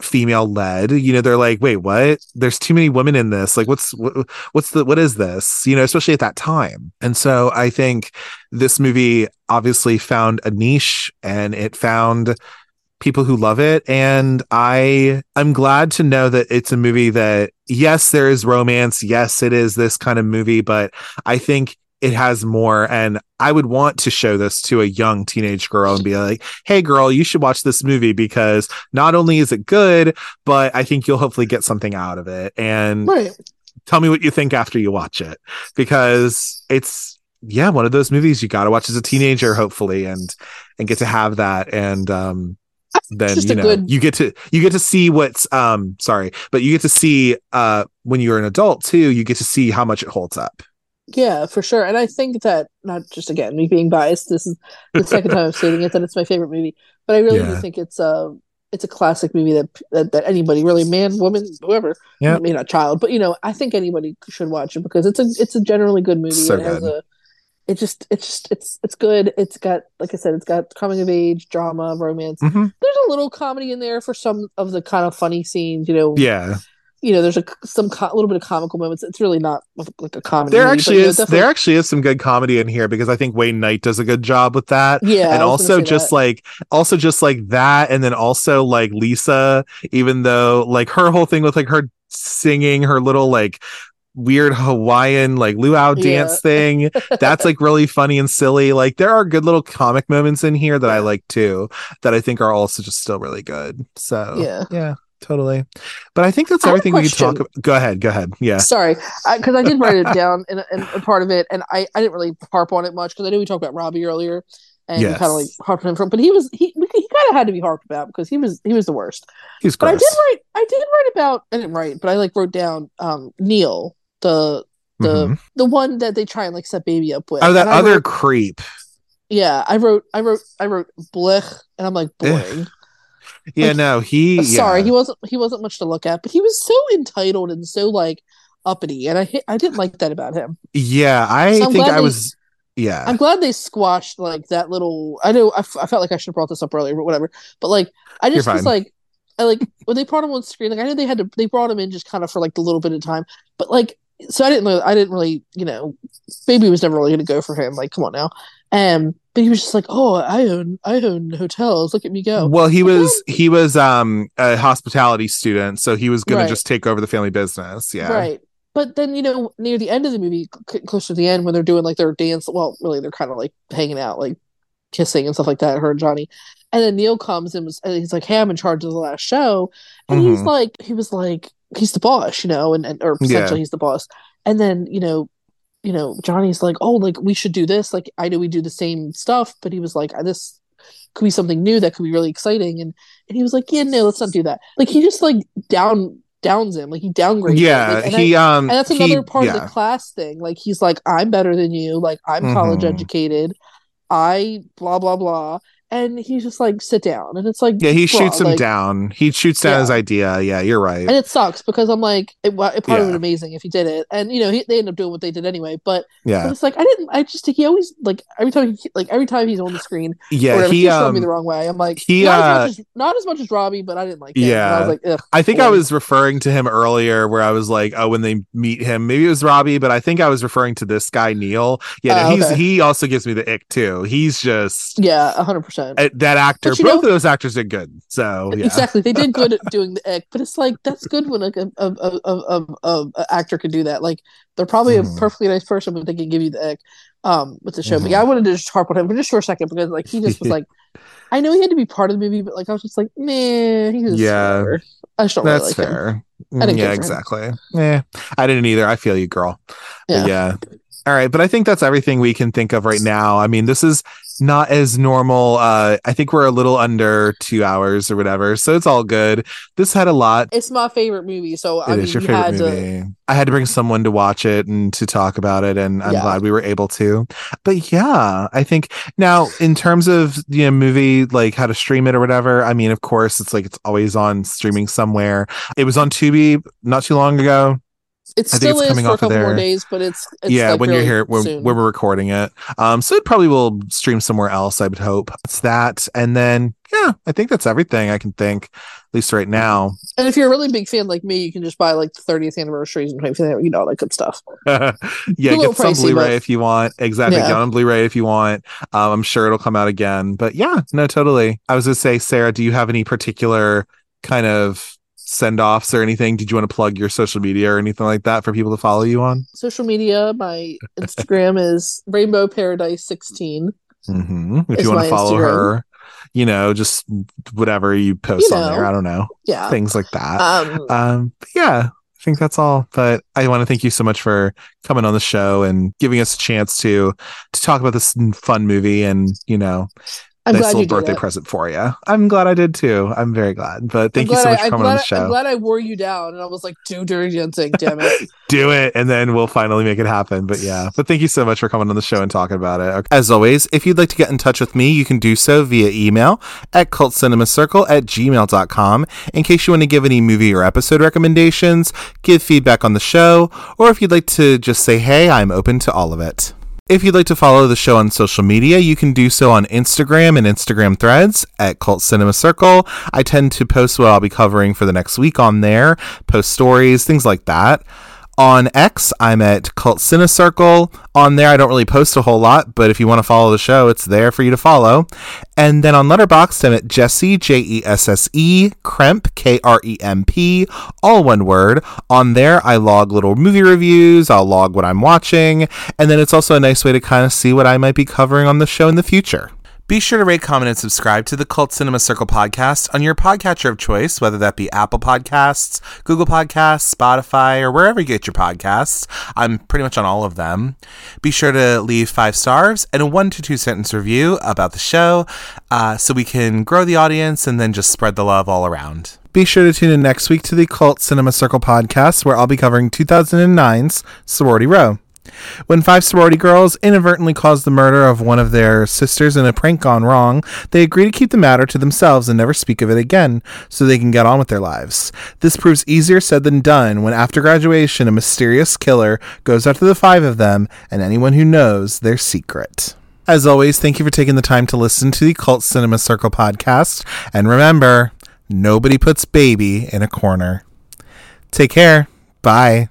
female led. You know, they're like, "Wait, what? There's too many women in this. Like what's what, what's the what is this?" You know, especially at that time. And so I think this movie obviously found a niche and it found people who love it and i i'm glad to know that it's a movie that yes there is romance yes it is this kind of movie but i think it has more. And i would want to show this to a young teenage girl and be like hey girl you should watch this movie because not only is it good but i think you'll hopefully get something out of it. And right. tell me what you think after you watch it because it's yeah one of those movies you got to watch as a teenager hopefully and and get to have that. And um then you know good- you get to you get to see what's um sorry but you get to see uh when you're an adult too you get to see how much it holds up Yeah, for sure. And I think that not just again me being biased. This is the second time I'm (laughs) stating it that it's my favorite movie, but I really do think it's a it's a classic movie that that, that anybody, really man, woman, whoever, Yeah. maybe not child, but you know, I think anybody should watch it because it's a it's a generally good movie. So it has good. a it just it's just it's it's good. It's got like I said, it's got coming of age, drama, romance. Mhm. There's a little comedy in there for some of the kind of funny scenes. You know, yeah you know, there's a some co- little bit of comical moments. It's really not like a comedy. there movie, actually you know, is definitely- there actually is some good comedy in here because i think wayne knight does a good job with that Yeah, and I was gonna also just that. like also just like that and then also like lisa even though like her whole thing with like her singing her little like weird Hawaiian like luau dance Yeah. thing. That's like really funny and silly. Like there are good little comic moments in here that I like too, that I think are also just still really good. So Yeah. yeah, totally. But I think that's I everything we can talk about. Go ahead, go ahead. Yeah. Sorry, because I, did write it (laughs) down in, in a part of it, and I, I didn't really harp on it much because I knew we talked about Robbie earlier, and Yes. kind of like harped on him from. But he was he he kind of had to be harped about because he was he was the worst. He's But I did write I did write about I didn't write, but I like wrote down um Neil the the Mhm. the one that they try and like set baby up with. Oh, that And other wrote- creep. yeah, I wrote I wrote I wrote blech, and I'm like boring. Yeah, Like, no, he yeah. Sorry, he wasn't he wasn't much to look at, but he was so entitled and so like uppity, and I I didn't like that about him. Yeah, I So think I they- was yeah. I'm glad they squashed like that little. I know I, f- I felt like I should have brought this up earlier, but whatever. But like, I just was like, I like when they brought him on screen. Like, I know they had to. They brought him in just kind of for like the little bit of time, but like, so I didn't know. I didn't really, you know, baby was never really going to go for him. Like, come on now. Um, but he was just like, oh, I own, I own hotels. Look at me go. Well, he was he was um a hospitality student, so he was gonna Right. just take over the family business. Yeah. Right. But then, you know, near the end of the movie, c- close to the end, when they're doing like their dance, well, really, they're kind of like hanging out, like kissing and stuff like that, her and Johnny. And then Neil comes and, was, and he's like, Hey, I'm in charge of the last show. And he's Mhm. like, he was like, he's the boss, you know, and, and or Yeah. essentially he's the boss. And then, you know, you know, Johnny's like, Oh, like we should do this. Like, I know we do the same stuff, but he was like, This could be something new that could be really exciting. And, and he was like, Yeah, no, let's not do that. Like, he just like down, downs him, like he downgrades him. Yeah, Like, and I- he um and that's he- another part yeah. of the class thing. Like he's like, I'm better than you. Like I'm college Mhm. educated. I blah blah blah. And he's just like, sit down. And it's like, Yeah, he bruh, shoots him like- down. He shoots down Yeah. his idea. Yeah, you're right. And it sucks because I'm like, it, it probably Yeah. would have amazing if he did it. And you know, he, they end up doing what they did anyway. But, but yeah, it's like I didn't. I just he always like every time he like every time he's on the screen, yeah. whatever, He he's showing me um the wrong way. I'm like, he, not, uh, as much as, not as much as Robbie, but I didn't like. Him. And I was like, Ugh, I think I was referring to him earlier, where I was like, oh, when they meet him, maybe it was Robbie, but I think I was referring to this guy Neil. Yeah, no, Oh, he's okay. he also gives me the ick too. He's just yeah, hundred percent. Uh, that actor. Both know- of those actors did good. So yeah, Exactly, they did good at (laughs) doing the egg. but it's like that's good when like a a, a, a, a, actor can do that. Like they're probably Mhm. a perfectly nice person, but they can give you the egg um with the show. But Mhm. yeah, I wanted to just harp on him for just for a second because like he just was (laughs) like, I know he had to be part of the movie, but like I was just like, man, he was Yeah. I just don't really That's like him. fair. I didn't yeah, for him. exactly. Yeah, I didn't either. I feel you, girl. Yeah. yeah. All right, but I think that's everything we can think of right now. I mean, this is not as normal. Uh, I think we're a little under two hours or whatever, so it's all good. This had a lot. It's my favorite movie, so I It mean, is your you favorite had to. movie. I had to bring someone to watch it and to talk about it, and I'm Yeah. glad we were able to. But yeah, I think now in terms of you know movie like how to stream it or whatever. I mean, of course, it's like it's always on streaming somewhere. It was on Tubi not too long ago. It still is coming for a off of couple more there. days, but it's, it's yeah, like when you're here when, when we're recording it. Um, so it probably will stream somewhere else. I would hope it's that, and then yeah, I think that's everything I can think, at least right now. And if you're a really big fan like me, you can just buy like the 30th anniversaries and you know all that good stuff. (laughs) yeah, get some Blu-ray but- if you want. Exactly, Yeah. get on Blu-ray if you want. Um, I'm sure it'll come out again. But yeah, no, totally. I was gonna say, Sarah, do you have any particular kind of send-offs or anything? Did you want to plug your social media or anything like that for people to follow you on? Social media, my Instagram (laughs) is Rainbow Paradise 16. hmm If you want to follow Instagram. her, you know, just whatever you post You on there. I don't know Yeah. things like that. Um, Um, but yeah, I think that's all. But I want to thank you so much for coming on the show and giving us a chance to to talk about this fun movie and you know I'm nice little birthday present for you. I'm glad I did too. I'm very glad. But thank you so much I, for coming glad on the show. I'm glad I wore you down, and I was like, "Do dirty dancing, damn it!" (laughs) do it and then we'll finally make it happen but yeah but thank you so much for coming on the show and talking about it as always if you'd like to get in touch with me you can do so via email at cultcinemacircle at gmail.com in case you want to give any movie or episode recommendations give feedback on the show or if you'd like to just say hey i'm open to all of it if you'd like to follow the show on social media, you can do so on Instagram and Instagram threads at Cult Cinema Circle. I tend to post what I'll be covering for the next week on there, post stories, things like that. On X, I'm at Cult Cine Circle. On there, I don't really post a whole lot, but if you want to follow the show, it's there for you to follow. And then on Letterboxd, I'm at Jesse, J E S S E, Kremp, K R E M P, all one word. On there, I log little movie reviews, I'll log what I'm watching, and then it's also a nice way to kind of see what I might be covering on the show in the future. Be sure to rate, comment, and subscribe to the Cult Cinema Circle podcast on your podcatcher of choice, whether that be Apple Podcasts, Google Podcasts, Spotify, or wherever you get your podcasts. I'm pretty much on all of them. Be sure to leave five stars and a one to two sentence review about the show uh, so we can grow the audience and then just spread the love all around. Be sure to tune in next week to the Cult Cinema Circle podcast, where I'll be covering 2009's Sorority Row. When five sorority girls inadvertently cause the murder of one of their sisters in a prank gone wrong, they agree to keep the matter to themselves and never speak of it again so they can get on with their lives. This proves easier said than done when after graduation a mysterious killer goes after the five of them and anyone who knows their secret. As always, thank you for taking the time to listen to the Cult Cinema Circle podcast. And remember, nobody puts baby in a corner. Take care. Bye.